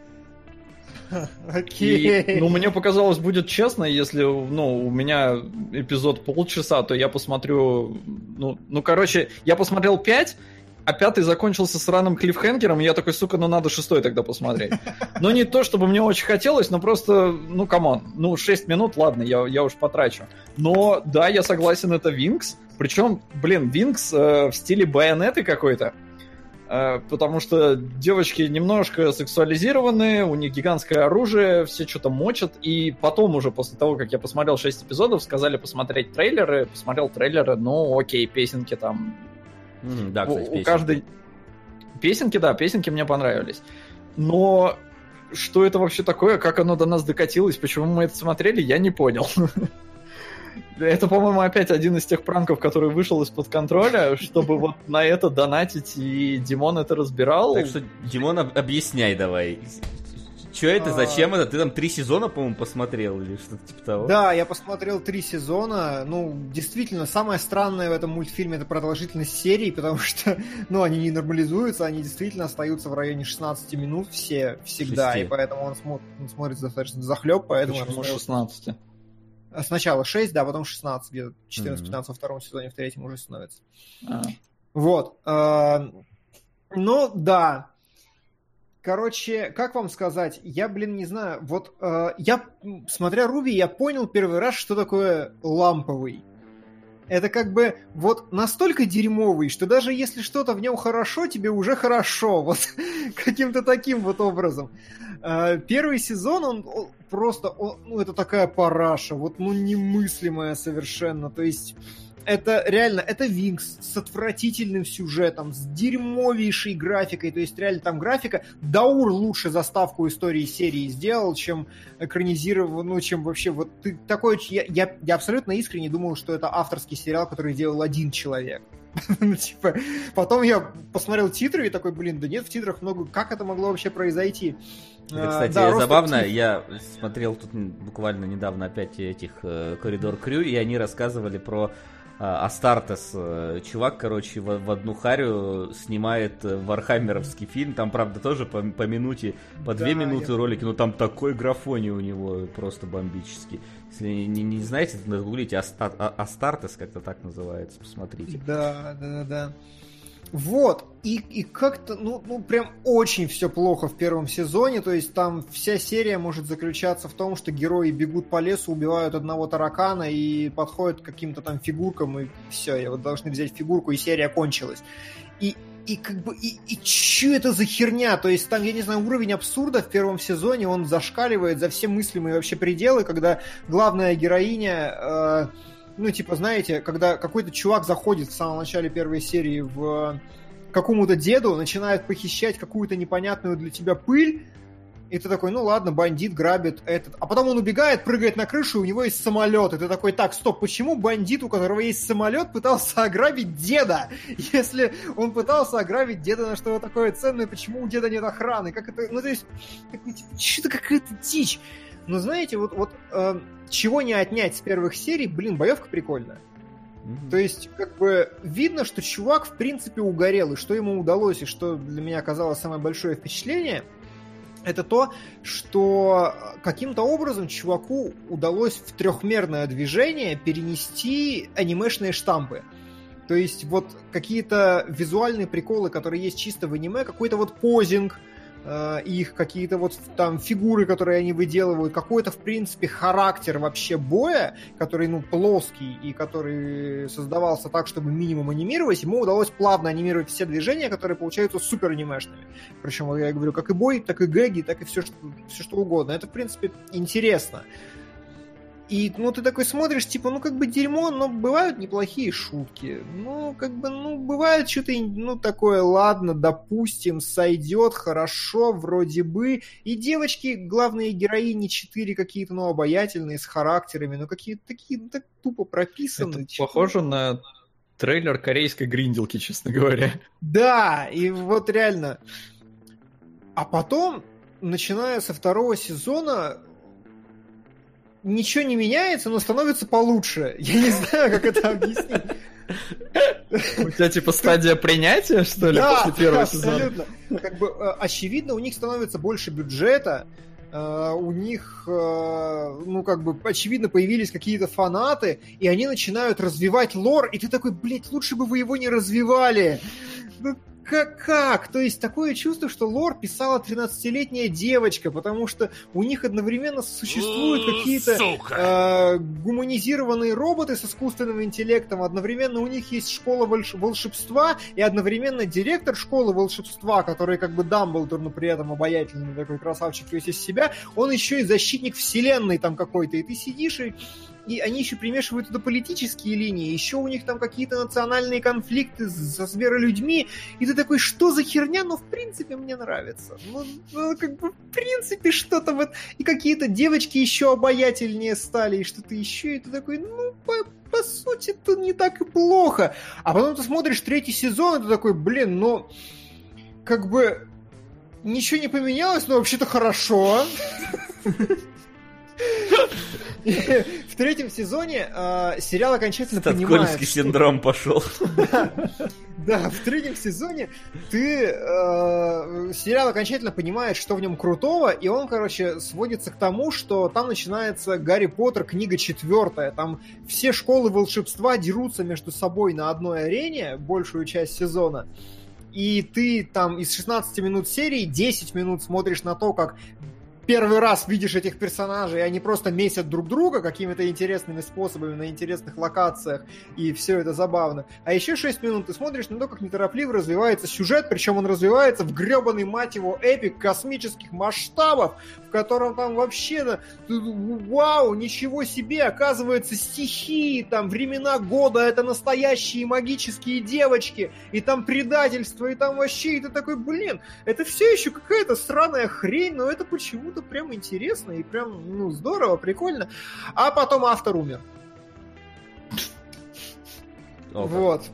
Окей. И, ну, мне показалось, будет честно, если, ну, у меня эпизод полчаса, то я посмотрю, ну, ну, короче, я посмотрел 5, а пятый закончился сраным клиффхенгером, и я такой, сука, ну надо шестой тогда посмотреть. Но не то, чтобы мне очень хотелось, но просто, ну, come on, ну, 6 минут, ладно, я, я уж потрачу. Но, да, я согласен, это Винкс. Причем, блин, Винкс э, в стиле Байонетты какой-то. Э, потому что девочки немножко сексуализированы, у них гигантское оружие, все что-то мочат. И потом уже, после того, как я посмотрел 6 эпизодов, сказали посмотреть трейлеры. Посмотрел трейлеры, ну, окей, песенки там Mm, да, кстати, у, у каждой песенки, да, песенки мне понравились. Но что это вообще такое, как оно до нас докатилось, почему мы это смотрели, я не понял. Это, по-моему, опять один из тех пранков, который вышел из-под контроля, чтобы вот на это донатить, и Димон это разбирал. Так что, Димон, объясняй давай. Че это, зачем это? Ты там три сезона, по-моему, посмотрел или что-то типа того? Да, я посмотрел три сезона. Ну, действительно, самое странное в этом мультфильме это продолжительность серии, потому что, ну, они не нормализуются, они действительно остаются в районе 16 минут все всегда, 6. и поэтому он, смо- он смотрится достаточно захлеб, поэтому... Почему 16? Сначала 6, да, потом 16, где-то 14-15 mm-hmm. во втором сезоне, в третьем уже становится. А. Вот. Э, ну, да, Короче, как вам сказать, я, блин, не знаю, вот э, я, смотря Руби, я понял первый раз, что такое ламповый. Это как бы вот настолько дерьмовый, что даже если что-то в нем хорошо, тебе уже хорошо. Вот каким-то таким вот образом. Э, первый сезон, он, он просто, он, ну, это такая параша, вот, ну, немыслимая совершенно. То есть это реально, это Винкс с отвратительным сюжетом, с дерьмовейшей графикой, то есть реально там графика, Даур лучше заставку истории серии сделал, чем экранизировал, ну, чем вообще вот ты такой, я, я, я абсолютно искренне думал, что это авторский сериал, который делал один человек. ну, типа, потом я посмотрел титры и такой, блин, да нет, в титрах много, как это могло вообще произойти? Это, а, кстати, да, забавно, я смотрел тут буквально недавно опять этих э, Коридор Крю, и они рассказывали про Астартес, э, чувак, короче, в, в одну харю снимает э, вархаммеровский фильм, там, правда, тоже по, по минуте, по да, две минуты я... ролики, но там такой графоний у него просто бомбический. Если не, не, не знаете, нагуглите Аста, а, Астартес, как-то так называется, посмотрите. Да, да, да, да. Вот, и, и как-то, ну, ну, прям очень все плохо в первом сезоне, то есть там вся серия может заключаться в том, что герои бегут по лесу, убивают одного таракана и подходят к каким-то там фигуркам, и все, и вот должны взять фигурку, и серия кончилась. И, и как бы, и, и что это за херня? То есть там, я не знаю, уровень абсурда в первом сезоне, он зашкаливает за все мыслимые вообще пределы, когда главная героиня... Э, ну, типа, знаете, когда какой-то чувак заходит в самом начале первой серии в какому-то деду, начинает похищать какую-то непонятную для тебя пыль, И ты такой, ну ладно, бандит грабит этот. А потом он убегает, прыгает на крышу, и у него есть самолет. И ты такой, так, стоп, почему бандит, у которого есть самолет, пытался ограбить деда? Если он пытался ограбить деда на что-то такое ценное, почему у деда нет охраны? Как это, ну то есть, типа, что-то какая-то дичь. Но знаете, вот, вот э, чего не отнять с первых серий, блин, боевка прикольная. То есть, как бы, видно, что чувак, в принципе, угорел, и что ему удалось, и что для меня оказалось самое большое впечатление, это то, что каким-то образом чуваку удалось в трехмерное движение перенести анимешные штампы. То есть вот какие-то визуальные приколы, которые есть чисто в аниме, какой-то вот позинг, э, их какие-то вот там фигуры, которые они выделывают, какой-то, в принципе, характер вообще боя, который, ну, плоский и который создавался так, чтобы минимум анимировать, ему удалось плавно анимировать все движения, которые получаются супер анимешными. Причем, я говорю, как и бой, так и гэги, так и все, что, все что угодно. Это, в принципе, интересно. И, ну, ты такой смотришь, типа, ну, как бы дерьмо, но бывают неплохие шутки. Ну, как бы, ну, бывает что-то, ну, такое, ладно, допустим, сойдет, хорошо, вроде бы. И девочки, главные героини, четыре какие-то, ну, обаятельные, с характерами, ну, какие-то такие, ну, так тупо прописаны. Это похоже на трейлер корейской гринделки, честно говоря. Да, и вот реально. А потом, начиная со второго сезона, ничего не меняется, но становится получше. Я не знаю, как это объяснить. У тебя типа стадия принятия, что ли, да, после первого абсолютно. сезона? Как бы, э, очевидно, у них становится больше бюджета, Uh, у них, uh, ну, как бы, очевидно, появились какие-то фанаты, и они начинают развивать лор, и ты такой, блядь, лучше бы вы его не развивали. Ну, как, как? То есть такое чувство, что лор писала 13-летняя девочка, потому что у них одновременно существуют какие-то э, гуманизированные роботы с искусственным интеллектом, одновременно у них есть школа волш- волшебства, и одновременно директор школы волшебства, который как бы Дамблдор, но при этом обаятельный такой красавчик весь из себя, он еще и защитник вселенной там какой-то, и ты сидишь и и они еще примешивают туда политические линии, еще у них там какие-то национальные конфликты со зверолюдьми, и ты такой, что за херня, но в принципе мне нравится. Ну, ну как бы в принципе что-то вот, и какие-то девочки еще обаятельнее стали, и что-то еще, и ты такой, ну, по, по сути, это не так и плохо. А потом ты смотришь третий сезон, и ты такой, блин, ну, как бы ничего не поменялось, но вообще-то хорошо. В третьем сезоне э, сериал окончательно понимает... синдром пошел. Да, в третьем сезоне ты э, сериал окончательно понимает, что в нем крутого, и он, короче, сводится к тому, что там начинается Гарри Поттер, книга четвертая. Там все школы волшебства дерутся между собой на одной арене большую часть сезона и ты там из 16 минут серии 10 минут смотришь на то, как первый раз видишь этих персонажей, и они просто месят друг друга какими-то интересными способами на интересных локациях, и все это забавно. А еще 6 минут ты смотришь на то, как неторопливо развивается сюжет, причем он развивается в гребаный, мать его, эпик космических масштабов, в котором там вообще, вау, ничего себе, оказывается, стихии, там, времена года, это настоящие магические девочки, и там предательство, и там вообще, и ты такой, блин, это все еще какая-то сраная хрень, но это почему-то прям интересно и прям, ну, здорово, прикольно. А потом автор умер. Вот.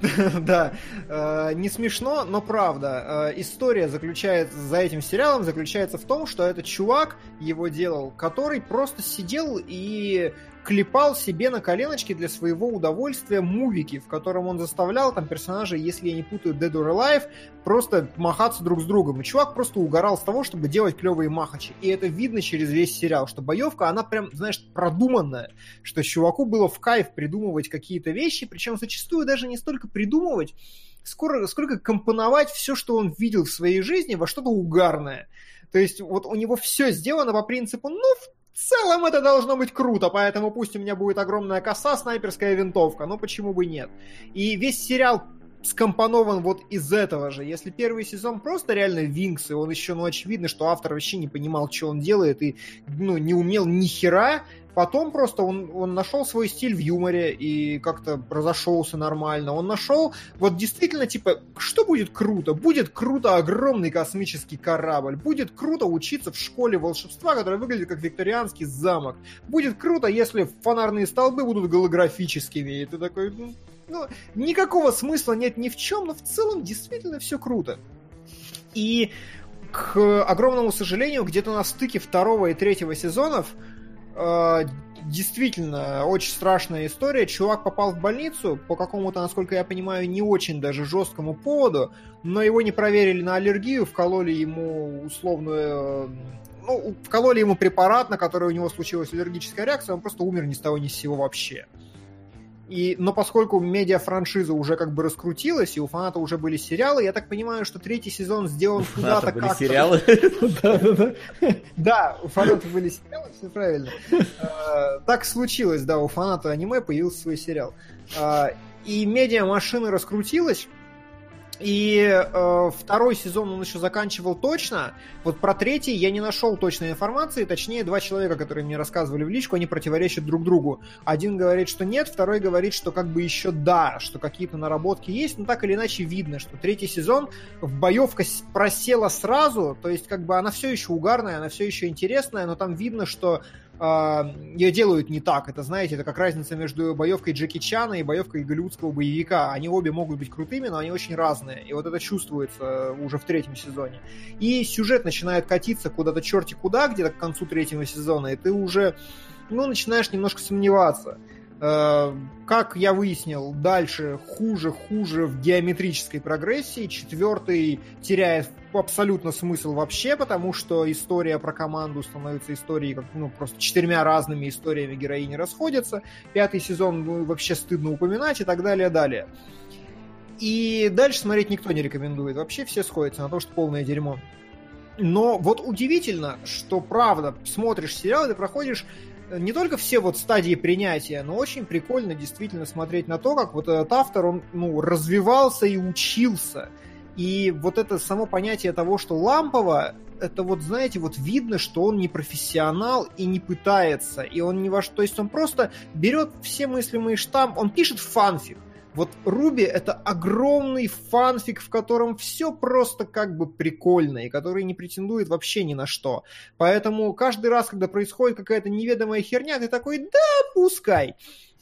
да, э, не смешно, но правда. Э, история заключается за этим сериалом заключается в том, что этот чувак его делал, который просто сидел и клепал себе на коленочки для своего удовольствия мувики, в котором он заставлял там персонажей, если я не путаю, Dead or Alive, просто махаться друг с другом. И чувак просто угорал с того, чтобы делать клевые махачи. И это видно через весь сериал, что боевка, она прям, знаешь, продуманная, что чуваку было в кайф придумывать какие-то вещи, причем зачастую даже не столько придумывать, скоро, сколько компоновать все, что он видел в своей жизни, во что-то угарное. То есть вот у него все сделано по принципу, ну, в целом это должно быть круто, поэтому пусть у меня будет огромная коса, снайперская винтовка, но почему бы нет. И весь сериал скомпонован вот из этого же. Если первый сезон просто реально Винкс, и он еще, ну, очевидно, что автор вообще не понимал, что он делает, и, ну, не умел ни хера, Потом просто он, он нашел свой стиль в юморе и как-то разошелся нормально. Он нашел, вот действительно, типа, что будет круто? Будет круто огромный космический корабль. Будет круто учиться в школе волшебства, которая выглядит как викторианский замок. Будет круто, если фонарные столбы будут голографическими. И ты такой, ну, ну, никакого смысла нет ни в чем, но в целом действительно все круто. И к огромному сожалению, где-то на стыке второго и третьего сезонов действительно очень страшная история. Чувак попал в больницу по какому-то, насколько я понимаю, не очень даже жесткому поводу, но его не проверили на аллергию, вкололи ему условную ну, вкололи ему препарат, на который у него случилась аллергическая реакция, он просто умер ни с того ни с сего вообще. И, но поскольку медиа-франшиза уже как бы раскрутилась, и у фаната уже были сериалы, я так понимаю, что третий сезон сделан куда-то как-то... сериалы? Да, у фаната были сериалы, все правильно. А, так случилось, да, у фаната аниме появился свой сериал. А, и медиа-машина раскрутилась, и э, второй сезон он еще заканчивал точно. Вот про третий я не нашел точной информации. Точнее, два человека, которые мне рассказывали в личку, они противоречат друг другу. Один говорит, что нет, второй говорит, что как бы еще да, что какие-то наработки есть, но так или иначе видно, что третий сезон в боевка просела сразу. То есть, как бы она все еще угарная, она все еще интересная, но там видно, что ее делают не так. Это, знаете, это как разница между боевкой Джеки Чана и боевкой голливудского боевика. Они обе могут быть крутыми, но они очень разные. И вот это чувствуется уже в третьем сезоне. И сюжет начинает катиться куда-то черти куда, где-то к концу третьего сезона, и ты уже ну, начинаешь немножко сомневаться. Э, как я выяснил, дальше хуже, хуже в геометрической прогрессии. Четвертый теряет абсолютно смысл вообще, потому что история про команду становится историей, как, ну, просто четырьмя разными историями героини расходятся. Пятый сезон ну, вообще стыдно упоминать и так далее, далее. И дальше смотреть никто не рекомендует. Вообще все сходятся на то, что полное дерьмо. Но вот удивительно, что правда, смотришь сериал, ты проходишь не только все вот стадии принятия, но очень прикольно действительно смотреть на то, как вот этот автор, он ну, развивался и учился. И вот это само понятие того, что лампово, это вот, знаете, вот видно, что он не профессионал и не пытается. И он не во что... То есть он просто берет все мыслимые штампы, он пишет фанфик. Вот Руби это огромный фанфик, в котором все просто как бы прикольно, и который не претендует вообще ни на что. Поэтому каждый раз, когда происходит какая-то неведомая херня, ты такой, да, пускай.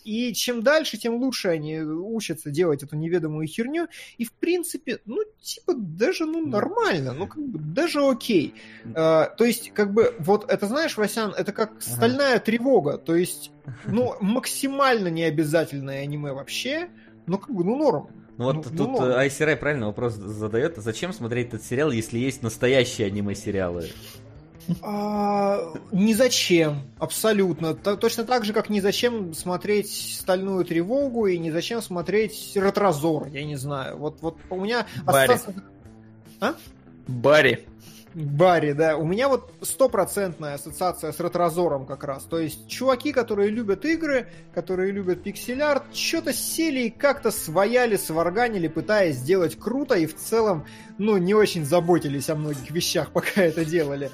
И чем дальше, тем лучше они учатся делать эту неведомую херню. И, в принципе, ну, типа, даже, ну, нормально, ну, как бы, даже окей. А, то есть, как бы, вот это, знаешь, Васян, это как стальная тревога. То есть, ну, максимально необязательное аниме вообще ну, как бы, ну, норм. Ну вот ну, тут ну, Айсерай правильно вопрос задает. Зачем смотреть этот сериал, если есть настоящие аниме-сериалы? А, ни зачем, абсолютно. Т- точно так же, как ни зачем смотреть «Стальную тревогу» и ни зачем смотреть «Ретрозор», я не знаю. Вот, вот у меня... Барри. Остался... А? Барри. Барри, да. У меня вот стопроцентная ассоциация с ретрозором как раз. То есть чуваки, которые любят игры, которые любят пиксель-арт, что-то сели и как-то свояли, сварганили, пытаясь сделать круто, и в целом, ну, не очень заботились о многих вещах, пока это делали.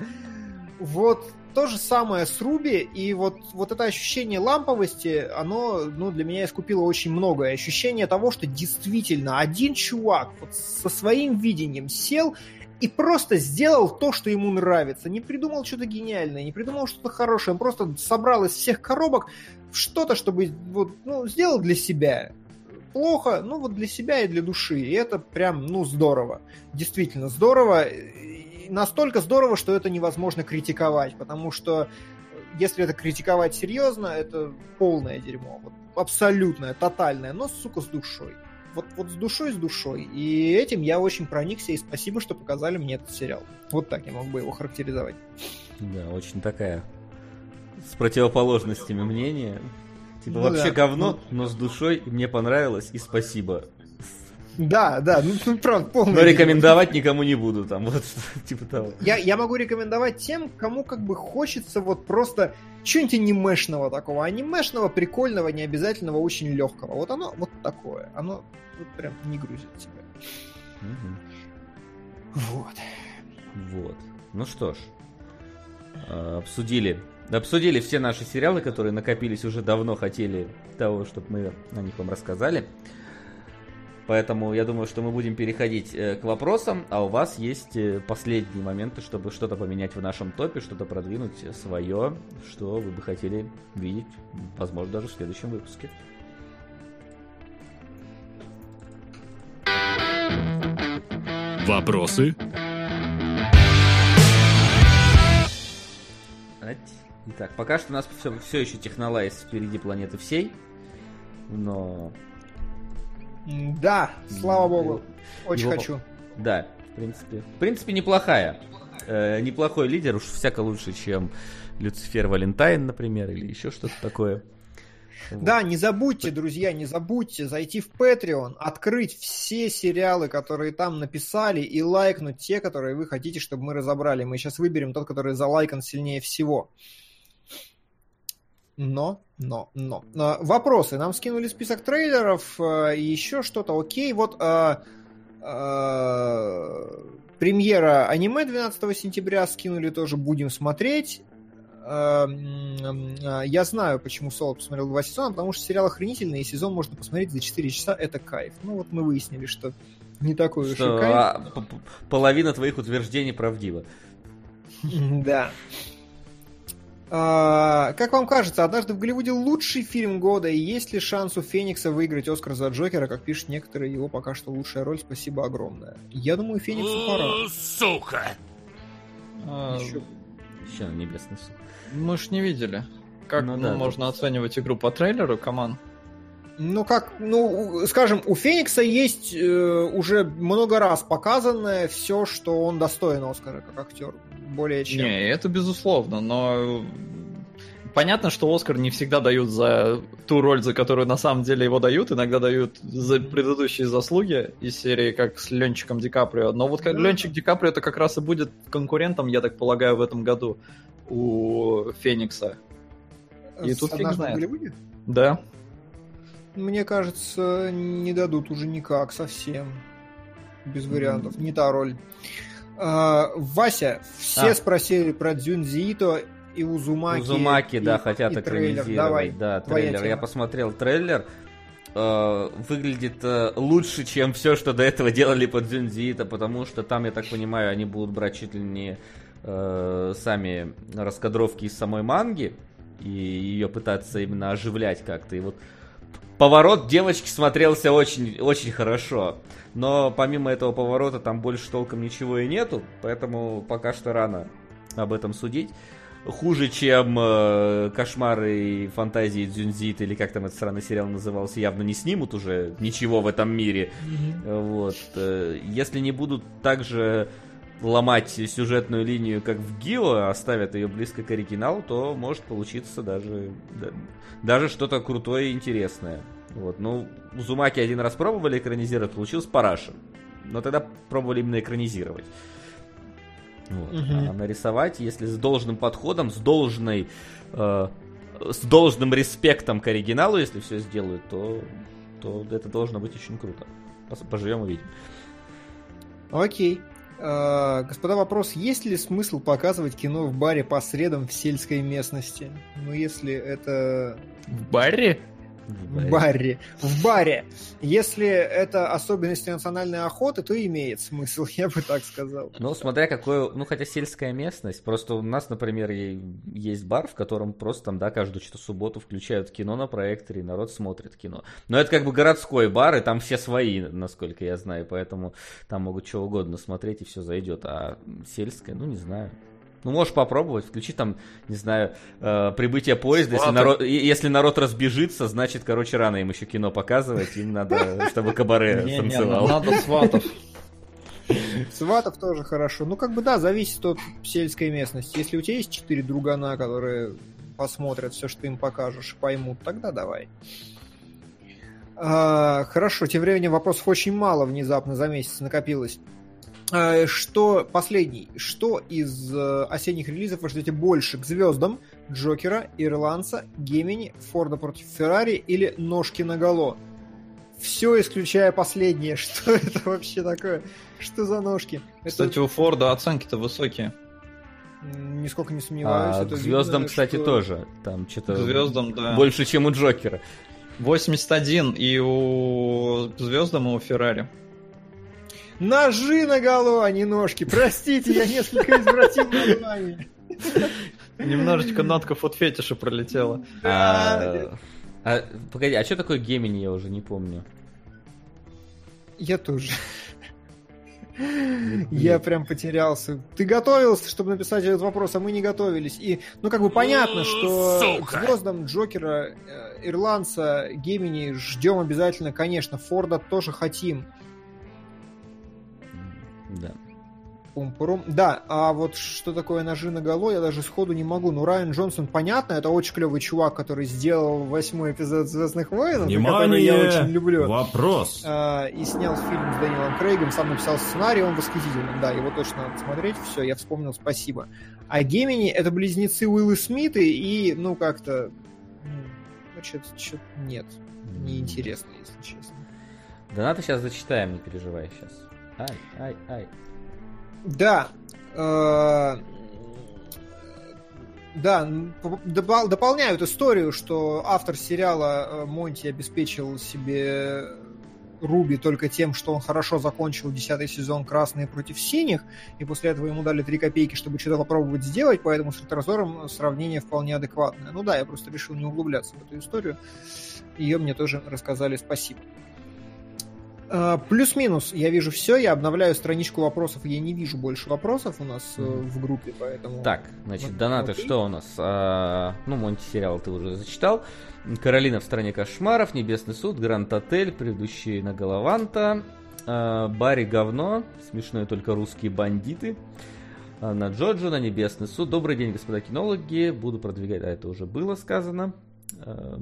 Вот то же самое с Руби, и вот, вот это ощущение ламповости, оно ну, для меня искупило очень многое. Ощущение того, что действительно один чувак вот со своим видением сел и просто сделал то, что ему нравится. Не придумал что-то гениальное, не придумал что-то хорошее. Он просто собрал из всех коробок что-то, чтобы вот, ну, сделал для себя. Плохо, ну вот для себя и для души. И это прям, ну, здорово. Действительно здорово. И настолько здорово, что это невозможно критиковать, потому что если это критиковать серьезно, это полное дерьмо. Вот, абсолютное, тотальное, но, сука, с душой вот, вот с душой, с душой. И этим я очень проникся, и спасибо, что показали мне этот сериал. Вот так я мог бы его характеризовать. Да, очень такая с противоположностями мнения. Типа ну, вообще да. говно, ну... но с душой, мне понравилось, и спасибо. Да, да, ну, ну правда, полный. Но рекомендовать никому не буду, там, вот, типа того. Я, я могу рекомендовать тем, кому как бы хочется вот просто чего-нибудь анимешного такого. Анимешного, прикольного, необязательного, очень легкого. Вот оно вот такое. Оно вот прям не грузит тебя. Угу. Вот. Вот. Ну что ж, а, обсудили Обсудили все наши сериалы, которые накопились уже давно, хотели того, чтобы мы о них вам рассказали. Поэтому я думаю, что мы будем переходить э, к вопросам, а у вас есть э, последние моменты, чтобы что-то поменять в нашем топе, что-то продвинуть свое, что вы бы хотели видеть, возможно, даже в следующем выпуске. Вопросы? Итак, пока что у нас все, все еще технолайз впереди планеты всей, но... Да, слава богу, очень Его... хочу. Да, в принципе. В принципе, неплохая. Э, неплохой лидер, уж всяко лучше, чем Люцифер Валентайн, например, или еще что-то такое. Да, не забудьте, друзья, не забудьте зайти в Patreon, открыть все сериалы, которые там написали, и лайкнуть те, которые вы хотите, чтобы мы разобрали. Мы сейчас выберем тот, который залайкан сильнее всего. Но, но, но. А, вопросы. Нам скинули список трейлеров э, и еще что-то. Окей, вот а, а, премьера аниме 12 сентября скинули тоже. Будем смотреть. А, я знаю, почему Соло посмотрел два сезона, потому что сериал охренительный, и сезон можно посмотреть за 4 часа. Это кайф. Ну вот мы выяснили, что не такой уж и кайф. А, половина твоих утверждений правдива. Да. А, как вам кажется, однажды в Голливуде лучший фильм года, и есть ли шанс у Феникса выиграть Оскар за Джокера, как пишут некоторые, его пока что лучшая роль, спасибо огромное. Я думаю, Фениксу пора. Сука! А, еще... еще небесный суд. Мы ж не видели. Как ну, ну, да, можно да. оценивать игру по трейлеру, команд? Ну как, ну, скажем, у Феникса есть э, уже много раз показанное все, что он достоин Оскара как актер более чем. Не, это безусловно, но понятно, что Оскар не всегда дают за ту роль, за которую на самом деле его дают, иногда дают за предыдущие заслуги из серии, как с Ленчиком Ди Каприо. Но вот как да. Ленчик Ди Каприо это как раз и будет конкурентом, я так полагаю, в этом году у Феникса. И с тут фиг знает. Да. Мне кажется, не дадут уже никак совсем. Без вариантов. Mm-hmm. Не та роль. А, Вася, все а. спросили про Дзюнзиито и Узумаки. Узумаки, и, да, хотят и экранизировать. Давай, да, трейлер. Я посмотрел трейлер. Э, выглядит э, лучше, чем все, что до этого делали под Дзюнзиито, потому что там, я так понимаю, они будут брать чуть ли не э, сами раскадровки из самой манги и ее пытаться именно оживлять как-то. И вот поворот девочки смотрелся очень, очень хорошо. Но помимо этого поворота там больше толком ничего и нету, поэтому пока что рано об этом судить. Хуже, чем э, кошмары и фантазии Дзюнзит, или как там этот странный сериал назывался, явно не снимут уже ничего в этом мире. Mm-hmm. Вот. Э, если не будут также ломать сюжетную линию, как в Гио, оставят ее близко к оригиналу, то может получиться даже, да, даже что-то крутое и интересное. Вот, ну, Зумаки один раз пробовали экранизировать, получилось параша. Но тогда пробовали именно экранизировать. Вот. Угу. А нарисовать, если с должным подходом, с должной, э, с должным респектом к оригиналу, если все сделают, то, то это должно быть очень круто. Поживем увидим. Окей. Uh, господа, вопрос, есть ли смысл показывать кино в баре по средам в сельской местности? Ну, если это... В баре? В баре. В баре. Если это особенности национальной охоты, то имеет смысл, я бы так сказал. Ну, смотря какой, ну, хотя сельская местность. Просто у нас, например, есть бар, в котором просто там, да, каждую что субботу включают кино на проекторе, и народ смотрит кино. Но это как бы городской бар, и там все свои, насколько я знаю, поэтому там могут что угодно смотреть, и все зайдет. А сельская, ну, не знаю. Ну, можешь попробовать, включи там, не знаю, э, прибытие поезда. Если народ, если народ разбежится, значит, короче, рано им еще кино показывать. Им надо, чтобы кабаре танцевал. Надо сватов. Сватов тоже хорошо. Ну, как бы да, зависит от сельской местности. Если у тебя есть четыре другана, которые посмотрят все, что им покажешь, поймут, тогда давай. А, хорошо, тем временем вопросов очень мало внезапно за месяц накопилось. А, что последний? Что из э, осенних релизов вы ждете больше? К звездам Джокера, Ирландца, Гемини, Форда против Феррари или Ножки на голо? Все исключая последнее. Что это вообще такое? Что за ножки? Кстати, это... у Форда оценки-то высокие. Нисколько не сомневаюсь. А, к звездам, видно, кстати, что... тоже. Там что-то. К звездам, да. Больше, чем у Джокера. 81 и у звездам, и у Феррари. Ножи на голову, а не ножки. Простите, я несколько извратил название. Немножечко нотков от фетиша пролетела. А, а, погоди, а что такое Гемини, я уже не помню. Я тоже. Я прям потерялся. Ты готовился, чтобы написать этот вопрос, а мы не готовились. И, ну, как бы понятно, что к звездам Джокера, э, Ирландца, Гемини ждем обязательно, конечно. Форда тоже хотим. Да. Пум-пурум. Да, а вот что такое ножи на голо, я даже сходу не могу. Ну, Райан Джонсон, понятно, это очень клевый чувак, который сделал восьмой эпизод Звездных войн, который я очень люблю. Вопрос. А, и снял фильм с Дэниелом Крейгом, сам написал сценарий, он восхитительный. Да, его точно надо смотреть. Все, я вспомнил, спасибо. А Гемини это близнецы Уиллы Смиты, и, ну, как-то. Ну, что-то нет. Неинтересно, если честно. Донаты сейчас зачитаем, не переживай сейчас. Ай, ай, ай. Да. Э, да, дополняют историю, что автор сериала э, Монти обеспечил себе Руби только тем, что он хорошо закончил десятый сезон «Красные против синих», и после этого ему дали три копейки, чтобы что-то попробовать сделать, поэтому с Ретразором сравнение вполне адекватное. Ну да, я просто решил не углубляться в эту историю. Ее мне тоже рассказали, спасибо. А, плюс-минус, я вижу все, я обновляю страничку вопросов, я не вижу больше вопросов у нас mm. в группе, поэтому... Так, значит, вот, донаты окей. что у нас? А, ну, Монти сериал ты уже зачитал. Каролина в стране кошмаров, Небесный суд, Гранд Отель, предыдущий на Голованта, а, Барри говно, смешное только русские бандиты. А, на Джоджо, на Небесный суд. Добрый день, господа кинологи. Буду продвигать, а это уже было сказано. А,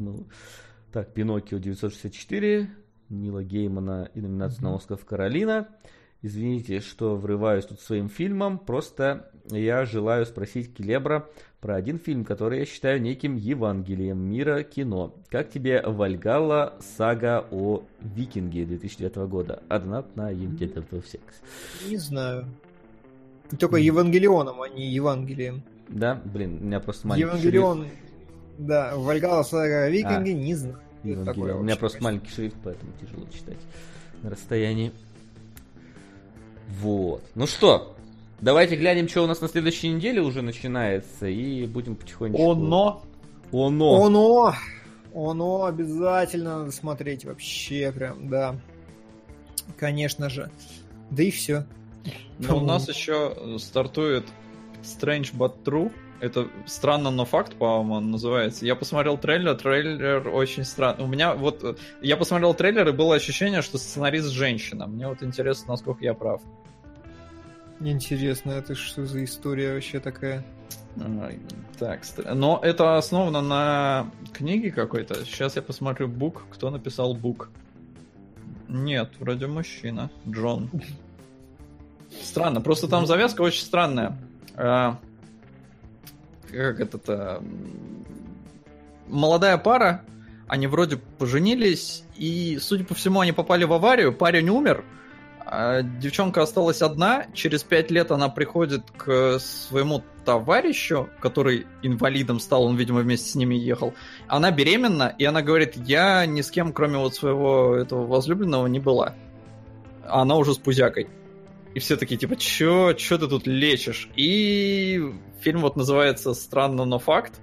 так, Пиноккио 964, Нила Геймана и номинацию на Оскар Каролина. Извините, что врываюсь тут своим фильмом, просто я желаю спросить Келебра про один фильм, который я считаю неким Евангелием мира кино. Как тебе Вальгалла сага о викинге 2009 года? Однат на United of Не знаю. Только Евангелионом, а не Евангелием. Да? Блин, у меня просто маленький Евангелион, шрифт. да, Вальгалла сага о викинге, а. не знаю. Евангелие. У меня просто красиво. маленький шрифт, поэтому тяжело читать на расстоянии. Вот. Ну что, давайте глянем, что у нас на следующей неделе уже начинается, и будем потихонечку... Оно! Оно! Оно! Оно обязательно надо смотреть вообще прям, да. Конечно же. Да и все. Ну, у нас еще стартует Strange But True. Это странно, но факт, по-моему, называется. Я посмотрел трейлер, трейлер очень странный. У меня вот... Я посмотрел трейлер, и было ощущение, что сценарист женщина. Мне вот интересно, насколько я прав. Интересно, это что за история вообще такая? Так, но это основано на книге какой-то. Сейчас я посмотрю бук, кто написал бук. Нет, вроде мужчина. Джон. Странно, просто там завязка очень странная. Как это-то... Молодая пара, они вроде поженились, и, судя по всему, они попали в аварию, парень умер, а девчонка осталась одна, через пять лет она приходит к своему товарищу, который инвалидом стал, он, видимо, вместе с ними ехал. Она беременна, и она говорит, я ни с кем, кроме вот своего этого возлюбленного, не была. А она уже с пузякой. И все такие, типа, чё, чё ты тут лечишь? И фильм вот называется «Странно, но факт».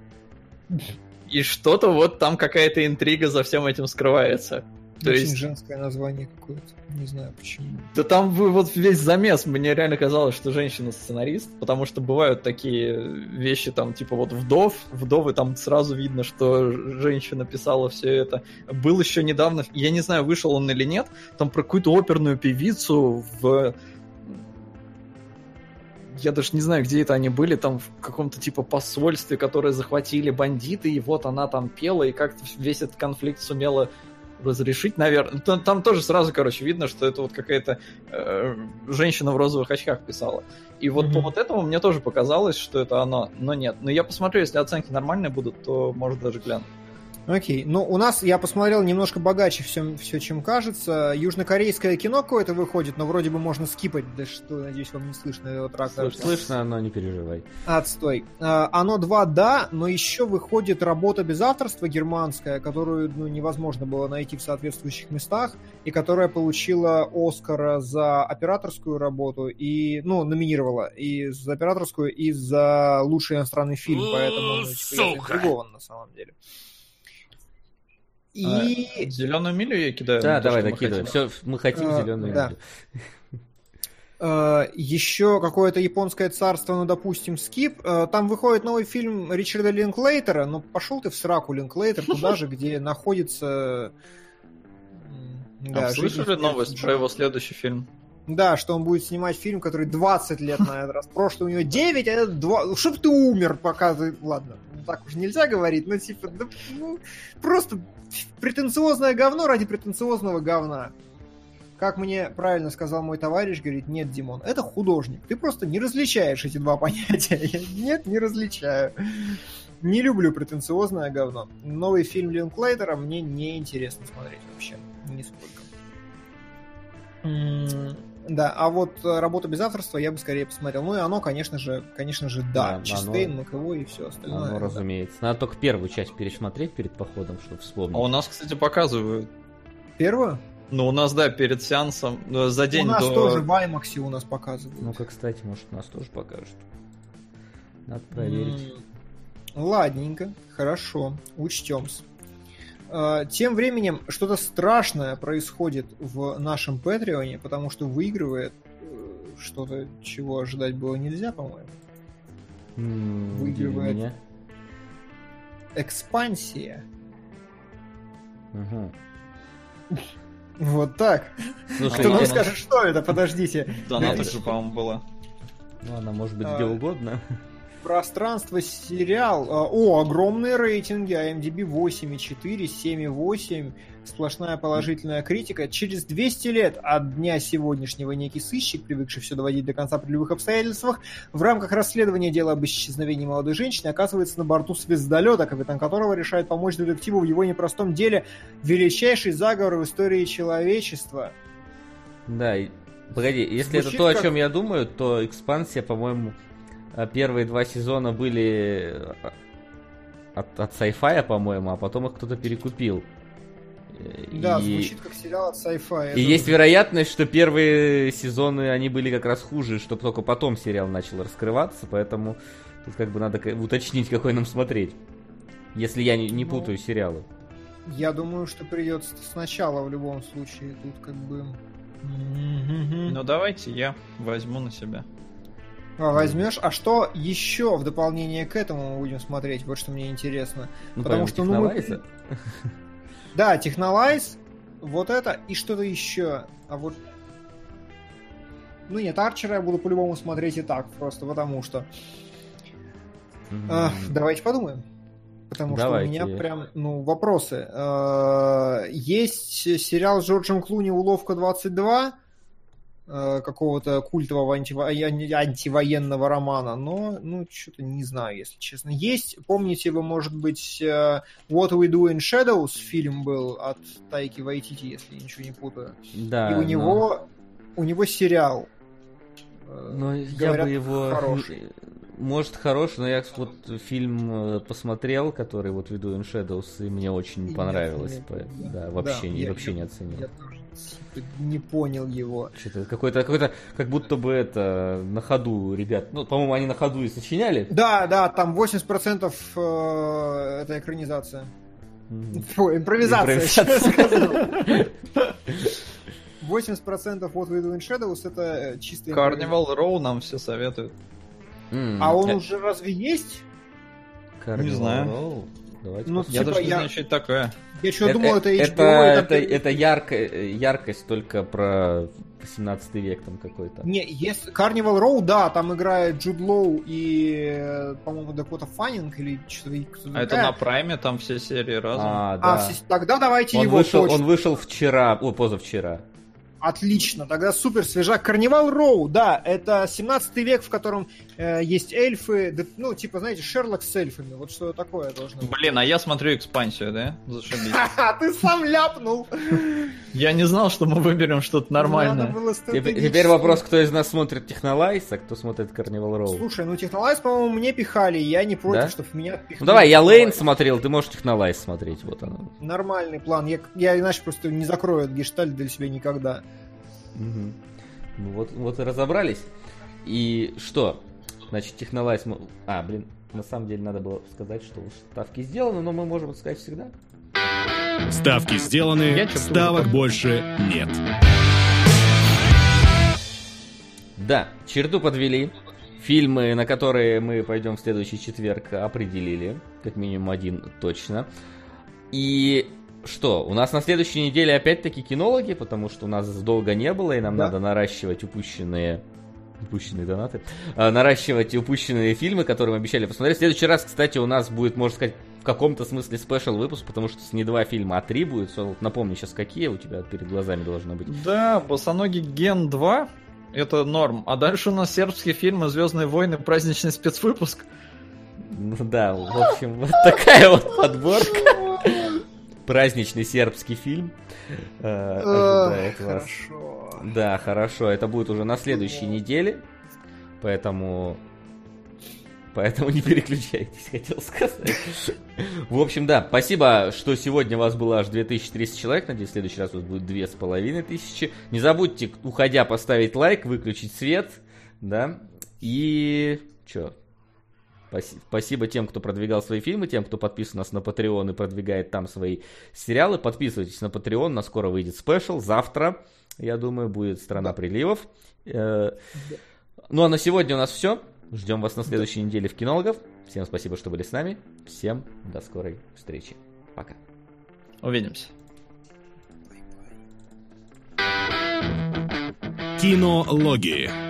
И что-то вот там какая-то интрига за всем этим скрывается. То Очень есть... женское название какое-то. Не знаю почему. Да там вот весь замес. Мне реально казалось, что женщина сценарист, потому что бывают такие вещи, там, типа вот вдов. Вдовы там сразу видно, что женщина писала все это. Был еще недавно, я не знаю, вышел он или нет, там про какую-то оперную певицу в я даже не знаю, где это они были, там в каком-то типа посольстве, которое захватили бандиты, и вот она там пела, и как-то весь этот конфликт сумела разрешить, наверное. Там, там тоже сразу, короче, видно, что это вот какая-то э, женщина в розовых очках писала. И вот mm-hmm. по вот этому мне тоже показалось, что это оно, но нет. Но я посмотрю, если оценки нормальные будут, то может даже гляну. Окей. Ну, у нас, я посмотрел, немножко богаче все, все, чем кажется. Южнокорейское кино какое-то выходит, но вроде бы можно скипать. Да что, надеюсь, вам не слышно его трактора. Слышно, но не переживай. Отстой. А, оно 2, да, но еще выходит работа без авторства германская, которую ну, невозможно было найти в соответствующих местах, и которая получила Оскара за операторскую работу, и, ну, номинировала и за операторскую, и за лучший иностранный фильм, поэтому ну, типа, я на самом деле. И... А, зеленую милю я кидаю? Да, давай, накидывай. Все, мы хотим а, зеленую да. милю. Uh, еще какое-то японское царство, ну, допустим, скип. Uh, там выходит новый фильм Ричарда Линклейтера. Ну, пошел ты в сраку, Линклейтер, туда же, где находится... Да, а слышали новость про его следующий фильм? Да, что он будет снимать фильм, который 20 лет на этот раз. Прошлый у него 9, а этот 2... Чтоб ты умер, пока ты... Ладно, так уж нельзя говорить, но типа... Да, ну, просто претенциозное говно ради претенциозного говна. Как мне правильно сказал мой товарищ, говорит, нет, Димон, это художник. Ты просто не различаешь эти два понятия. Я, нет, не различаю. Не люблю претенциозное говно. Новый фильм Линклейтера мне не интересно смотреть вообще. Нисколько. Да, а вот э, работа без авторства я бы скорее посмотрел. Ну и оно, конечно же, конечно же, да. да Чистейн, оно... МКВ и все остальное. Оно, разумеется. Надо только первую часть пересмотреть перед походом, чтобы вспомнить. А у нас, кстати, показывают. Первую? Ну, у нас, да, перед сеансом, э, за день до... У нас до... тоже в IMAX у нас показывают. Ну-ка, кстати, может, у нас тоже покажут. Надо проверить. Ладненько, хорошо, учтемся. А, тем временем что-то страшное происходит в нашем Патреоне, потому что выигрывает э, что-то, чего ожидать было нельзя, по-моему. Mm, выигрывает меня. экспансия. Угу. Вот так. Слушай, Кто нам скажет, что это? Подождите. Да, она тоже, по-моему, была. Ну, она может быть где а, угодно. Пространство сериал. А, о, огромные рейтинги. IMDb 8,4, 7,8. Сплошная положительная критика. Через 200 лет от дня сегодняшнего некий сыщик, привыкший все доводить до конца при любых обстоятельствах, в рамках расследования дела об исчезновении молодой женщины оказывается на борту звездолета, капитан которого решает помочь детективу в его непростом деле величайший заговор в истории человечества. Да, погоди, если Звучит это то, как... о чем я думаю, то экспансия, по-моему, первые два сезона были э, от, от sci-fi, по-моему, а потом их кто-то перекупил. Да, и... звучит как сериал от sci-fi. И есть вероятность, что первые сезоны, они были как раз хуже, чтобы только потом сериал начал раскрываться, поэтому тут как бы надо уточнить, какой нам смотреть. Если я не, не ну, путаю сериалы. Я думаю, что придется сначала в любом случае. Тут как бы... Ну давайте я возьму на себя. А, возьмешь. А что еще в дополнение к этому мы будем смотреть? Вот что мне интересно. Ну, Потому что ну, мы... Да, Технолайз, вот это и что-то еще. А вот ну нет, Арчера я буду по-любому смотреть и так, просто потому что. Mm-hmm. А, давайте подумаем. Потому давайте. что у меня прям, ну, вопросы. А, есть сериал с Джорджем Клуни «Уловка 22», Э, какого-то культового антиво... антивоенного романа, но, ну, что-то не знаю, если честно. Есть, помните вы, может быть, э, What We Do in Shadows фильм был от Тайки Вайтити, если я ничего не путаю. Да. И у него, у него сериал. Э, но я бы его... Хороший. Может, хороший, но я вот фильм посмотрел, который вот веду in Shadows, и мне очень и понравилось. Нет, нет, да, вообще, да, не, я, вообще я, не оценил. Я тоже не понял его. Что-то какой-то, какой-то, как будто бы это на ходу, ребят. Ну, по-моему, они на ходу и сочиняли. Да, да, там 80% э, это экранизация. Фу, импровизация. импровизация. 80% What We Do in Shadows это чистый Carnival Row нам все советуют. Mm, а он уже разве есть? Carnival не знаю. Row? Давайте ну, я типа даже не я... знаю, что это такое. Я что думал, это HBO. Это, это, это ярко, яркость только про 18 век там какой-то. Не, есть Carnival Row, да, там играет Джуд Лоу и, по-моему, Дакота Фаннинг или что-то. А это на Прайме, там все серии разом. А, а да. а все... тогда давайте он его вышел, точно. Он вышел вчера, о, позавчера. Отлично, тогда супер свежак. Карнивал Роу, да, это 17 век, в котором э, есть эльфы, да, ну, типа, знаете, Шерлок с эльфами, вот что такое должно быть. Блин, а я смотрю экспансию, да? Зашибись. Ты сам ляпнул! Я не знал, что мы выберем что-то нормальное. Теперь вопрос, кто из нас смотрит Технолайз, а кто смотрит Карнивал Роу. Слушай, ну Технолайз, по-моему, мне пихали, я не против, чтобы меня пихали. Ну давай, я Лейн смотрел, ты можешь Технолайз смотреть, вот оно. Нормальный план, я, я иначе просто не закрою этот гештальт для себя никогда. Угу. Ну вот, вот и разобрались. И что? Значит, технолайз... А, блин, на самом деле надо было сказать, что уж ставки сделаны, но мы можем это сказать всегда. Ставки сделаны, ставок больше нет. Да, черту подвели. Фильмы, на которые мы пойдем в следующий четверг, определили. Как минимум один точно. И что, у нас на следующей неделе опять-таки кинологи, потому что у нас долго не было, и нам да. надо наращивать упущенные упущенные донаты, а, наращивать упущенные фильмы, которые мы обещали посмотреть. В следующий раз, кстати, у нас будет, можно сказать, в каком-то смысле спешл выпуск, потому что не два фильма, а три будет. Напомни сейчас, какие у тебя перед глазами должны быть. Да, босоногий Ген 2, это норм. А дальше у нас сербские фильмы «Звездные войны», праздничный спецвыпуск. Ну да, в общем, вот такая вот подборка праздничный сербский фильм. Э, хорошо. Да, хорошо. Это будет уже на следующей неделе. Поэтому... Поэтому не переключайтесь, хотел сказать. В общем, да, спасибо, что сегодня у вас было аж 2300 человек. Надеюсь, в следующий раз у вас будет 2500. Не забудьте, уходя, поставить лайк, выключить свет. Да. И... Чё? Спасибо тем, кто продвигал свои фильмы, тем, кто подписан нас на Patreon и продвигает там свои сериалы. Подписывайтесь на Patreon, на скоро выйдет спешл. Завтра, я думаю, будет «Страна приливов». Э, ну а на сегодня у нас все. Ждем вас на следующей неделе в кинологов. Всем спасибо, что были с нами. Всем до скорой встречи. Пока. Увидимся. Кинологии.